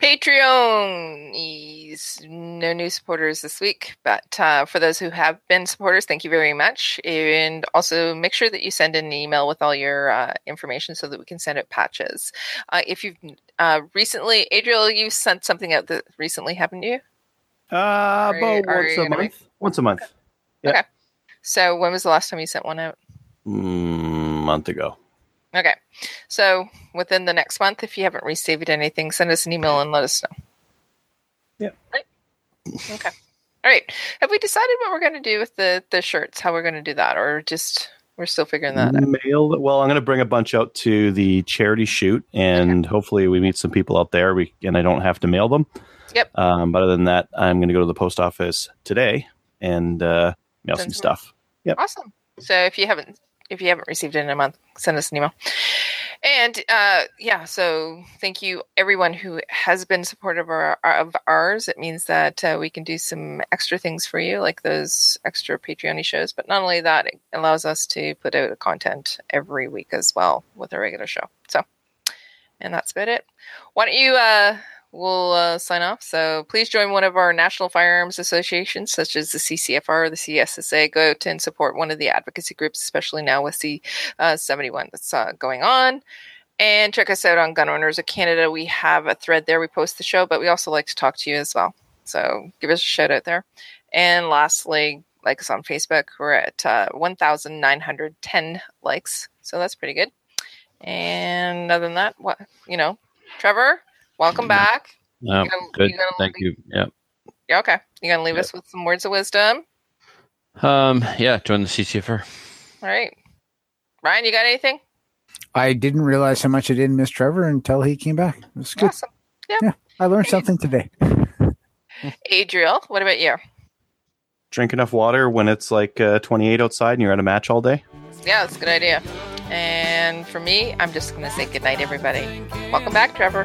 Patreon is no new supporters this week, but uh, for those who have been supporters, thank you very much. And also make sure that you send in an email with all your uh, information so that we can send out patches. Uh, if you've uh, recently, Adriel, you sent something out that recently happened to you. Uh, Are you- about once you a gonna month. Once a month. So when was the last time you sent one out? Mm, month ago. Okay. So within the next month, if you haven't received anything, send us an email and let us know. Yeah. Right. Okay. All right. Have we decided what we're going to do with the the shirts? How we're going to do that, or just we're still figuring that out? Mail. Well, I'm going to bring a bunch out to the charity shoot, and hopefully we meet some people out there. We and I don't have to mail them. Yep. Um, but other than that, I'm going to go to the post office today and uh, mail Send some some- stuff. Yep. Awesome. So if you haven't if you haven't received it in a month, send us an email. And uh, yeah, so thank you everyone who has been supportive of, our, of ours. It means that uh, we can do some extra things for you, like those extra Patreon shows. But not only that, it allows us to put out content every week as well with our regular show. So, and that's about it. Why don't you? Uh, we'll uh, sign off. So please join one of our national firearms associations, such as the CCFR, or the CSSA. Go out and support one of the advocacy groups, especially now with the uh, 71 that's uh, going on. And check us out on Gun Owners of Canada. We have a thread there. We post the show, but we also like to talk to you as well. So give us a shout out there. And lastly, like us on Facebook. We're at uh, 1,910 likes. So that's pretty good. And other than that, what you know, Trevor, welcome back. Yeah, You gonna- good. you Thank leave- you. Yeah. Yeah, okay. You gonna leave us with some words of wisdom? Um. Yeah. Join the CCFR. All right. Ryan, you got anything? I didn't realize how much I didn't miss Trevor until he came back. It was good. Awesome. I learned something today. Adriel, what about you? Drink enough water when it's like uh, 28 outside and you're at a match all day. Yeah, that's a good idea. And for me, I'm just going to say goodnight, everybody. Welcome back, Trevor.